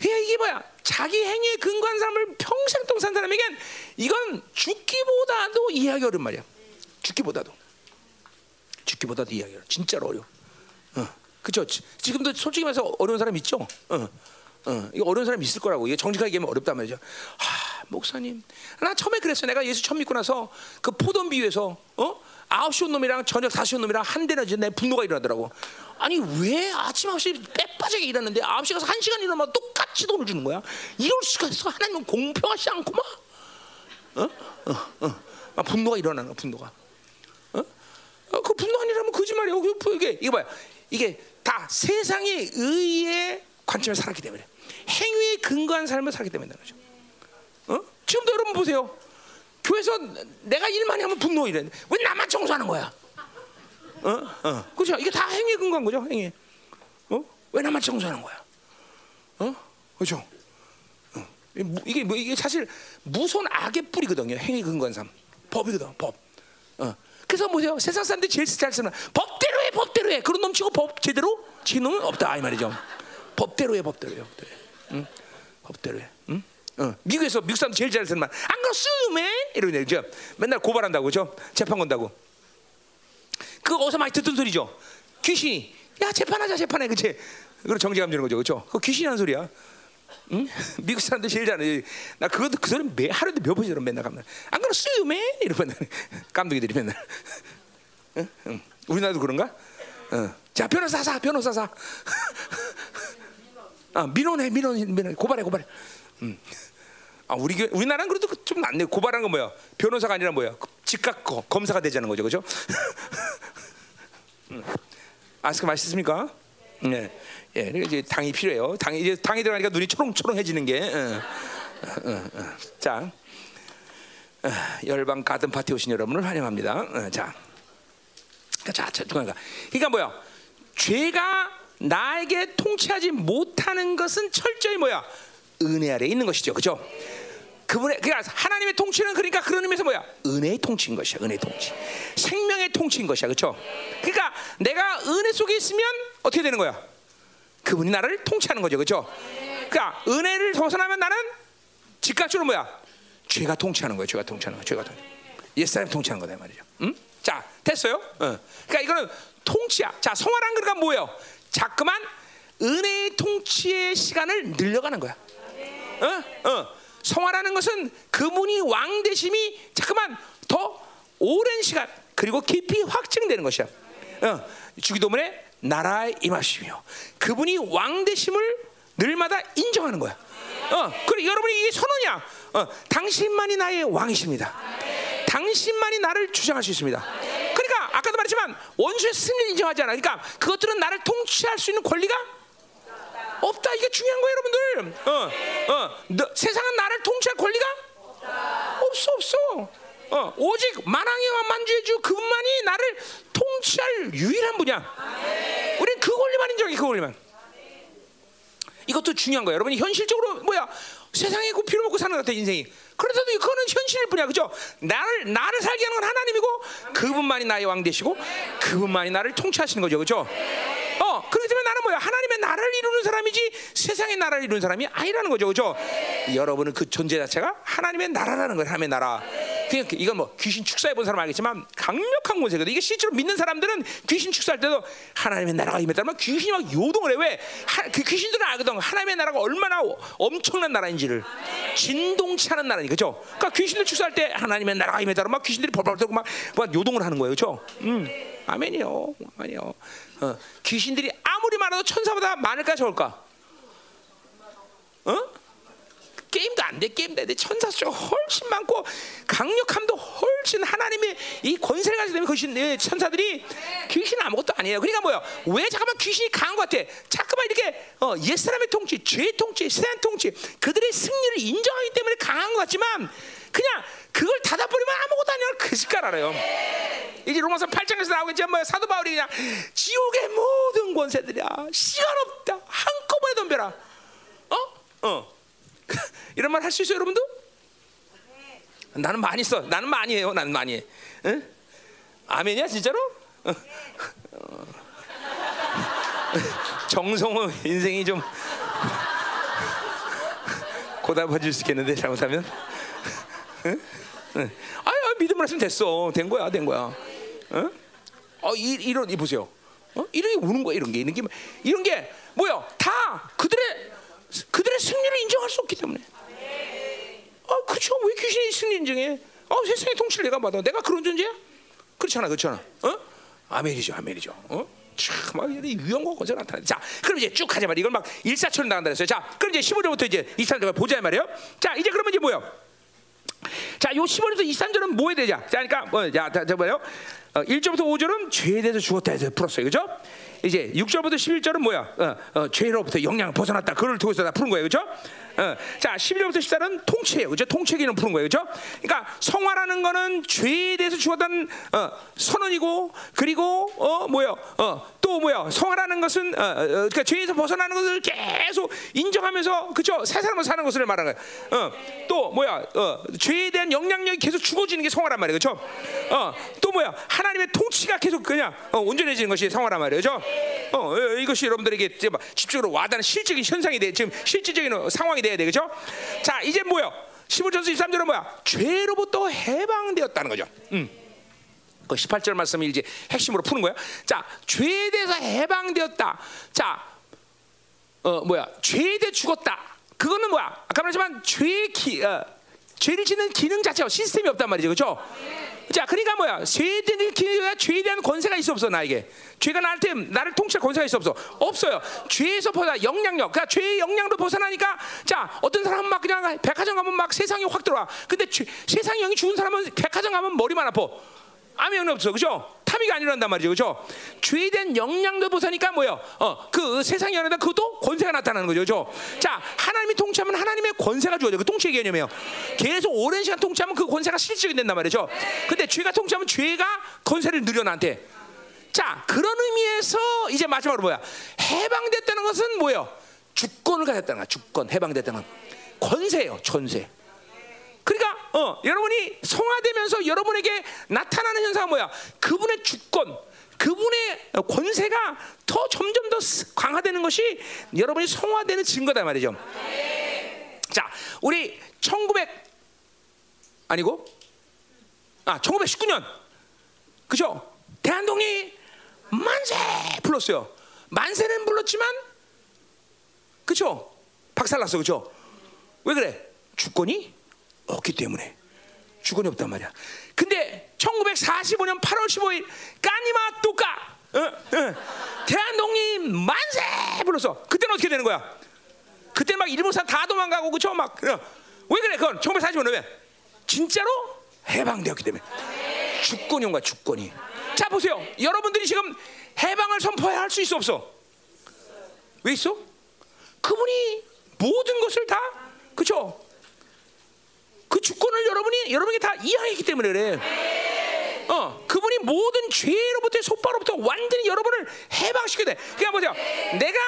이게 뭐야? 자기 행위에 근거한 사람을 평생 동안 산 사람에겐 이건 죽기보다도 이해하기 어려운 말이야. 죽기보다도 죽기보다도 이해하기 어려. 진짜로 어려. 어, 그죠? 지금도 솔직히 말해서 어려운 사람 있죠? 어, 어, 이거 어려운 사람 있을 거라고. 이게 정직하게 얘기하면 어렵단 말이죠. 하, 목사님. 나 처음에 그랬어. 내가 예수 처음 믿고 나서 그 포돈 비유에서, 어? 아홉 시온 놈이랑 저녁 다시 온 놈이랑 한 대는 이제 내 분노가 일어나더라고. 아니, 왜 아침 아홉 시 빼빠지게 일하는데 아홉 시 가서 한 시간 일하면 똑같이 돈을 주는 거야? 이럴 수가 있어. 하나님은 공평하지 않구만. 어? 어, 어. 아, 분노가 일어나는 거야, 분노가. 어? 어, 그 분노 아니라면 거짓말이야. 이게, 이게 뭐야? 이게 다 세상의 의의 관점에 살았기 때문에 행위에 근거한 삶을 살기 때문에 그렇죠. 어? 지금도 여러분 보세요. 교회에서 내가 일 많이 하면 분노 이래. 왜 나만 청소하는 거야? 어? 어. 그렇죠. 이게 다 행위에 근거한 거죠. 행위. 어? 왜 나만 청소하는 거야? 어? 그렇죠. 어. 이게 뭐 이게 사실 무서운 악의 뿌리거든요. 행위 근거한 삶. 법이거든. 법. 어. 그래서 보세요. 세상 사람들이 제일 잘 쓰는 법대로 해내 법대로 해. 그런 놈치고 법 제대로 지는 없다 이 말이죠. 법대로 해, 법대로 해, 법대로 해. 응? 법대로 해. 응? 어. 미국에서 미국 사람 제일 잘 쓰는 말, 안 그렇으면 이러는 얘기죠. 맨날 고발한다고, 그죠? 재판 건다고. 그거 어디서 많이 듣던 소리죠. 귀신이 야 재판하자 재판해, 그치? 그걸 정죄감 주는 거죠, 그죠? 그 귀신이 하는 소리야. 응? [laughs] 미국 사람들 제일 잘해. 나 그것도 그 소리 매 하루에 몇 번씩 들어 맨날 가면 안 그렇으면 이러면 [laughs] 감독이들이 맨날. [laughs] 응? 응. 우리나라도 그런가? 어. 자 변호사 사 변호사 사. 아 민원해 민원 민원 고발해 고발해. 음. 아 우리 교- 우리나라는 그래도 그좀 낫네. 고발한 건 뭐야? 변호사가 아니라 뭐야? 즉각 거- 검사가 되자는 거죠, 그죠? [laughs] 음. 아스크 맛있습니까? 네. 예, 그러니까 이제 당이 필요해요. 당이 이제 당이 들어가니까 눈이 초롱초롱해지는 게. 어. 어, 어, 어. 자, 어, 열방 가든 파티 오신 여러분을 환영합니다. 어, 자, 중간가. 그러니까 뭐야? 죄가 나에게 통치하지 못하는 것은 철저히 뭐야? 은혜 아래 에 있는 것이죠, 그죠? 그분의 그러니까 하나님의 통치는 그러니까 그런 의미에서 뭐야? 은혜의 통치인 것이야, 은혜의 통치, 생명의 통치인 것이야, 그렇죠? 그러니까 내가 은혜 속에 있으면 어떻게 되는 거야? 그분이 나를 통치하는 거죠, 그렇죠? 그러니까 은혜를 벗어나면 나는 즉각적으로 뭐야? 죄가 통치하는 거예요, 죄가 통치하는 거야, 죄가 통. 옛사람 통치하는 거다 이 말이죠. 음? 자, 됐어요? 어. 그러니까 이거는 통치야. 자, 성화란 그러니까 뭐예요? 자꾸만 은혜의 통치의 시간을 늘려가는 거야. 어? 어. 성화라는 것은 그분이 왕 되심이 자꾸만 더 오랜 시간 그리고 깊이 확증되는 것이야. 어. 주기도문에 나라의 임하심이요. 그분이 왕 되심을 늘마다 인정하는 거야. 어. 그래 여러분이 이게 선언이야. 어. 당신만이 나의 왕이십니다. 당신만이 나를 주장할 수 있습니다. 아까도 말했지만 원수의 승리를 인정하지 않아. 그러니까 그것들은 나를 통치할 수 있는 권리가 없다. 이게 중요한 거예요, 여러분들. 어, 어, 너, 세상은 나를 통치할 권리가 없어, 없어. 어, 오직 만왕의 만주의주 그분만이 나를 통치할 유일한 분이야. 우리는 그 권리만 인정해, 그 권리만. 이것도 중요한 거예요. 여러분이 현실적으로 뭐야 세상에 그 필요 먹고 사는 것 같아 인생이. 그래도 그거는 현실일 뿐이야, 그죠? 나를 나를 살게 하는 건 하나님이고 그분만이 나의 왕 되시고 그분만이 나를 통치하시는 거죠, 그죠? 어, 때문에 나는 뭐야 하나님의 나라를 이루는 사람이지 세상의 나라를 이루는 사람이 아니라는 거죠, 그죠? 여러분은 그 존재 자체가 하나님의 나라라는 거예요, 하나님의 나라. 그냥 이건 뭐 귀신 축사해 본 사람 알겠지만 강력한 권세거든. 이게 실제로 믿는 사람들은 귀신 축사할 때도 하나님의 나라가 임했다면 귀신이 막 요동을 해. 왜? 하, 그 귀신들은 알거든. 하나님의 나라가 얼마나 오- 엄청난 나라인지를 진동치 않은 나라니, 그죠? 그러니까 귀신들 축사할 때 하나님의 나라가 임했다면 막 귀신들이 벌벌 떨고 막, 막 요동을 하는 거예요, 그죠? 음, 아멘이요, 아멘이요. 어, 귀신들이 아무리 많아도 천사보다 많을까 적을까? 어? 게임도 안 돼, 게임도 안 돼. 천사 숫자가 훨씬 많고 강력함도 훨씬 하나님의 이 권세를 가지고 되면 귀신, 예, 천사들이 귀신은 아무것도 아니에요. 그러니까 뭐야? 왜 잠깐만 귀신이 강한 것 같아? 자꾸만 이렇게 어, 옛 사람의 통치, 죄의 통치, 세상 통치, 그들의 승리를 인정하기 때문에 강한 것 같지만 그냥 그걸 닫아버리면 아무것도 아니라 그 시간 알아요. 이제 로마서 8장에서 나오겠지 뭐야 사도 바울이 그냥 지옥의 모든 권세들이야 시간 없다 한꺼번에 덤벼라 어? 어 [laughs] 이런 말 할 수 있어요 여러분도? 나는 많이 써 나는 많이 해요 나는 많이 해 응? 아멘이야 진짜로? 어. 어. [laughs] 정성호 인생이 좀 [laughs] 고달퍼질 수 있겠는데 잘못하면 응? 응. 아유 믿음을 했으면 됐어 된 거야 된 거야 어? 어 이, 이런 이 보세요 어? 이런 게 우는 거야 이런 게 이런 게 이런 게 뭐야 다 그들의 그들의 승리를 인정할 수 없기 때문에 아 그렇죠 왜 귀신이 승리 인정해 어 세상의 통치를 내가 받아 내가 그런 존재야 그렇잖아 그렇잖아 어 아멘이죠 아멘이죠 어 참, 위험과 권세 나타나. 자, 그럼 이제 쭉 하자 말이야. 이걸 막 일사천리 나간다 그랬어요. 자, 그럼 이제 15절부터 이제 23절 보자 말이에요. 자, 이제 그러면 이제 뭐요? 자, 요 15절부터 23절은 뭐에 대자? 자, 그러니까 뭐, 자, 자, 자 뭐요? 어, 1절부터 5절은 죄에 대해서 죽었다 해서 풀었어요. 그죠? 이제 6절부터 11절은 뭐야? 어, 어, 죄로부터 영향을 벗어났다. 그걸 통해서 다 푸는 거예요. 그죠? 어. 자, 11절부터 14는 통치예요. 그죠? 통치 기능 푸는 거예요. 그죠? 그러니까 성화라는 거는 죄에 대해서 주었던 어, 선언이고 그리고 어 뭐요? 어, 또 뭐야? 성화라는 것은 어, 어, 그러니까 죄에서 벗어나는 것을 계속 인정하면서 그죠? 새 삶을 사는 것을 말하는 거예요. 어, 또 뭐야? 어, 죄에 대한 영향력이 계속 죽어지는 게 성화란 말이에요. 어, 또 뭐야? 하나님의 통치가 계속 그냥 어, 온전해지는 것이 성화란 말이에요. 어, 이것이 여러분들에게 집중적으로 와닿는 실질적인 현상이 돼 지금 실질적인 상황이 돼야 되겠죠? 자, 이제 뭐요? 15절에서 23절은 뭐야? 죄로부터 해방되었다는 거죠. 음. 그 18절 말씀을 이제 핵심으로 푸는 거야. 자, 죄에 대해서 해방되었다. 자, 어 뭐야? 죄에 대해 죽었다. 그거는 뭐야? 아까 말했지만 죄의 기, 어, 죄를 짓는 기능 자체가 시스템이 없단 말이죠, 그렇죠? 자, 그러니까 뭐야? 죄에 대한 기능이 죄에 대한 권세가 있어 없어 나에게? 죄가 나한테 나를 통치할 권세가 있어 없어? 없어요. 죄에서 벗어나 영향력, 그러니까 죄의 영향도 벗어나니까 자, 어떤 사람은 막 그냥 백화점 가면 막 세상이 확 들어와. 근데 죄, 세상의 영이 죽은 사람은 백화점 가면 머리만 아파. 아무 영향 없어, 그죠? 탐이가 안 일어난단 말이죠, 그죠? 죄에 대한 영향도 벗으니까 뭐요? 어, 그 세상이 일어난다 그것도 권세가 나타나는 거죠, 그죠? 자, 하나님이 통치하면 하나님의 권세가 주어져. 그 통치의 개념이에요. 계속 오랜 시간 통치하면 그 권세가 실질적이 된단 말이죠. 근데 죄가 통치하면 죄가 권세를 누려 나한테. 자, 그런 의미에서 이제 마지막으로 뭐야? 해방됐다는 것은 뭐예요? 주권을 가졌다는 거야. 주권, 해방됐다는 건 권세예요, 권세. 그러니까 어, 여러분이 성화되면서 여러분에게 나타나는 현상은 뭐야? 그분의 주권, 그분의 권세가 더 점점 더 강화되는 것이 여러분이 성화되는 증거다 말이죠. 자, 우리 1900 아니고 아 1919년 그죠? 대한독립 만세 불렀어요. 만세는 불렀지만 그죠? 박살났어 그죠? 왜 그래? 주권이 없기 때문에 주권이 없단 말이야. 근데 1945년 8월 15일 까니마 뚜까 어, 어, 대한독립 만세 불렀어. 그때는 어떻게 되는 거야? 그때 막 일본 사람 다 도망가고 그쵸 막 어. 왜 그래? 그건 1945년 왜? 진짜로 해방되었기 때문에 주권이 온 거야 주권이. 자 보세요. 여러분들이 지금 해방을 선포해야 할 수 있어 없어? 왜 있어? 그분이 모든 것을 다 그쵸? 그 주권을 여러분이 여러분에게 다 이양했기 때문에 그래. 어, 그분이 모든 죄로부터 속바로부터 완전히 여러분을 해방시켜 돼. 그러니까 보세요. 내가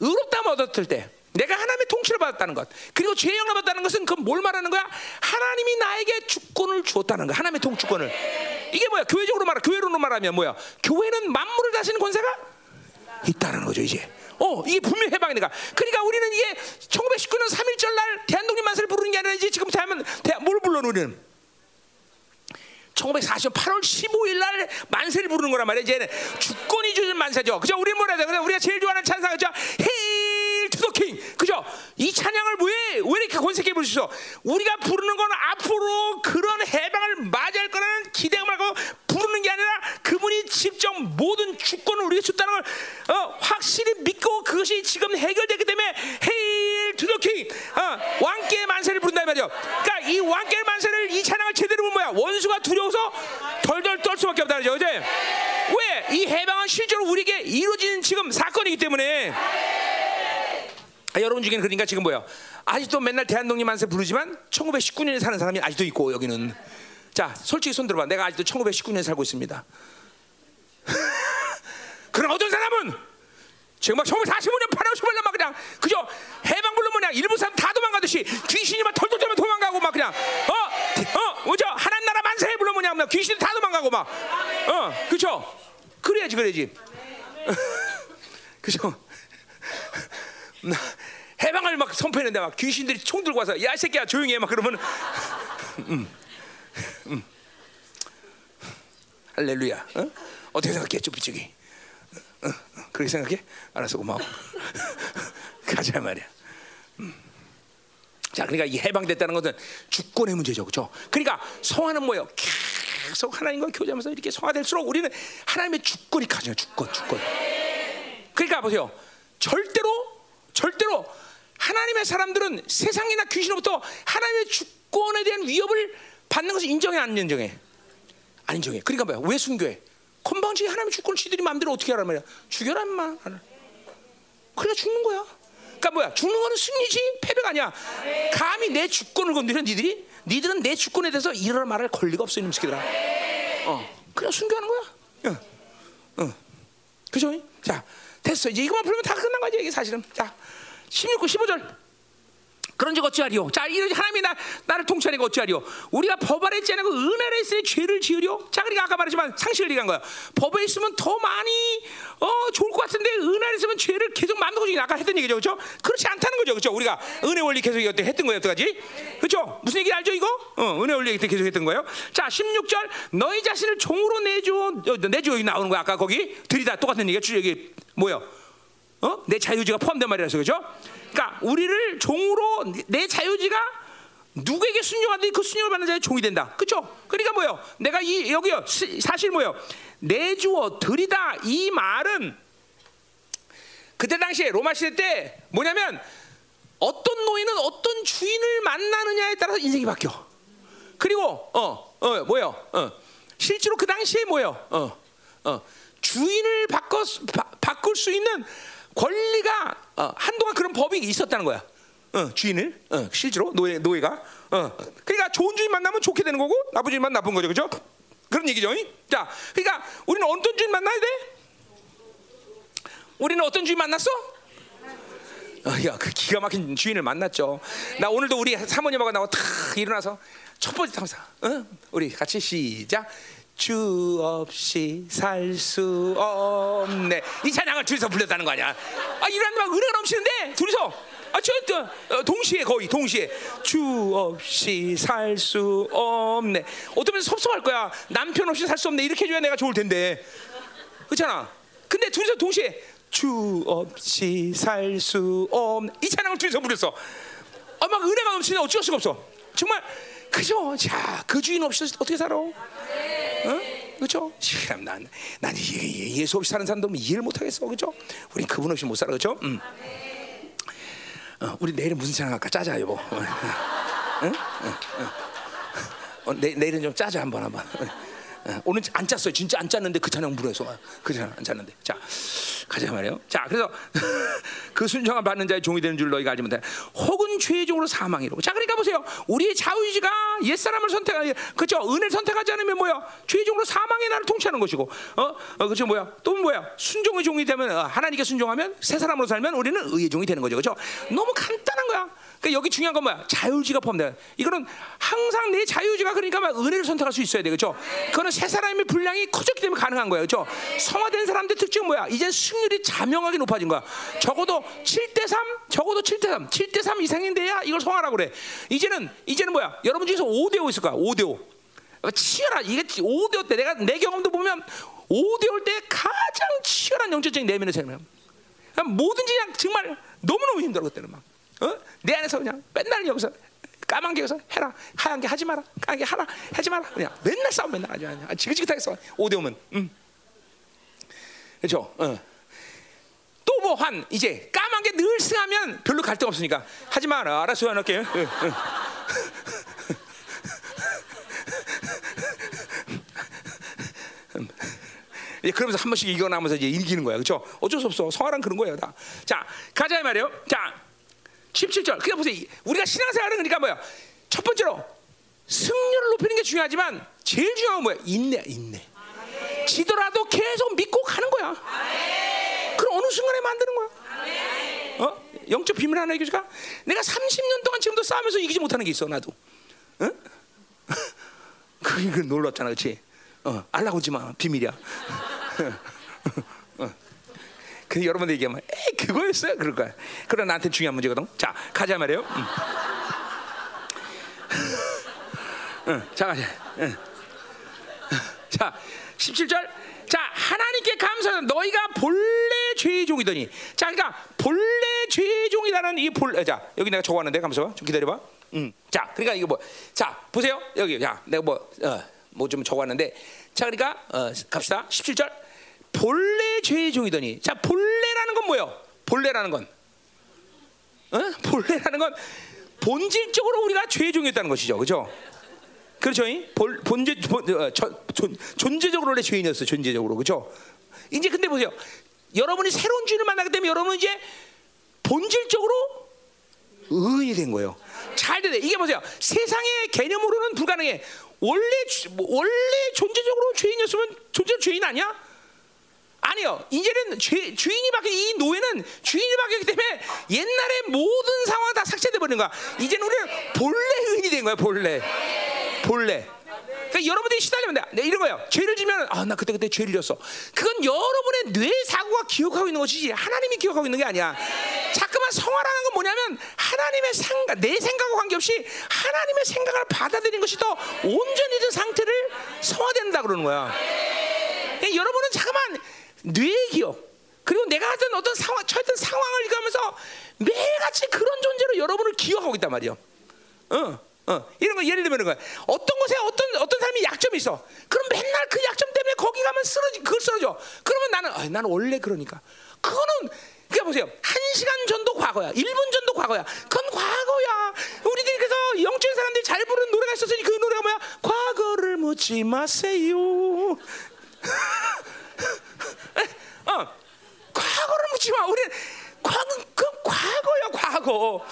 의롭다함 얻었을 때, 내가 하나님의 통치를 받았다는 것, 그리고 죄 영을 받았다는 것은 그 뭘 말하는 거야? 하나님이 나에게 주권을 주었다는 거야. 하나님의 통주권을. 이게 뭐야? 교회적으로 말하, 교회로 말하면 뭐야? 교회는 만물을 다스리는 권세가 있다는 거죠 이제. 어, 이게 분명 해방이니까. 그러니까 우리는 이게 1919년 3일절 날 대한독립 만세를 부르는 게 아니라 이제 지금 대하면 뭘 불러 우리는? 1940년 8월 15일 날 만세를 부르는 거란 말이야. 이제는 주권이 주는 만세죠. 그죠? 우리는 뭐라 하죠? 우리가 제일 좋아하는 찬사가 죠 Hail to the King. 그죠? 이 찬양을 왜, 왜 이렇게 권세게 있어? 우리가 부르는 건 앞으로 그런 해방을 맞이할 거라는 기대감을 하고 부르는 게 아니라 그분이 직접 모든 주권을 우리에게 줬다는 걸 어, 확실히 믿고 그것이 지금 해결되기 때문에 Hail to the King. 어, 왕께 만세를 부른다 말이죠. 그러니까 이 왕께 만세를 이 찬양을 제대로 보면 뭐야? 원수가 두려워서 덜덜 떨 수밖에 없다는 거죠. 그제? 왜? 이 해방은 실제로 우리에게 이루어지는 지금 사건이기 때문에 아, 여러분 중에는 그러니까 지금 뭐야? 아직도 맨날 대한독립 만세 부르지만 1919년에 사는 사람이 아직도 있고 여기는. 자 솔직히 손 들어봐. 내가 아직도 1919년에 살고 있습니다. [laughs] 그럼 어떤 사람은 지금 막 1945년 8월 15일 막 그냥 그죠? 해방 불르면 그냥 일본 사람 다 도망가듯이 귀신이 막 털털 떨면 도망가고 막 그냥 어어? 뭐죠? 하나님 나라 만세 불르면 그냥 귀신이 다 도망가고 막어 그죠? 그래야지 그래야지. [laughs] 그죠 [laughs] 해방을 막 선포했는데 막 귀신들이 총 들고 와서 야 이 새끼야 조용히 해 막 그러면 [laughs] 음, 음. 할렐루야 어? 어떻게 생각해 쭈삐쭈기 어, 어, 그렇게 생각해? 알았어 고마워 [laughs] 가자 말이야 음. 자 그러니까 이 해방됐다는 것은 주권의 문제죠 그렇죠? 그러니까 성화는 뭐예요? 계속 하나님과 교제하면서 이렇게 성화될수록 우리는 하나님의 주권이 가져요 주권 주권 그러니까 보세요 절대로 절대로 하나님의 사람들은 세상이나 귀신으로부터 하나님의 주권에 대한 위협을 받는 것을 인정해 안 인정해? 안 인정해. 그러니까 뭐야? 왜 순교해? 건방지게 하나님의 주권을 지들이 마음대로 어떻게 하란 말이야? 죽여라 인마. 그러니까 죽는 거야. 그러니까 뭐야? 죽는 거는 승리지 패배가 아니야. 감히 내 주권을 건드려 니들이? 니들은 내 주권에 대해서 이런 말할 권리가 없어 이놈 새끼들아. 어, 그냥 순교하는 거야. 어, 어, 그죠? 자, 됐어. 이제 이것만 풀면 다 끝난 거지 이게 사실은. 자, 16구 15절. 그런 적 어찌하리요? 자, 이런 하나님이 나, 나를 통치하니까 어찌하리요? 우리가 법 아래 있지 않고 은 아래 있으니 죄를 지으려? 자, 그러니까 아까 말했지만 상식을 얘기한 거야. 법에 있으면 더 많이 어, 좋을 것 같은데 은 아래 있으면 죄를 계속 만들고 지금 아까 했던 얘기죠, 그렇죠? 그렇지 않다는 거죠, 그렇죠? 우리가 은혜 원리 계속 이때 했던 거예요, 여태까지, 그렇죠? 무슨 얘기 알죠, 이거? 어, 은혜 원리 때 계속 했던 거예요. 자, 16절 너희 자신을 종으로 내줘, 내줘 여기 나오는 거야. 아까 거기 들이다 똑같은 얘기가 주 여기 뭐요? 어? 내 자유지가 포함된 말이라서 그죠? 그러니까 우리를 종으로 내 자유지가 누구에게 순종하든지 그 순종을 받는 자의 종이 된다. 그렇죠? 그러니까 뭐요? 내가 이 여기요 시- 사실 뭐요? 내주어 드리다 이 말은 그때 당시에 로마 시대 때 뭐냐면 어떤 노예는 어떤 주인을 만나느냐에 따라서 인생이 바뀌어. 그리고 어, 어, 뭐요? 어. 실제로 그 당시에 뭐요? 어, 어. 주인을 바꿔 바, 바꿀 수 있는 권리가 어, 한동안 그런 법이 있었다는 거야. 어, 주인을 어, 실제로 노예 노예가 어. 그러니까 좋은 주인 만나면 좋게 되는 거고 나쁜 주인 만 나쁜 거죠, 그죠? 그런 얘기죠. 자, 그러니까 우리는 어떤 주인 만나야 돼? 우리는 어떤 주인 만났어? 어, 야, 그 기가 막힌 주인을 만났죠. 나 오늘도 우리 사모님하고 나와 탁 일어나서 첫 번째 탐사, 어? 우리 같이 시작. 주 없이 살 수 없네. 이 찬양을 둘이서 불렀다는 거 아니야? 아, 이런 막 은혜가 넘치는데 둘이서. 아, 저, 저 어, 동시에 거의 동시에 주 없이 살 수 없네. 어쩌면 섭섭할 거야. 남편 없이 살 수 없네. 이렇게 해줘야 내가 좋을 텐데. 그렇잖아. 근데 둘이서 동시에 주 없이 살 수 없네 이 찬양을 둘이서 부렸어. 아, 막 은혜가 넘치네 어쩔 수가 없어. 정말 그죠? 자, 그 주인 없이 어떻게 살아? 어? 그렇죠? 참, 난, 난 예- 예- 예수 없이 사는 사람들 이해를 못 하겠어, 그렇죠? 우린 그분 없이 못 살아, 그렇죠? 음. 어, 우리 내일은 무슨 찬양 할까? 짜자, 여보. 어, 응? 어, 어. 어, 내, 내일은 좀 짜자 한번 한번. 어, 오늘 안 짰어요. 진짜 안 짰는데 그 찬양 부르서 그 찬양 안 짰는데. 자, 가자 말이에요. 자, 그래서 [laughs] 그 순종을 받는 자의 종이 되는 줄 너희가 알지 못해. 혹은 죄의 종으로 사망이로. 자, 그러니까 보세요. 우리의 자유의지가 옛 사람을 선택하지, 그렇죠? 은혜를 선택하지 않으면 뭐야? 죄의 종으로 사망의 나를 통치하는 것이고, 어, 어 그렇죠? 뭐야? 또 뭐야? 순종의 종이 되면 어, 하나님께 순종하면 새 사람으로 살면 우리는 의의 종이 되는 거죠, 그렇죠? 너무 간단한 거야. 그러니까 여기 중요한 건 뭐야? 자유의지가 포함돼. 이거는 항상 내 자유의지가 그러니까 막 은혜를 선택할 수 있어야 돼, 그렇죠? 그거는 새 사람의 분량이 커졌기 때문에 가능한 거예요, 그렇죠? 성화된 사람들 특징은 뭐야? 이제 승률이 자명하게 높아진 거야. 적어도 7대 3, 적어도 7대 3, 7대 3 이상인데야 이걸 성화라고 그래. 이제는 이제는 뭐야? 여러분 중에서 5대 5 있을 거야, 5대 5. 치열한 이게 5대 5 때 내가 내 경험도 보면 5대 5 때 가장 치열한 영적적인 내면의. 그냥 뭐든지 그냥 정말 너무너무 힘들어 그때는 막. 어? 내 안에서 그냥 맨날 여기서 까만 게 여기서 해라 하얀 게 하지 마라 까만 게 하라 하지 마라 그냥 맨날 싸움 맨날 아주 그냥 지긋지긋하게 싸워 5대 5면 음. 그렇죠 어. 또뭐한 이제 까만 게늘 승하면 별로 갈등 없으니까 하지 마라 알았어 안 할게 응, 응. 예, [laughs] 그러면서 한 번씩 이겨나면서 이제 이기는 거야. 그렇죠? 어쩔 수 없어. 성화란 그런 거예요, 다. 자, 가자 이 말이에요. 자, 17절. 그냥 보세요. 이- 우리가 신앙생활은 그러니까 뭐야? 첫 번째로 승률을 높이는 게 중요하지만 제일 중요한 건 뭐야? 인내, 인내. 지더라도 계속 믿고 가는 거야. 그럼 어느 순간에 만드는 거야. 어? 영적 비밀 하나 얘기해줄까? 내가 30년 동안 지금도 싸우면서 이기지 못하는 게 있어, 나도. 응? 그게 [laughs] 그 놀랍잖아, 그렇지? 어, 알라고 하지 마, 비밀이야. [laughs] 어. 근데 여러분들 얘기하면 에 그거였어요, 그럴 거야. 그러나 나한테 중요한 문제거든. 자, 가자 말이에요. 음. [laughs] 응, 자 가자. 응. 자, 17절. 자, 하나님께 감사하는 너희가 본래 죄의 종이더니. 자, 그러니까 본래 죄의 종이라는 이 볼. 어, 자, 여기 내가 적어왔는데 감사봐. 좀 기다려봐. 음. 자, 그러니까 이거 뭐. 자, 보세요. 여기. 자, 내가 뭐. 어, 뭐 좀 적어왔는데. 자, 그러니까 어, 갑시다. 17절. 본래 죄의 종이더니. 자, 본래라는 건 뭐예요? 본래라는 건. 어? 본래라는 건 본질적으로 우리가 죄의 종이었다는 것이죠. 그렇죠? 그렇죠? 이? 본, 본제, 본, 어, 저, 존, 존재적으로 원래 죄인이었어. 존재적으로 그렇죠? 이제 근데 보세요. 여러분이 새로운 주인을 만나기 때문에 여러분은 이제 본질적으로 의인이 된 거예요. 잘 되네. 이게 보세요. 세상의 개념으로는 불가능해. 원래 원래 존재적으로 죄인이었으면 존재 죄인 아니야? 아니요. 이제는 죄, 주인이 바뀌 이 노예는 주인이 바뀌기 때문에 옛날의 모든 상황 다 삭제돼 버리는 거야. 이제는 우리는 본래 의인이 된 거야. 본래. 본래. 그러니까 여러분들이 시달리면 돼. 네, 이런 거예요. 죄를 지면 아 나 그때 그때 죄를 졌어. 그건 여러분의 뇌 사고가 기억하고 있는 것이지 하나님이 기억하고 있는 게 아니야. 자꾸만 성화라는 건 뭐냐면 하나님의 생각, 내 생각과 관계없이 하나님의 생각을 받아들이는 것이 더 온전히 된 상태를 성화된다 그러는 거야. 그러니까 여러분은 잠깐만 뇌의 기억 그리고 내가 하던 어떤 상황, 처했던 상황을 읽으면서 매일같이 그런 존재로 여러분을 기억하고 있단 말이에요. 어, 어, 이런 거 예를 들면 거야. 어떤 곳에 어떤 어떤 사람이 약점이 있어. 그럼 맨날 그 약점 때문에 거기 가면 쓰러지, 그걸 쓰러져. 그러면 나는, 아, 나는 원래 그러니까. 그거는 그러니까 보세요. 한 시간 전도 과거야. 1분 전도 과거야. 그건 과거야. 우리들이 그래서 영적인 사람들이 잘 부르는 노래가 있었으니 그 노래가 뭐야? 과거를 묻지 마세요. [laughs] [laughs] 어, 과거를 묻지 마. 우리는 과거, 그 과거야, 과거.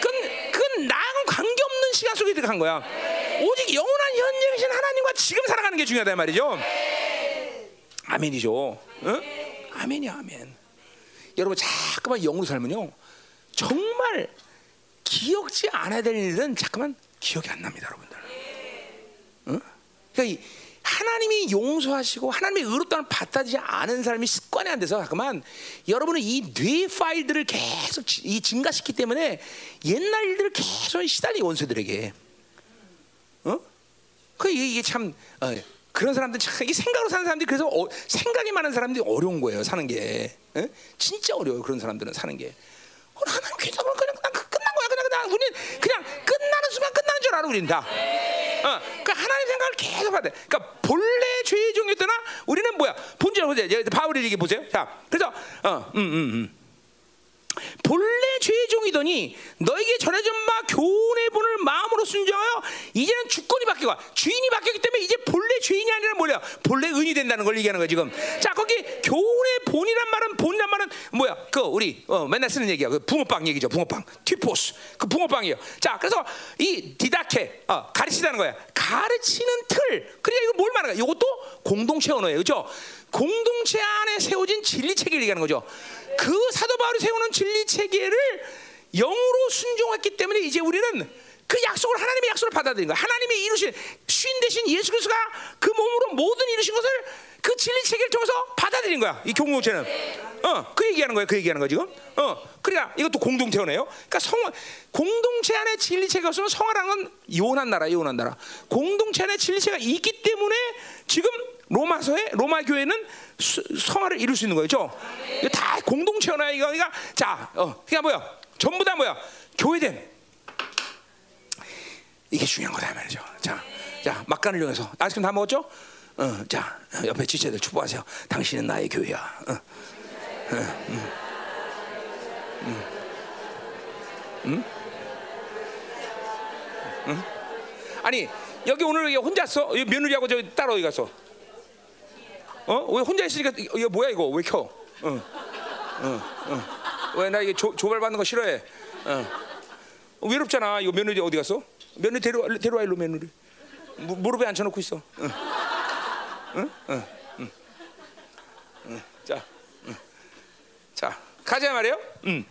그건, 그건 나하고 관계 없는 시간 속에 들어간 거야. 오직 영원한 현재이신 하나님과 지금 살아가는 게 중요하단 말이죠. 아멘이죠. 응? 아멘이야, 아멘. 여러분, 자꾸만 영으로 살면요. 정말 기억지 않아야 될 일은 자꾸만 기억이 안 납니다, 여러분들. 응? 그러니까 이 하나님이 용서하시고 하나님의 의롭다는 받아들이지 않은 사람이 습관이 안 돼서 잠깐만 여러분은 이 뇌 파일들을 계속 지- 이 증가시키기 때문에 옛날 일들을 계속 시달리 원수들에게. 어? 그 이게, 참 어, 그런 사람들 참 이게 생각으로 사는 사람들이 그래서 어, 생각이 많은 사람들이 어려운 거예요 사는 게. 어? 진짜 어려워요 그런 사람들은 사는 게. 어, 하나님 괜찮아. 그냥 그냥 그- 끝난 거야. 그냥 그냥 우리는 그냥 끝나는 순간 끝나는 줄 알아 우리는 다 어, 그러니까 하나님 생각을 계속 받아. 그러니까 본래 죄의 종이었더나 우리는 뭐야? 본질 보세요. 바울이 얘기 보세요. 자, 그래서 어, 음, 음, 음. 본래 죄의 종이더니 너에게 전해진 바 교훈의 본을 마음으로 순종하여 이제는 주권이 바뀌고 주인이 바뀌었기 때문에 이제 본래 죄인이 아니라 뭐야 본래 은이 된다는 걸 얘기하는 거야 지금. 자 거기 교훈의 본이란 말은 본이란 말은 뭐야? 그 우리 어, 맨날 쓰는 얘기야. 그 붕어빵 얘기죠 붕어빵. 티포스. 그 붕어빵이에요. 자 그래서 이 디다케 어, 가르치다는 거야. 가르치는 틀. 그러니까 이거 뭘 말하는 거야? 이것도 공동체 언어예요. 그죠? 공동체 안에 세워진 진리 체계를 얘기하는 거죠 그 사도 바울이 세우는 진리 체계를 영으로 순종했기 때문에 이제 우리는 그 약속을 하나님의 약속을 받아들인 거야. 하나님이 이루신 신 대신 예수 그리스도가 그 몸으로 모든 이루신 것을 그 진리 체계를 통해서 받아들인 거야. 이 공동체는. 어, 그 얘기하는 거야. 그 얘기하는 거 지금. 어, 그러니까 이것도 공동체네요. 그러니까 성 공동체 안에 진리 체계가 없으면 성화라는 건 이혼한 나라, 이혼한 나라. 공동체 안에 진리 체계가 있기 때문에 지금 로마서에 로마 교회는 수- 성화를 이룰 수 있는 거죠. 이거 다 공동체나 이거 그러니까 자, 어, 그러니까 뭐야? 전부 다 뭐야? 교회된 이게 중요한 거다 이 말이죠. 자, 자 막간을 이용해서 아이스크림 다 먹었죠? 어, 자 옆에 지체들 축복하세요. 당신은 나의 교회야. 어. 어, 음. 음. 음? 음? 아니 여기 오늘 혼자 써? 며느리하고 저 따로 어디 갔어? 어? 왜 혼자 있으니까 이거 뭐야 이거 왜 켜? 어, 어, 어. 왜나 이게 조, 조발 받는 거 싫어해? 어. 외롭잖아. 이거 며느리 어디 갔어? 며느리 데려와, 데려와 일로 며느리. 무, 무릎에 앉혀놓고 있어. 응. 응? 응. 응. 응. 자, 응. 자 가자 말이에요. 음.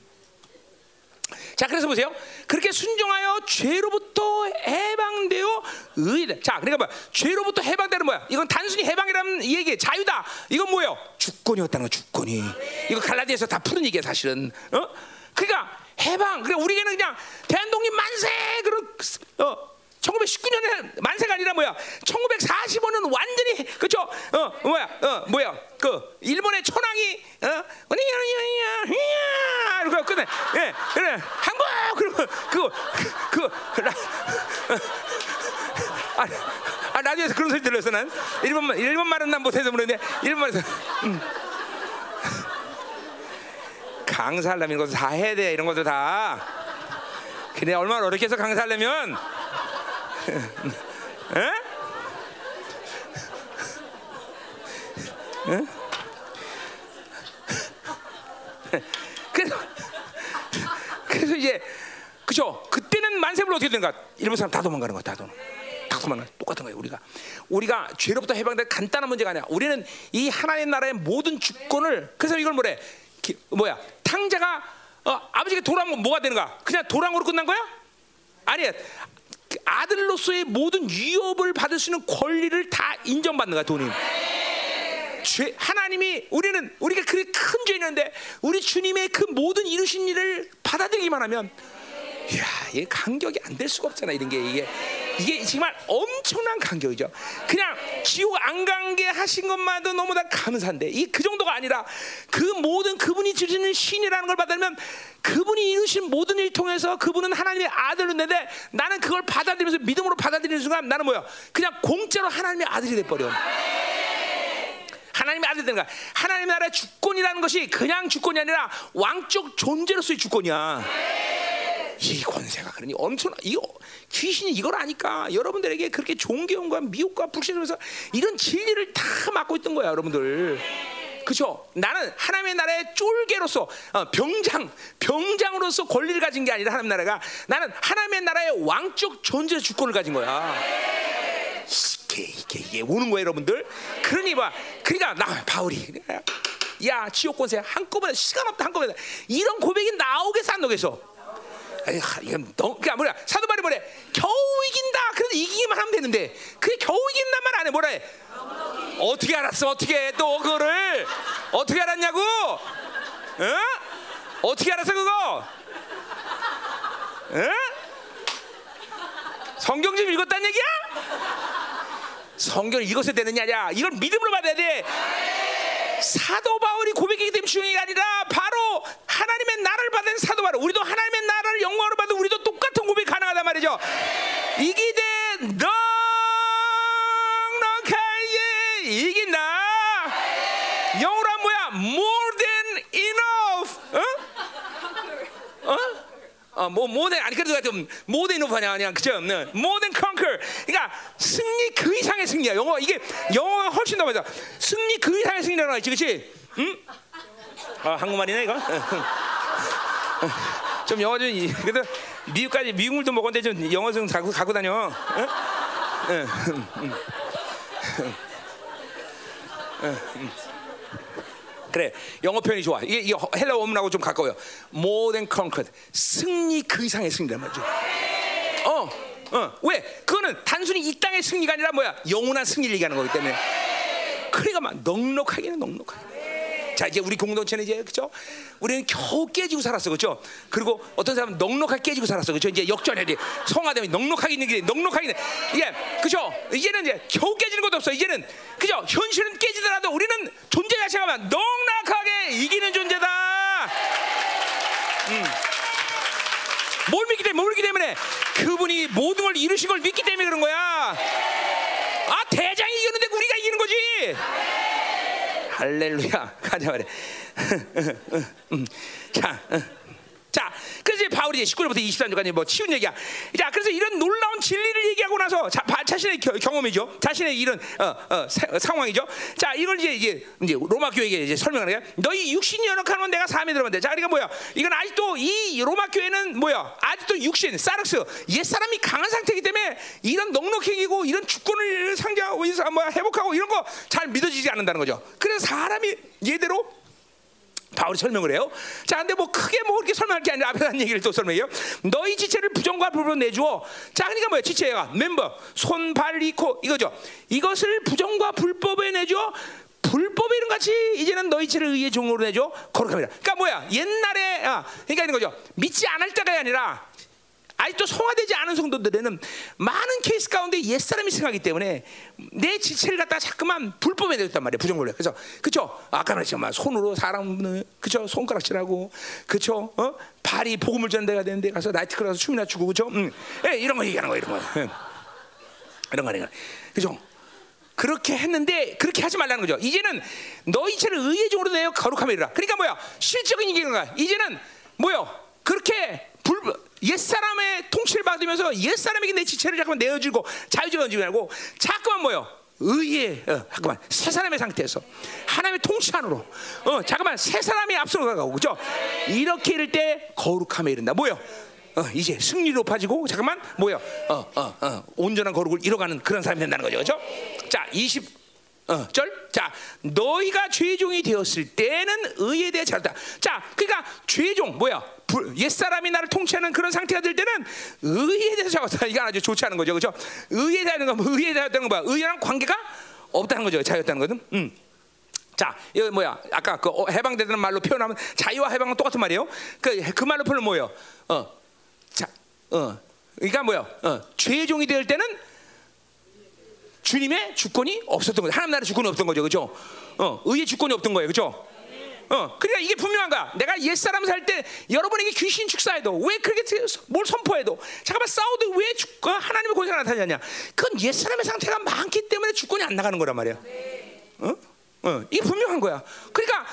자, 그래서 보세요. 그렇게 순종하여 죄로부터 해방되어 의다. 자, 그러니까 뭐야? 죄로부터 해방되는 뭐야? 이건 단순히 해방이라는 얘기, 자유다. 이건 뭐예요? 주권이었다는 거, 주권이. 이거 갈라디아에서 다 푸는 얘기야, 사실은. 어? 그러니까 해방. 그러니까 우리에게는 그냥 대한독립 만세 그런 어. 1919년에 만세가 아니라 뭐야? 1945년 완전히 그죠? 어 뭐야? 어 뭐야? 그 일본의 천황이 어 어니야니야니야 이러고 끝내. 예, 그래 한국 그리고 그거 그거 라, 아, 아 라디오에서 그런 소리 들렸어 난 일본말 일본 말은 난 못해서 그러는데 일본말에서 음. 강사하려면 이런 것도 다 해야 돼 이런 것도 다. 근데 얼마나 어렵게 해서 강사하려면 에? 에? 그래서 이제 그죠? 그때는 만세불 어떻게 되는가? 일본 사람 다 도망가는 거야, 다 도망. 다 도망가. 똑같은 거예요, 우리가. 우리가 죄로부터 해방된 간단한 문제가 아니야. 우리는 이 하나님 나라의 모든 주권을 그래서 이걸 뭐래? 기, 뭐야? 탕자가 어, 아버지가 돌아오면 뭐가 되는가? 그냥 돌아오로 끝난 거야? 아니야. 아들로서의 모든 위협을 받을 수 있는 권리를 다 인정받는 거야, 돈이. 죄, 하나님이 우리는 우리가 그렇게 큰 죄인인데 우리 주님의 그 모든 이루신 일을 받아들이기만 하면 이야, 이게 간격이 안 될 수가 없잖아 이런 게 이게 이게 정말 엄청난 간격이죠. 그냥 지옥 안 간 게 하신 것만도 너무 나 감사한데 이 그 정도가 아니라 그 모든 그분이 주시는 신이라는 걸 받으면 그분이 이루신 모든 일 통해서 그분은 하나님의 아들로 내데 나는 그걸 받아들이면서 믿음으로 받아들이는 순간 나는 뭐야? 그냥 공짜로 하나님의 아들이 돼 버려. 하나님의 아들 되는 거야. 하나님 나라의 주권이라는 것이 그냥 주권이 아니라 왕적 존재로서의 주권이야. 이 권세가 그러니 엄청 이거 귀신이 이걸 아니까 여러분들에게 그렇게 존경과 미혹과 불신하면서 이런 진리를 다 맡고 있던 거야, 여러분들. 그렇죠? 나는 하나님의 나라의 쫄개로서 어, 병장, 병장으로서 권리를 가진 게 아니라 하나님 나라가 나는 하나님의 나라의 왕적 존재 주권을 가진 거야. 이게 이게 이게 오는 거예요, 여러분들. 그러니 봐, 그러니까 나 바울이 야 지옥 권세 한꺼번에 시간 없다 한꺼번에 이런 고백이 나오겠어 안 나오겠어? 이건 너, 그니까 뭐야 사도 바울이 뭐래? 겨우 이긴다. 그래도 이기기만 하면 되는데 그게 겨우 이긴단 말 뭐라 해? 어떻게 알았어? 어떻게 또 그거를 어떻게 알았냐고? 어? 어떻게 알았어 그거? 어? 성경 좀 읽었단 얘기야? 성경을 읽어서 되느냐? 이걸 믿음으로 받아야 돼. 사도 바울이 고백이기 때문에 중요한 게 아니라 하나님의 나라를 받은 사도 바울 우리도 하나님의 나라를 영광으로 받은 우리도 똑같은 고백이 가능하단 말이죠 이기되 넉넉하게 이긴다 영어로 뭐야 more than enough 어? 어? 어, 뭐 모든 아니 그래도 좀 모든 이노파냐 그냥 그죠? 모든 conquer. 그러니까 승리 그 이상의 승리야. 영어 이게 영어가 훨씬 더 맞아. 승리 그 이상의 승리라고 했지, 그렇지? 응? 아 한국말이네 이거. [laughs] 좀 영어 좀 그래도 미국까지 미국물도 먹었는데 좀 영어 좀 갖고 갖고 다녀. 그래 영어 표현이 좋아. 이게 헬라 원문하고 좀 가까워요. More than conquered. 승리 그 이상의 승리란 말이죠. 어, 어, 왜? 그거는 단순히 이 땅의 승리가 아니라 뭐야? 영원한 승리를 얘기하는 거기 때문에. 그러니까 막 넉넉하게는 넉넉하게 자 이제 우리 공동체는 이제 그죠? 우리는 겨우 깨지고 살았어 그죠? 그리고 어떤 사람은 넉넉하게 깨지고 살았어 그죠? 이제 역전해 야 성화되면 넉넉하게 있는 게 넉넉하게 있는 예 그죠? 이제는 이제 겨우 깨지는 것도 없어 이제는 그죠? 현실은 깨지더라도 우리는 존재 자체가 넉넉하게 이기는 존재다. 음. 뭘 믿기 때문에 뭘 믿기 때문에 그분이 모든 걸 이루신 걸 믿기 때문에 그런 거야. 아 대장이 이겼는데 우리가 이기는 거지. 할렐루야. 가자. [laughs] 자, 자, 그래서 바울이 19절부터 23절까지 뭐 치운 얘기야. 자, 그래서 이런 놀라운 진리를 얘기하고 나서 자, 자신의 겨, 경험이죠. 자신의 이런 어, 어, 사, 어, 상황이죠. 자, 이걸 이제 이제, 이제 로마 교회에게 이제 설명하는 거야. 너희 육신이 연약한 건 내가 사람에 들어봤는데. 자, 그러니까 뭐야? 이건 아직도 이 로마 교회는 뭐야? 아직도 육신, 사르스, 옛 사람이 강한 상태이기 때문에 이런 넉넉해지고 이런 주권을 상대하고 뭐 회복하고 이런 거 잘 믿어지지 않는다는 거죠. 그래서 사람이 예대로 바울이 설명을 해요. 자, 근데 뭐 크게 뭐 그렇게 설명할 게 아니라 앞에 한 얘기를 또 설명해요. 너희 지체를 부정과 불법으로 내주어. 자, 그러니까 뭐야? 지체가 멤버, 손, 발, 이, 코 이거죠. 이것을 부정과 불법에 내줘. 불법의 이름 같이 이제는 너희 지체를 의의 종으로 내줘 거룩합니다. 그러니까 뭐야? 옛날에 아, 그러니까 이런 거죠. 믿지 않을 때가 아니라 아직도 성화되지 않은 성도들에는 많은 케이스 가운데 옛사람이 생하기 때문에 내 지체를 갖다 자꾸만 불법에 내렸단 말이에요. 부정론래. 그래서 그쵸? 아까 말했지만 손으로 사람을 그쵸? 손가락질하고 그쵸? 어? 발이 복음을 전대가 되는데 가서 나이트클럽 가서 춤이나 추고 그쵸? 응. 예, 이런 거 얘기하는 거 이런 거. 응. 이런 거 아니야. 그죠? 그렇게 했는데 그렇게 하지 말라는 거죠. 이제는 너희 체를 의의적으로 내어 거룩함이라. 그러니까 뭐야? 실적인 얘기인 거야. 이제는 뭐요? 그렇게 불 옛사람의 통치를 받으면서 옛사람에게 내 지체를 자꾸만 내어주고 자유적으로 던지고 자꾸만 뭐요? 의의 어, 잠깐만 세 사람의 상태에서 하나님의 통치 안으로 어 잠깐만 세 사람이 앞서로 가고 그죠? 이렇게 이럴 때 거룩함에 이른다. 뭐요? 어, 이제 승리 높아지고 잠깐만 뭐요? 어, 어, 어, 온전한 거룩을 이뤄가는 그런 사람이 된다는 거죠, 그죠? 자, 20 어, 절. 자, 너희가 죄종이 되었을 때는 의에 대해 잘다. 자, 그러니까 죄종 뭐야? 옛 사람이 나를 통치하는 그런 상태가 될 때는 의에 대해서 자였다. 이게 아주 좋지 않은 거죠, 그렇죠? 의에 대한 건 뭐, 의에 대한 건 뭐야? 의랑 관계가 없다는 거죠, 자였다는 거든. 음. 자, 이거 뭐야? 아까 그 어, 해방되는 말로 표현하면 자유와 해방은 똑같은 말이에요. 그, 그 말로 표현 뭐예요? 어, 자, 어, 그러니까 뭐야? 어, 죄종이 될 때는 주님의 주권이 없었던 거죠. 하나님 나라 주권이 없던 거죠, 그렇죠? 어, 의의 주권이 없던 거예요, 그렇죠? 어, 그러니까 이게 분명한 거야. 내가 옛 사람 살 때 여러분에게 귀신 축사해도 왜 그렇게 뭘 선포해도 잠깐만 싸워도 왜 주, 어, 하나님의 권세가 나타나냐? 그건 옛 사람의 상태가 많기 때문에 주권이 안 나가는 거란 말이야. 어? 어, 이게 분명한 거야. 그러니까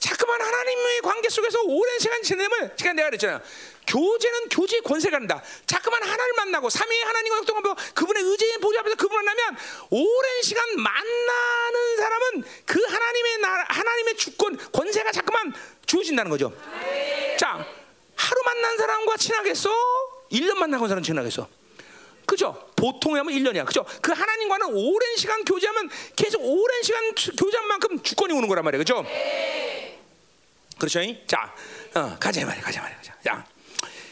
자꾸만 하나님의 관계 속에서 오랜 시간 지내면 제가 내가 그랬잖아요. 교제는 교제의 권세가 난다. 자꾸만 하나님을 만나고 삼위의 하나님과 뭐 그분의 의제의 보좌 앞에서 그분을 만나면 오랜 시간 만나는 사람은 그 하나님의 나라, 하나님의 주권 권세가 자꾸만 주어진다는 거죠. 자, 하루 만난 사람과 친하겠어? 1년 만나고 사람 친하겠어? 그죠? 보통 하면 1년이야. 그죠? 그 하나님과는 오랜 시간 교제하면 계속 오랜 시간 교제한 만큼 주권이 오는 거란 말이야. 그죠? 그렇죠? 자, 어, 가자 말이야. 가자 말이야. 가자. 자.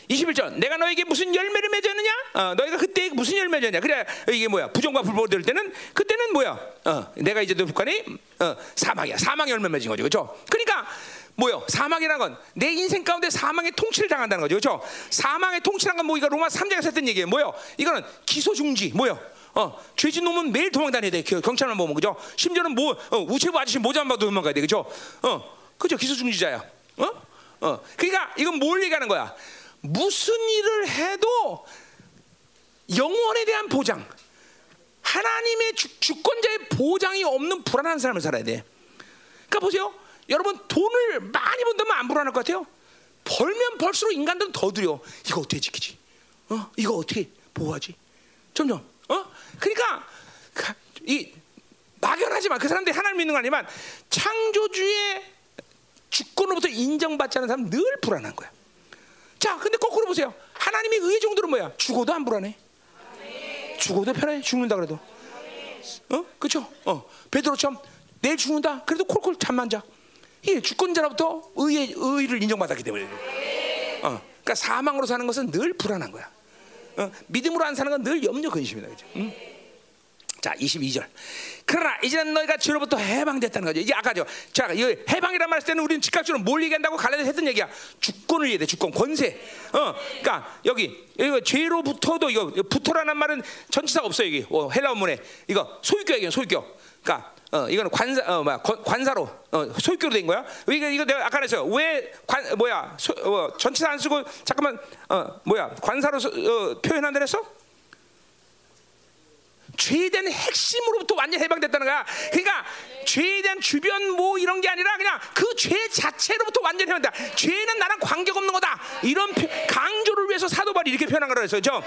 21절 내가 너에게 무슨 열매를 맺었느냐? 어, 너희가 그때 무슨 열매 맺었냐? 그래 이게 뭐야? 부정과 불법을 들 때는 그때는 뭐야? 어, 내가 이제 너 북한이 어, 사막이야. 사막 열매 맺은 거죠, 그렇죠? 그러니까 뭐요? 사막이라는 건 내 인생 가운데 사망의 통치를 당한다는 거죠, 그렇죠? 사망의 통치라는 건뭐 이거 로마 3장에서 했던 얘기예요. 뭐요? 이거는 기소 중지, 뭐요? 어, 죄진 놈은 매일 도망 다녀야 돼. 경찰만 보면 그죠? 심지어는 뭐 어, 우체부 아저씨 모자만 봐도 도망가야 돼, 그죠? 어, 그죠? 기소 중지자야. 어? 어, 그러니까 이건 뭘 얘기하는 거야? 무슨 일을 해도 영원에 대한 보장, 하나님의 주, 권자의 보장이 없는 불안한 삶을 살아야 돼. 그러니까 보세요. 여러분 돈을 많이 번다면 안 불안할 것 같아요. 벌면 벌수록 인간들은 더 두려. 이거 어떻게 지키지? 어? 이거 어떻게 보호하지? 점점. 어? 그러니까 이 막연하지만 그 사람들이 하나님 믿는 거 아니지만 창조주의 주권으로부터 인정받지 않은 사람 늘 불안한 거야. 자, 근데 거꾸로 보세요. 하나님의 의의 정도는 뭐야? 죽어도 안 불안해. 죽어도 편해. 죽는다 그래도. 어? 그렇죠? 어. 베드로처럼 내일 죽는다. 그래도 콜콜 잠만 자. 이 주권자로부터 의의 의를 인정받았기 때문에. 어. 그러니까 사망으로 사는 것은 늘 불안한 거야. 어. 믿음으로 안 사는 건 늘 염려 근심이다. 그죠? 응? 자, 22절. 그러나 이제는 너희가 죄로부터 해방됐다는 거죠. 이제 아까죠. 자, 이 해방이란 말 때는 우리는 즉각적으로 뭘 얘기한다고 갈라져 했던 얘기야. 주권을 얘기해. 주권, 권세. 어, 그러니까 여기 이거 죄로부터도 이거 부터라는 말은 전치사가 없어 여기. 어, 헬라 원문에 이거 소유격 얘기야. 소유격. 그러니까 어, 이거는 관사, 어, 뭐야, 관사로 어, 소유격으로 된 거야. 이거 이거 내가 아까 그랬어요. 왜 관, 뭐야, 소, 어, 전치사 안 쓰고 잠깐만, 어, 뭐야, 관사로 어, 표현한다 그랬어? 죄에 대한 핵심으로부터 완전 해방됐다는 거야. 그러니까 죄에 대한 주변 뭐 이런 게 아니라 그냥 그 죄 자체로부터 완전 해방다. 죄는 나랑 관계가 없는 거다. 이런 강조를 위해서 사도 바울이 이렇게 표현한 거라 그랬어요. 죠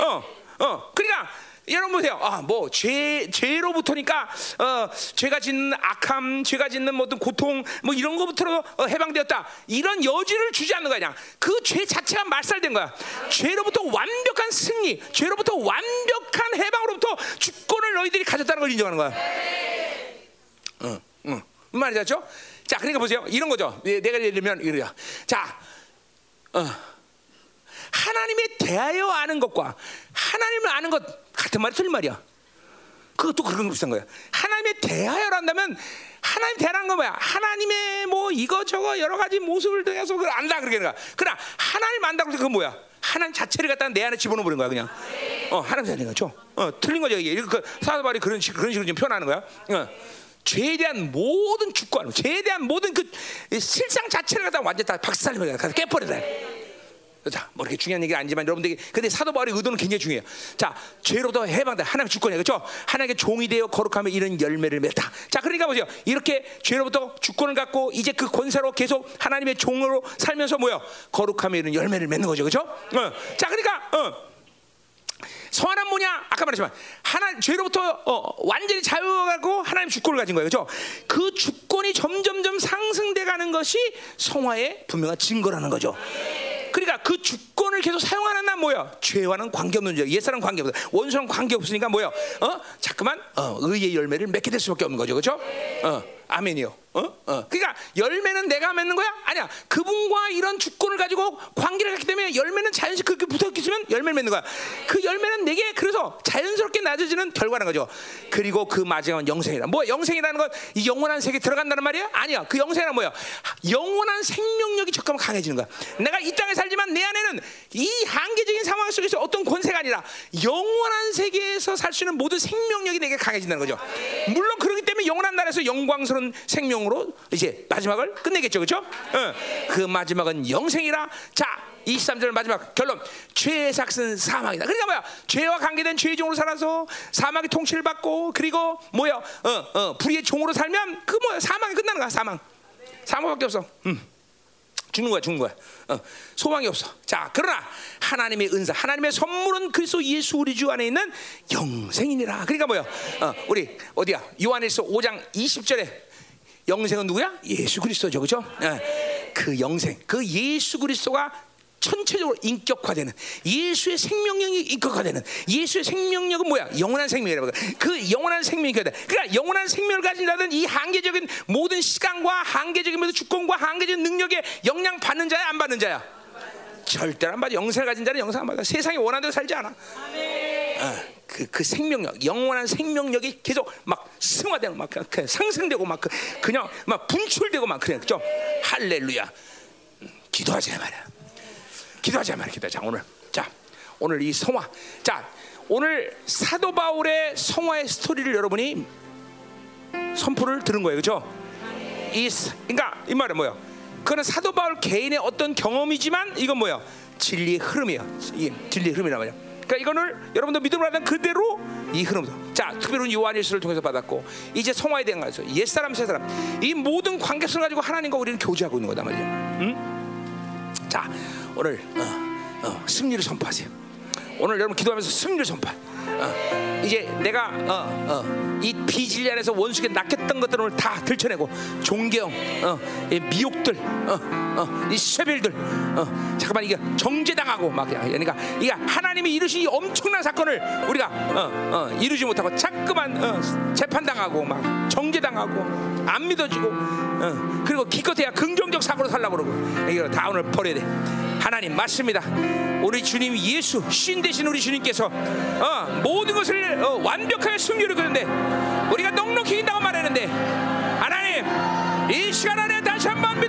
어, 어. 그러니까 여러분 보세요. 아, 뭐 죄, 죄로부터니까 어, 죄가 짓는 악함, 죄가 짓는 모든 고통, 뭐 이런 거부터 어, 해방되었다. 이런 여지를 주지 않는 거야. 그죄 자체가 말살된 거야. 죄로부터 완벽한 승리, 죄로부터 완벽한 해방으로부터 주권을 너희들이 가졌다는 걸 인정하는 거야. 응, 응. 말이죠? 자, 그러니까 보세요. 이런 거죠. 내가 예를 들면 이래요. 자, 어. 하나님에 대하여 아는 것과 하나님을 아는 것 같은 말이 틀린 말이야. 그것도 그런 거 비슷한 거야. 하나님에 대하여를 한다면 하나님 대하는 거 뭐야? 하나님의 뭐 이거 저거 여러 가지 모습을 통해서 그걸 안다 그러게 거야. 그러나 하나님 안다고 그건 뭐야? 하나님 자체를 갖다 내 안에 집어넣어 버린 거야 그냥. 어 하나님 자체인 거죠. 어 틀린 거죠 이게. 그 사도바리 그런 식 그런 식으로 좀 표현하는 거야. 어. 죄에 대한 모든 주권, 죄에 대한 모든 그 실상 자체를 갖다 완전 다 박살내면 갖다 깨버리다. 자, 뭐 이렇게 중요한 얘기가 아니지만 여러분들이 근데 사도 바울의 의도는 굉장히 중요해요. 자, 죄로부터 해방다. 하나님의 주권이에요. 그렇죠? 하나님의 종이 되어 거룩하며 이런 열매를 맺다. 자, 그러니까 보세요. 이렇게 죄로부터 주권을 갖고 이제 그 권세로 계속 하나님의 종으로 살면서 뭐요? 거룩하며 이런 열매를 맺는 거죠. 그렇죠? 어. 자, 그러니까 어. 성화는 뭐냐? 아까 말했지만 하나 죄로부터 어, 완전히 자유하고 하나님 주권을 가진 거예요. 그렇죠? 그 주권이 점점점 상승돼 가는 것이 성화의 분명한 증거라는 거죠. 그러니까 그 주권을 계속 사용하는 난 뭐야? 죄와는 관계없는 자, 옛사람 관계없어. 원수랑 관계없으니까 뭐야? 어? 자꾸만 어, 의의 열매를 맺게 될 수밖에 없는 거죠. 그렇죠? 어, 아멘이요. 어? 어. 그러니까 열매는 내가 맺는 거야? 아니야. 그분과 이런 주권을 가지고 관계를 갖기 때문에 열매는 자연스럽게 그렇게 붙어 있으면 열매를 맺는 거야. 그 열매는 내게 그래서 자연스럽게 낮아지는 결과는 거죠. 그리고 그 마지막은 영생이다. 뭐 영생이라는 건 이 영원한 세계 들어간다는 말이야? 아니야. 그 영생이란 뭐야? 영원한 생명력이 적하면 강해지는 거야. 내가 이 땅에 살지만 내 안에는 이 한계적인 상황 속에서 어떤 권세가 아니라 영원한 세계에서 살 수 있는 모든 생명력이 내게 강해진다는 거죠. 물론 그렇기 때문에 영원한 나라에서 영광스러운 생명 으로 이제 마지막을 끝내겠죠. 그렇죠? 어. 그 마지막은 영생이라. 자, 23절 마지막 결론 죄의 삭은 사망이다. 그러니까 뭐야? 죄와 관계된 죄의 종으로 살아서 사망의 통치를 받고 그리고 뭐야? 어, 어, 불의의 종으로 살면 그 뭐야? 사망이 끝나는 거야. 사망. 사망밖에 없어. 음. 죽는 거야, 죽는 거야. 어, 소망이 없어. 자, 그러나 하나님의 은사, 하나님의 선물은 그리스도 예수 우리 주 안에 있는 영생이니라. 그러니까 뭐야? 어, 우리 어디야? 요한일서 5장 20절에 영생은 누구야? 예수 그리스도죠, 그렇죠? 그 영생, 그 예수 그리스도가 전체적으로 인격화되는 예수의 생명력이 인격화되는 예수의 생명력은 뭐야? 영원한 생명이라고 그 영원한 생명이 돼. 그러니까 영원한 생명을 가진 자는 이 한계적인 모든 시간과 한계적인 모든 주권과 한계적인 능력에 영향 받는 자야 안 받는 자야? 절대로 안 받아. 영생을 가진 자는 영생 안 받아. 세상이 원하는 대로 살지 않아. 어, 그, 그 생명력, 영원한 생명력이 계속 막 승화되고 막 그 상승되고 막 그, 그냥 막 분출되고 막 그래. 그죠? 할렐루야. 음, 기도하자 말이야. 기도하자 말이야. 기도하자 오늘. 자, 오늘 이 성화. 자, 오늘 사도 바울의 성화의 스토리를 여러분이 선포를 들은 거예요. 그죠? 이 그러니까 이 말은 뭐야? 그거는 사도 바울 개인의 어떤 경험이지만 이건 뭐야? 진리의 흐름이야. 이 진리의 흐름이란 말이야. 그러니까 이거를 여러분도 믿음을 하는 그대로 이 흐름도. 자, 특별히 요한일서를 통해서 받았고 이제 성화에 대한 거죠. 옛 사람, 새 사람. 이 모든 관계성을 가지고 하나님과 우리는 교제하고 있는 거다 말이야. 응? 자, 오늘 어, 어, 승리를 선포하세요. 오늘 여러분 기도하면서 승리를 선포. 어, 이제 내가 어, 어, 이 비질리 안에서 원수에게 낚였던 것들을 오늘 다 들춰내고 존경, 어, 이 미혹들, 어, 어, 이 쇠빌들, 어, 잠깐만 이게 정죄당하고 막 그러니까 이게 하나님이 이루신 이 엄청난 사건을 우리가 이루지 못하고 자꾸만 어, 재판당하고 막 정죄당하고 안 믿어지고 어, 그리고 기껏해야 긍정적 사고로 살라고 그러고 이거 다 오늘 버려야 돼. 하나님 맞습니다. 우리 주님 예수 신 대신 우리 주님께서 어, 모든 것을 어, 완벽하게 승리를 그는데 우리가 넉넉히 이긴다고 말했는데 하나님 이 시간 안에 다시 한번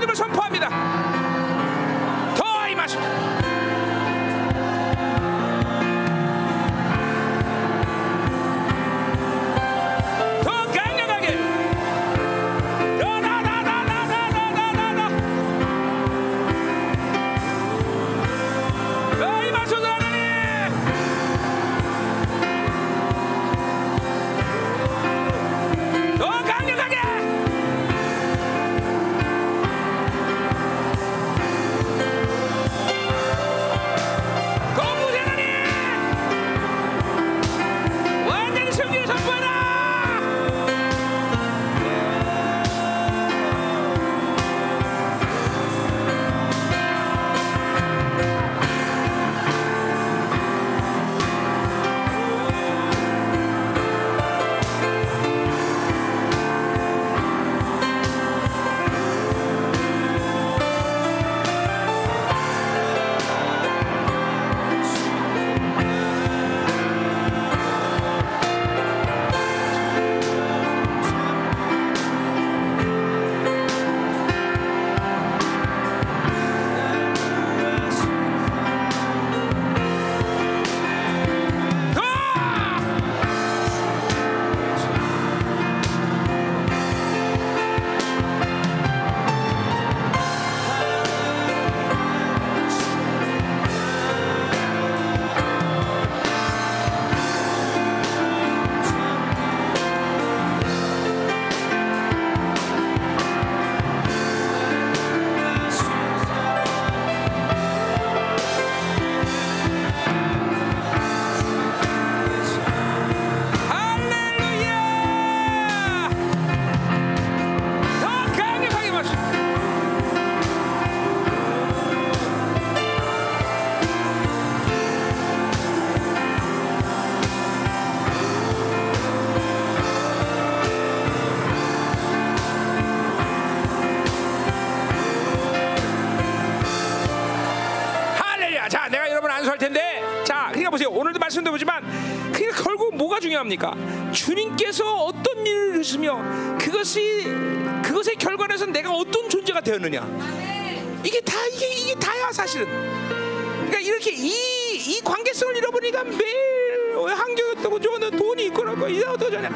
보세요. 오늘도 말씀도 보지만 그러니까 결국 뭐가 중요합니까? 주님께서 어떤 일을 하시며 그것이 그것의 결과에서 내가 어떤 존재가 되었느냐? 이게 다 이게 이게 다야 사실은. 그러니까 이렇게 이 이 관계성을 잃어버리니까 매일 어, 환경이 어고 저거는 돈이 있고라고 이사 어떠냐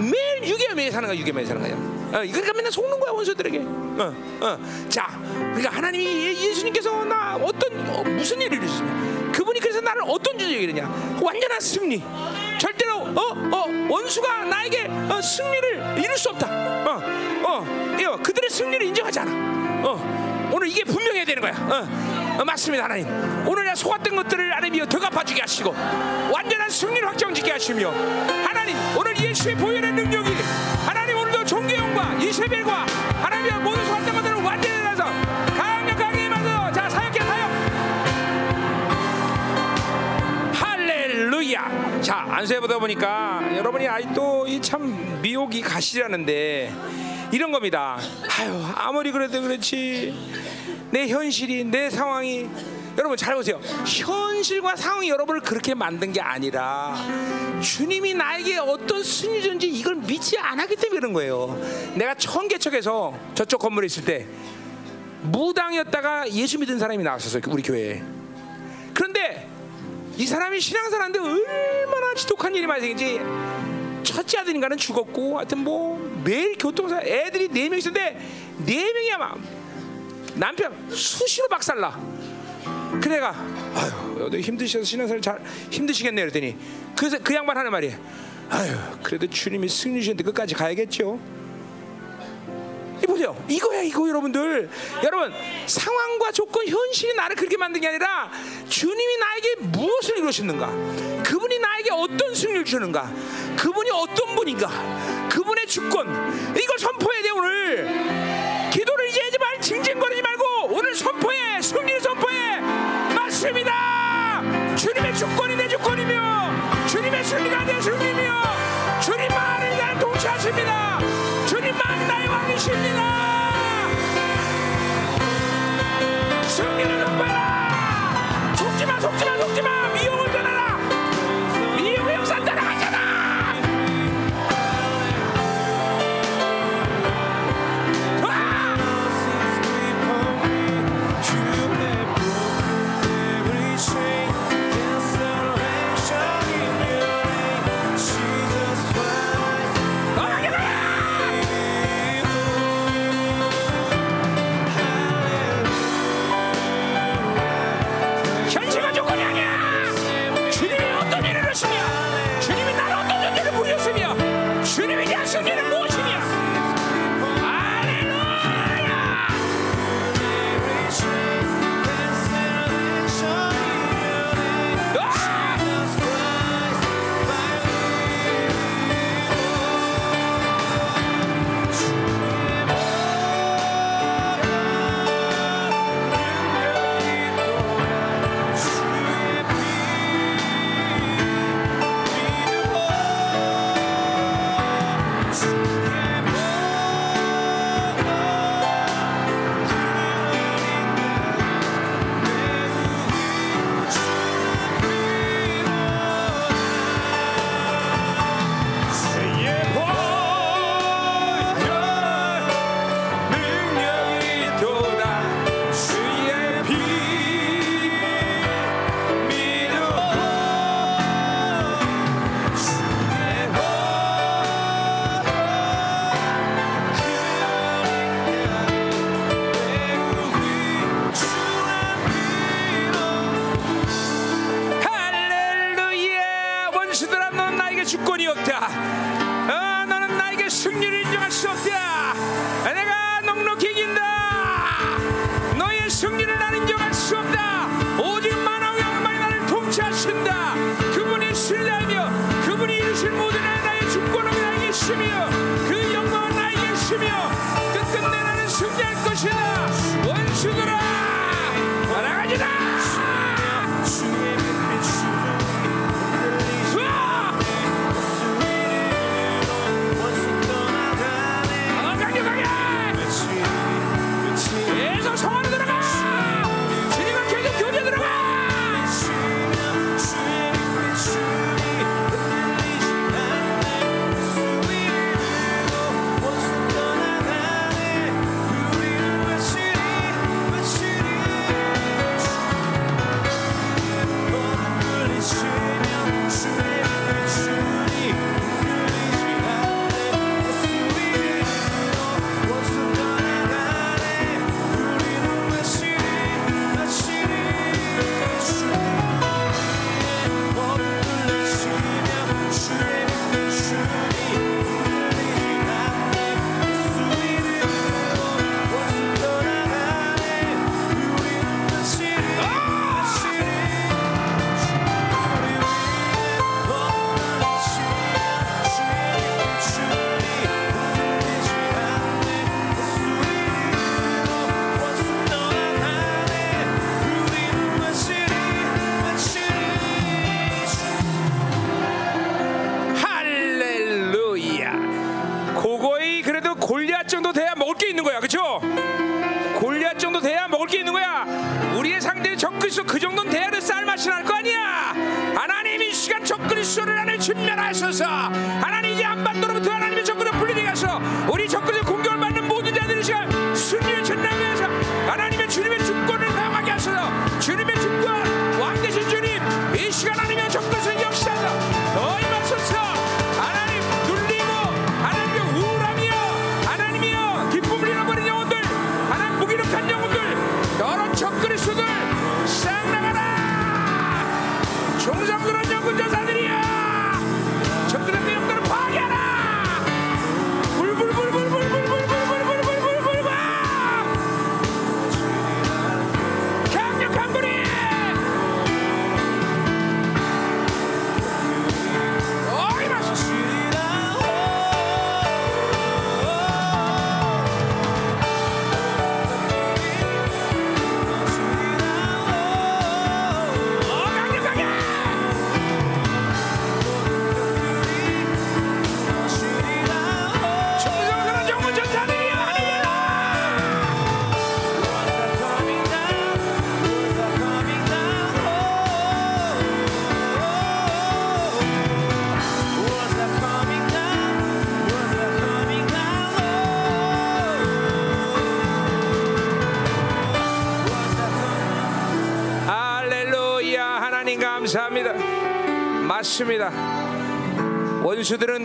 매일 유괴 매일 사는 거야 유괴 매일 사는 거야. 어, 그러니까 맨날 속는 거야 원수들에게. 어, 어. 자 그러니까 하나님이 예- 예수님께서 나 어떤 어, 무슨 일을 나를 존재에게 이르냐? 완전한 승리. 절대로 어, 어, 원수가 나에게 어, 승리를 이룰 수 없다. 어, 어, 이거 그들의 승리를 인정하지 않아. 어, 오늘 이게 분명해야 되는 거야. 어. 어, 맞습니다 하나님. 오늘 내가 속았던 것들을 하나님이 되갚아주게 하시고 완전한 승리를 확정짓게 하시며 하나님 오늘 예수의 보혈의 능력이 하나님 오늘도 종교형과 이세벨과 하나님의 모든 것들 안수해 보다 보니까 여러분이 아직도 이 참 미혹이 가시라는데 이런 겁니다. 아유 아무리 그래도 그렇지. 내 현실이 내 상황이. 여러분 잘 보세요. 현실과 상황이 여러분을 그렇게 만든 게 아니라 주님이 나에게 어떤 승리든지 이걸 믿지 않았기 때문에 그런 거예요. 내가 청계척에서 저쪽 건물에 있을 때 무당이었다가 예수 믿은 사람이 나왔었어요 우리 교회에. 그런데 이 사람이 신앙사람인데 얼마나 지독한 일이 많이 생긴지 첫째 아들인가는 죽었고 하여튼 뭐 매일 교통사 애들이 네 명 있었는데 네 명이야 막 남편 수시로 박살나. 그래가 아유 너 힘드셔서 신앙생활 잘 힘드시겠네. 그랬더니 그래서 그 양반 하는 말이 아유 그래도 주님이 승리 주셨는데 끝까지 가야겠죠 이 보세요. 이거야 이거 여러분들. 여러분 상황과 조건 현실이 나를 그렇게 만든 게 아니라 주님이 나에게 무엇을 이루셨는가? 그분이 나에게 어떤 승리를 주셨는가? 그분이 어떤 분인가? 그분의 주권 이걸 선포해야 돼 오늘. 기도를 이제 하지 말 징징거리지 말고 오늘 선포해 승리를 선포해 맞습니다. 주님의 주권이 내 주권이며 주님의 승리가 내 승리며 주님 만을 나를 동치하십니다. 왕이십니다. 승리를 선포해라.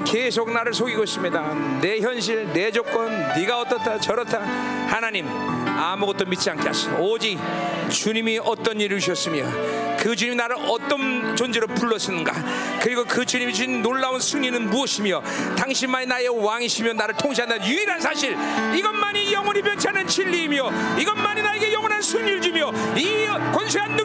계속 나를 속이고 있습니다. 내 현실 내 조건 네가 어떻다 저렇다. 하나님 아무것도 믿지 않게 하시오 오직 주님이 어떤 일을 주셨으며 그 주님이 나를 어떤 존재로 불렀는가. 그리고 그 주님이 주신 놀라운 승리는 무엇이며 당신만이 나의 왕이시며 나를 통치한다는 유일한 사실. 이것만이 영원히 변치 않은 진리이며 이것만이 나에게 영원한 승리를 주며 이 권세한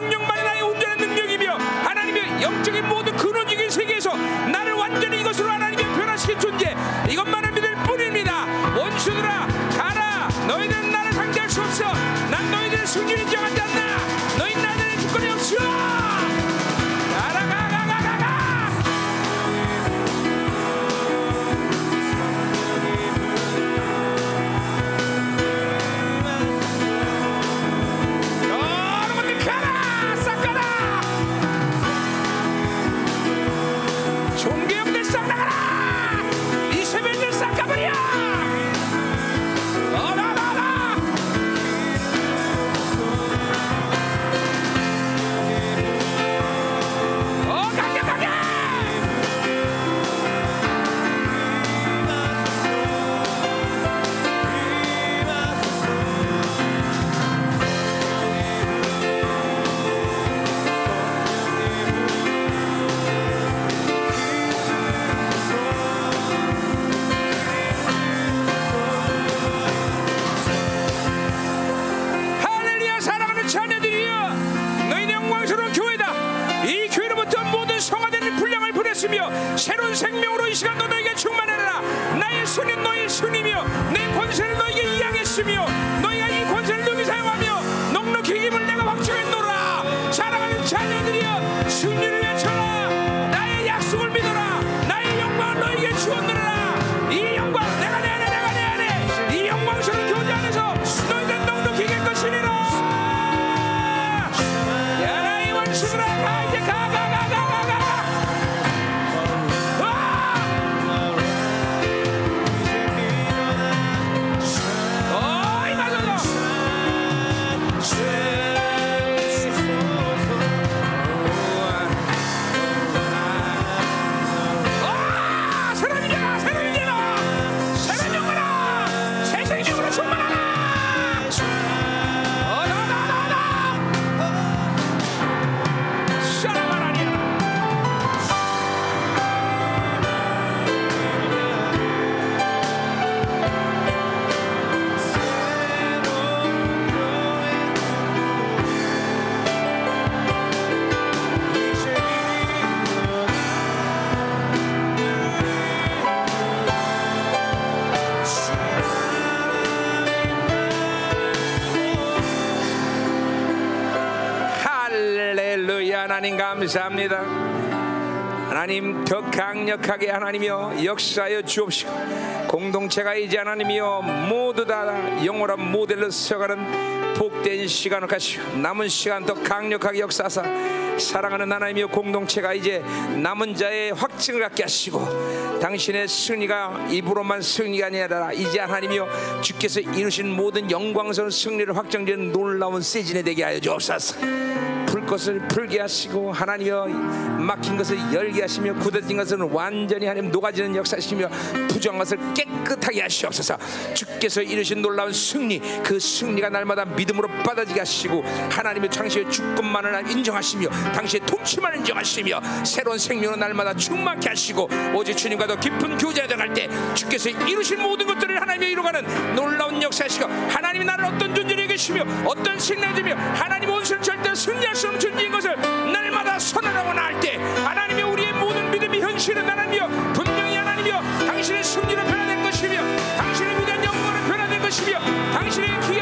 승리를 인정하지 감사합니다. 하나님 더 강력하게 하나님이여 역사여 주옵시고 공동체가 이제 하나님이여 모두 다 영원한 모델로 서가는 복된 시간을 가시고 남은 시간 더 강력하게 역사하사 사랑하는 하나님의 공동체가 이제 남은 자의 확증을 갖게 하시고 당신의 승리가 입으로만 승리가 아니라 이제 하나님이여 주께서 이루신 모든 영광스러운 승리를 확정되는 놀라운 시즌에 되게 하여 주옵소서. 풀 것을 풀게 하시고 하나님여 막힌 것을 열게 하시며 굳어진 것을 완전히 하나님 녹아지는 역사시며 부정한 것을 깨끗하게 하시옵소서. 주께서 이루신 놀라운 승리 그 승리가 날마다 믿음으로 받아지게 하시고 하나님의 창시의 주권만을 인정하시며 당시의 통치만 인정하시며 새로운 생명으로 날마다 충만케 하시고 오직 주님과 더 깊은 교제에 들어갈 때 주께서 이루신 모든 것들을 하나님이 이루가는 놀라운 역사시고 하나님이 나를 어떤 존재로 이기시며 어떤 신뢰지며 하나님 온신 절대 승리할 수 없는 존재인 것을 날마다 선언하거나 할 때 하나님의 우리의 모든 믿음이 현실은 하나님이여 분명히 하나님이여 당신의 승리로 변화된 것이며 당신의 위대한 영광으로 변화된 것이며 당신의 귀한